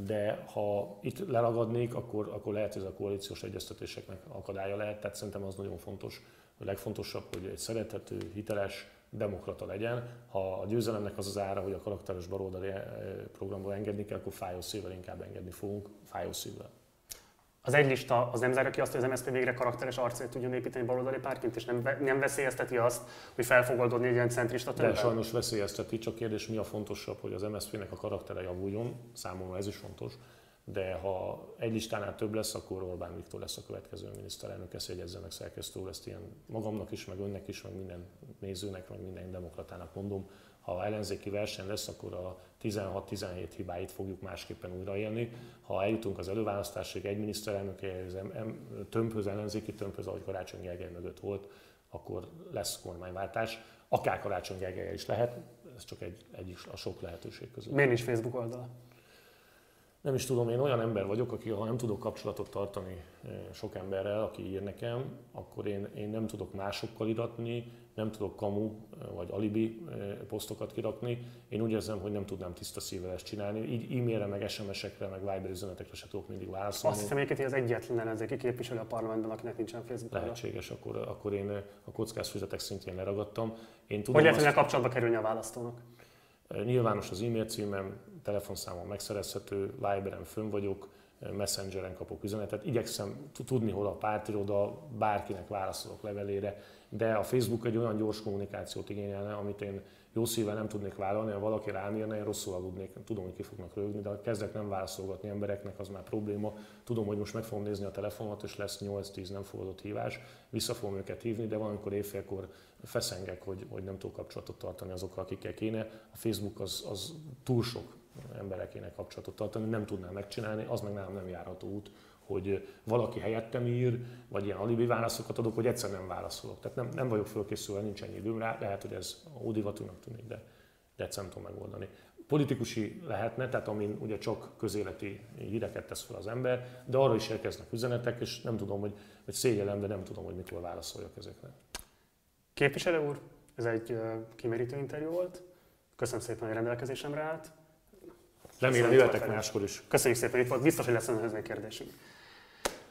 de ha itt leragadnék, akkor, akkor lehet, hogy ez a koalíciós egyeztetéseknek akadálya lehet. Tehát szerintem az nagyon fontos, a legfontosabb, hogy egy szerethető, hiteles, demokrata legyen. Ha a győzelemnek az az ára, hogy a karakteres baloldali eh, programból engedni kell, akkor fájó szívvel inkább engedni fogunk, fájó szívvel. Az egy lista az nem zárja ki azt, hogy az MSZP végre karakteres arcét tudjon építeni baloldali pártként, és nem, nem veszélyezteti azt, hogy fel fog oldódni egy ilyen centrista De tömbben? sajnos veszélyezteti, csak kérdés, mi a fontosabb, hogy az MSZP-nek a karaktere javuljon, számomra ez is fontos, de ha egy listánál több lesz, akkor Orbán Viktor lesz a következő miniszterelnök, ezt jegyezze meg szerkesztő úr, ezt ilyen magamnak is, meg önnek is, meg minden nézőnek, meg minden demokratának mondom, ha ellenzéki verseny lesz, akkor a 16-17 hibáit fogjuk másképpen újraélni. Ha eljutunk az előválasztásig egy miniszterelnök, az em- em- tömbhöz, ellenzéki tömbhöz, ahogy Karácsony Gergely mögött volt, akkor lesz kormányváltás. Akár Karácsony Gergely is lehet, ez csak egy, egy is a sok lehetőség közül. Miért nincs Facebook oldala? Nem is tudom, én olyan ember vagyok, aki ha nem tudok kapcsolatot tartani eh, sok emberrel, aki ír nekem, akkor én, én nem tudok másokkal iratni, nem tudok kamu vagy alibi posztokat kirakni. Én úgy érzem, hogy nem tudnám tiszta szívvel ezt csinálni. Így e-mailre, meg SMS-ekre, meg Viber üzenetekre se tudok mindig válaszolni. Azt hiszem hogy az egyetlen ellenzéki képviselő a parlamentben, akinek nincsen Facebook. Lehetséges, akkor, akkor én a kockázfüzetek szintjén leragadtam. Én tudom hogy lehet, hogy kapcsolatba kerülni a választónak? Nyilvános az e-mail címem, telefonszámom megszerezhető, Viberen fönn vagyok, Messengeren kapok üzenetet. Igyekszem tudni, hol a pártiroda, bárkinek válaszolok levelére, de a Facebook egy olyan gyors kommunikációt igényelne, amit én jó szívvel nem tudnék vállalni, ha valaki rám én rosszul aludnék, tudom, hogy ki fognak rögni, de ha kezdek nem válaszolgatni embereknek, az már probléma. Tudom, hogy most meg fogom nézni a telefonomat, és lesz 8-10 nem fogadott hívás, vissza fogom őket hívni, de valamikor éjfélkor feszengek, hogy, hogy nem tudok kapcsolatot tartani azokkal, akikkel kéne. A Facebook az, az túl sok emberekének kapcsolatot tartani, nem tudnám megcsinálni, az meg nálam nem járható út, hogy valaki helyettem ír, vagy ilyen alibi válaszokat adok, hogy egyszer nem válaszolok. Tehát nem, nem vagyok fölkészülve, nincs ennyi időm rá, lehet, hogy ez ódivatúnak tűnik, de, de egyszer nem tudom megoldani. Politikusi lehetne, tehát amin ugye csak közéleti híreket tesz fel az ember, de arra is érkeznek üzenetek, és nem tudom, hogy, hogy szégyellem, de nem tudom, hogy mikor válaszoljak ezekre. Képviselő úr, ez egy kimerítő interjú volt. Köszönöm szépen, hogy rendelkezésemre állt. Remélem jöhetek máskor is. Köszönjük szépen, itt volt. Biztos, hogy lesz önhöz még kérdésünk.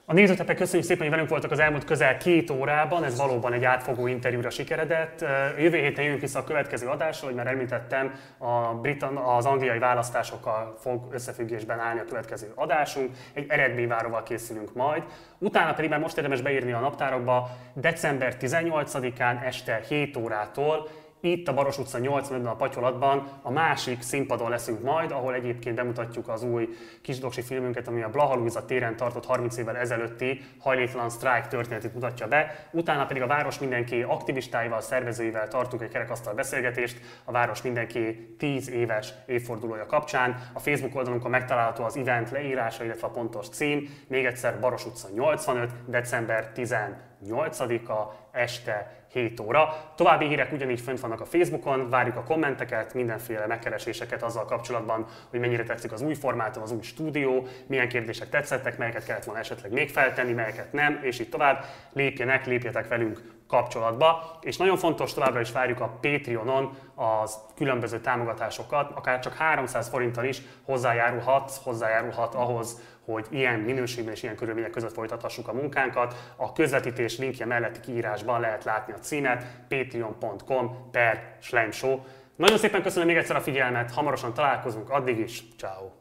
A nézőtepek köszönjük szépen, hogy velünk voltak az elmúlt közel két órában, ez valóban egy átfogó interjúra sikeredett. Jövő héten jövünk vissza a következő adásra, hogy már említettem, a britan, az angliai választásokkal fog összefüggésben állni a következő adásunk. Egy eredményváróval készülünk majd. Utána pedig már most érdemes beírni a naptárokba, december 18-án este 7 órától itt a Baros utca 85-ben a Patyolatban a másik színpadon leszünk majd, ahol egyébként bemutatjuk az új kisdoksi filmünket, ami a Blahalúza téren tartott 30 évvel ezelőtti hajléktalan sztrájk történetét mutatja be. Utána pedig a Város Mindenki aktivistáival, szervezőivel tartunk egy kerekasztal beszélgetést a Város Mindenki 10 éves évfordulója kapcsán. A Facebook oldalunkon megtalálható az event leírása, illetve a pontos cím. Még egyszer Baros utca 85, december 18-a este 7 óra. További hírek ugyanígy fönt vannak a Facebookon, várjuk a kommenteket, mindenféle megkereséseket azzal kapcsolatban, hogy mennyire tetszik az új formátum, az új stúdió, milyen kérdések tetszettek, melyeket kellett volna esetleg még feltenni, melyeket nem, és így tovább. Lépjenek, lépjetek velünk kapcsolatba, és nagyon fontos, továbbra is várjuk a Patreonon az különböző támogatásokat, akár csak 300 forinttal is hozzájárulhat, hozzájárulhat ahhoz, hogy ilyen minőségben és ilyen körülmények között folytathassuk a munkánkat. A közvetítés linkje melletti kiírásban lehet látni a címet patreon.com per Show. Nagyon szépen köszönöm még egyszer a figyelmet, hamarosan találkozunk, addig is, ciao.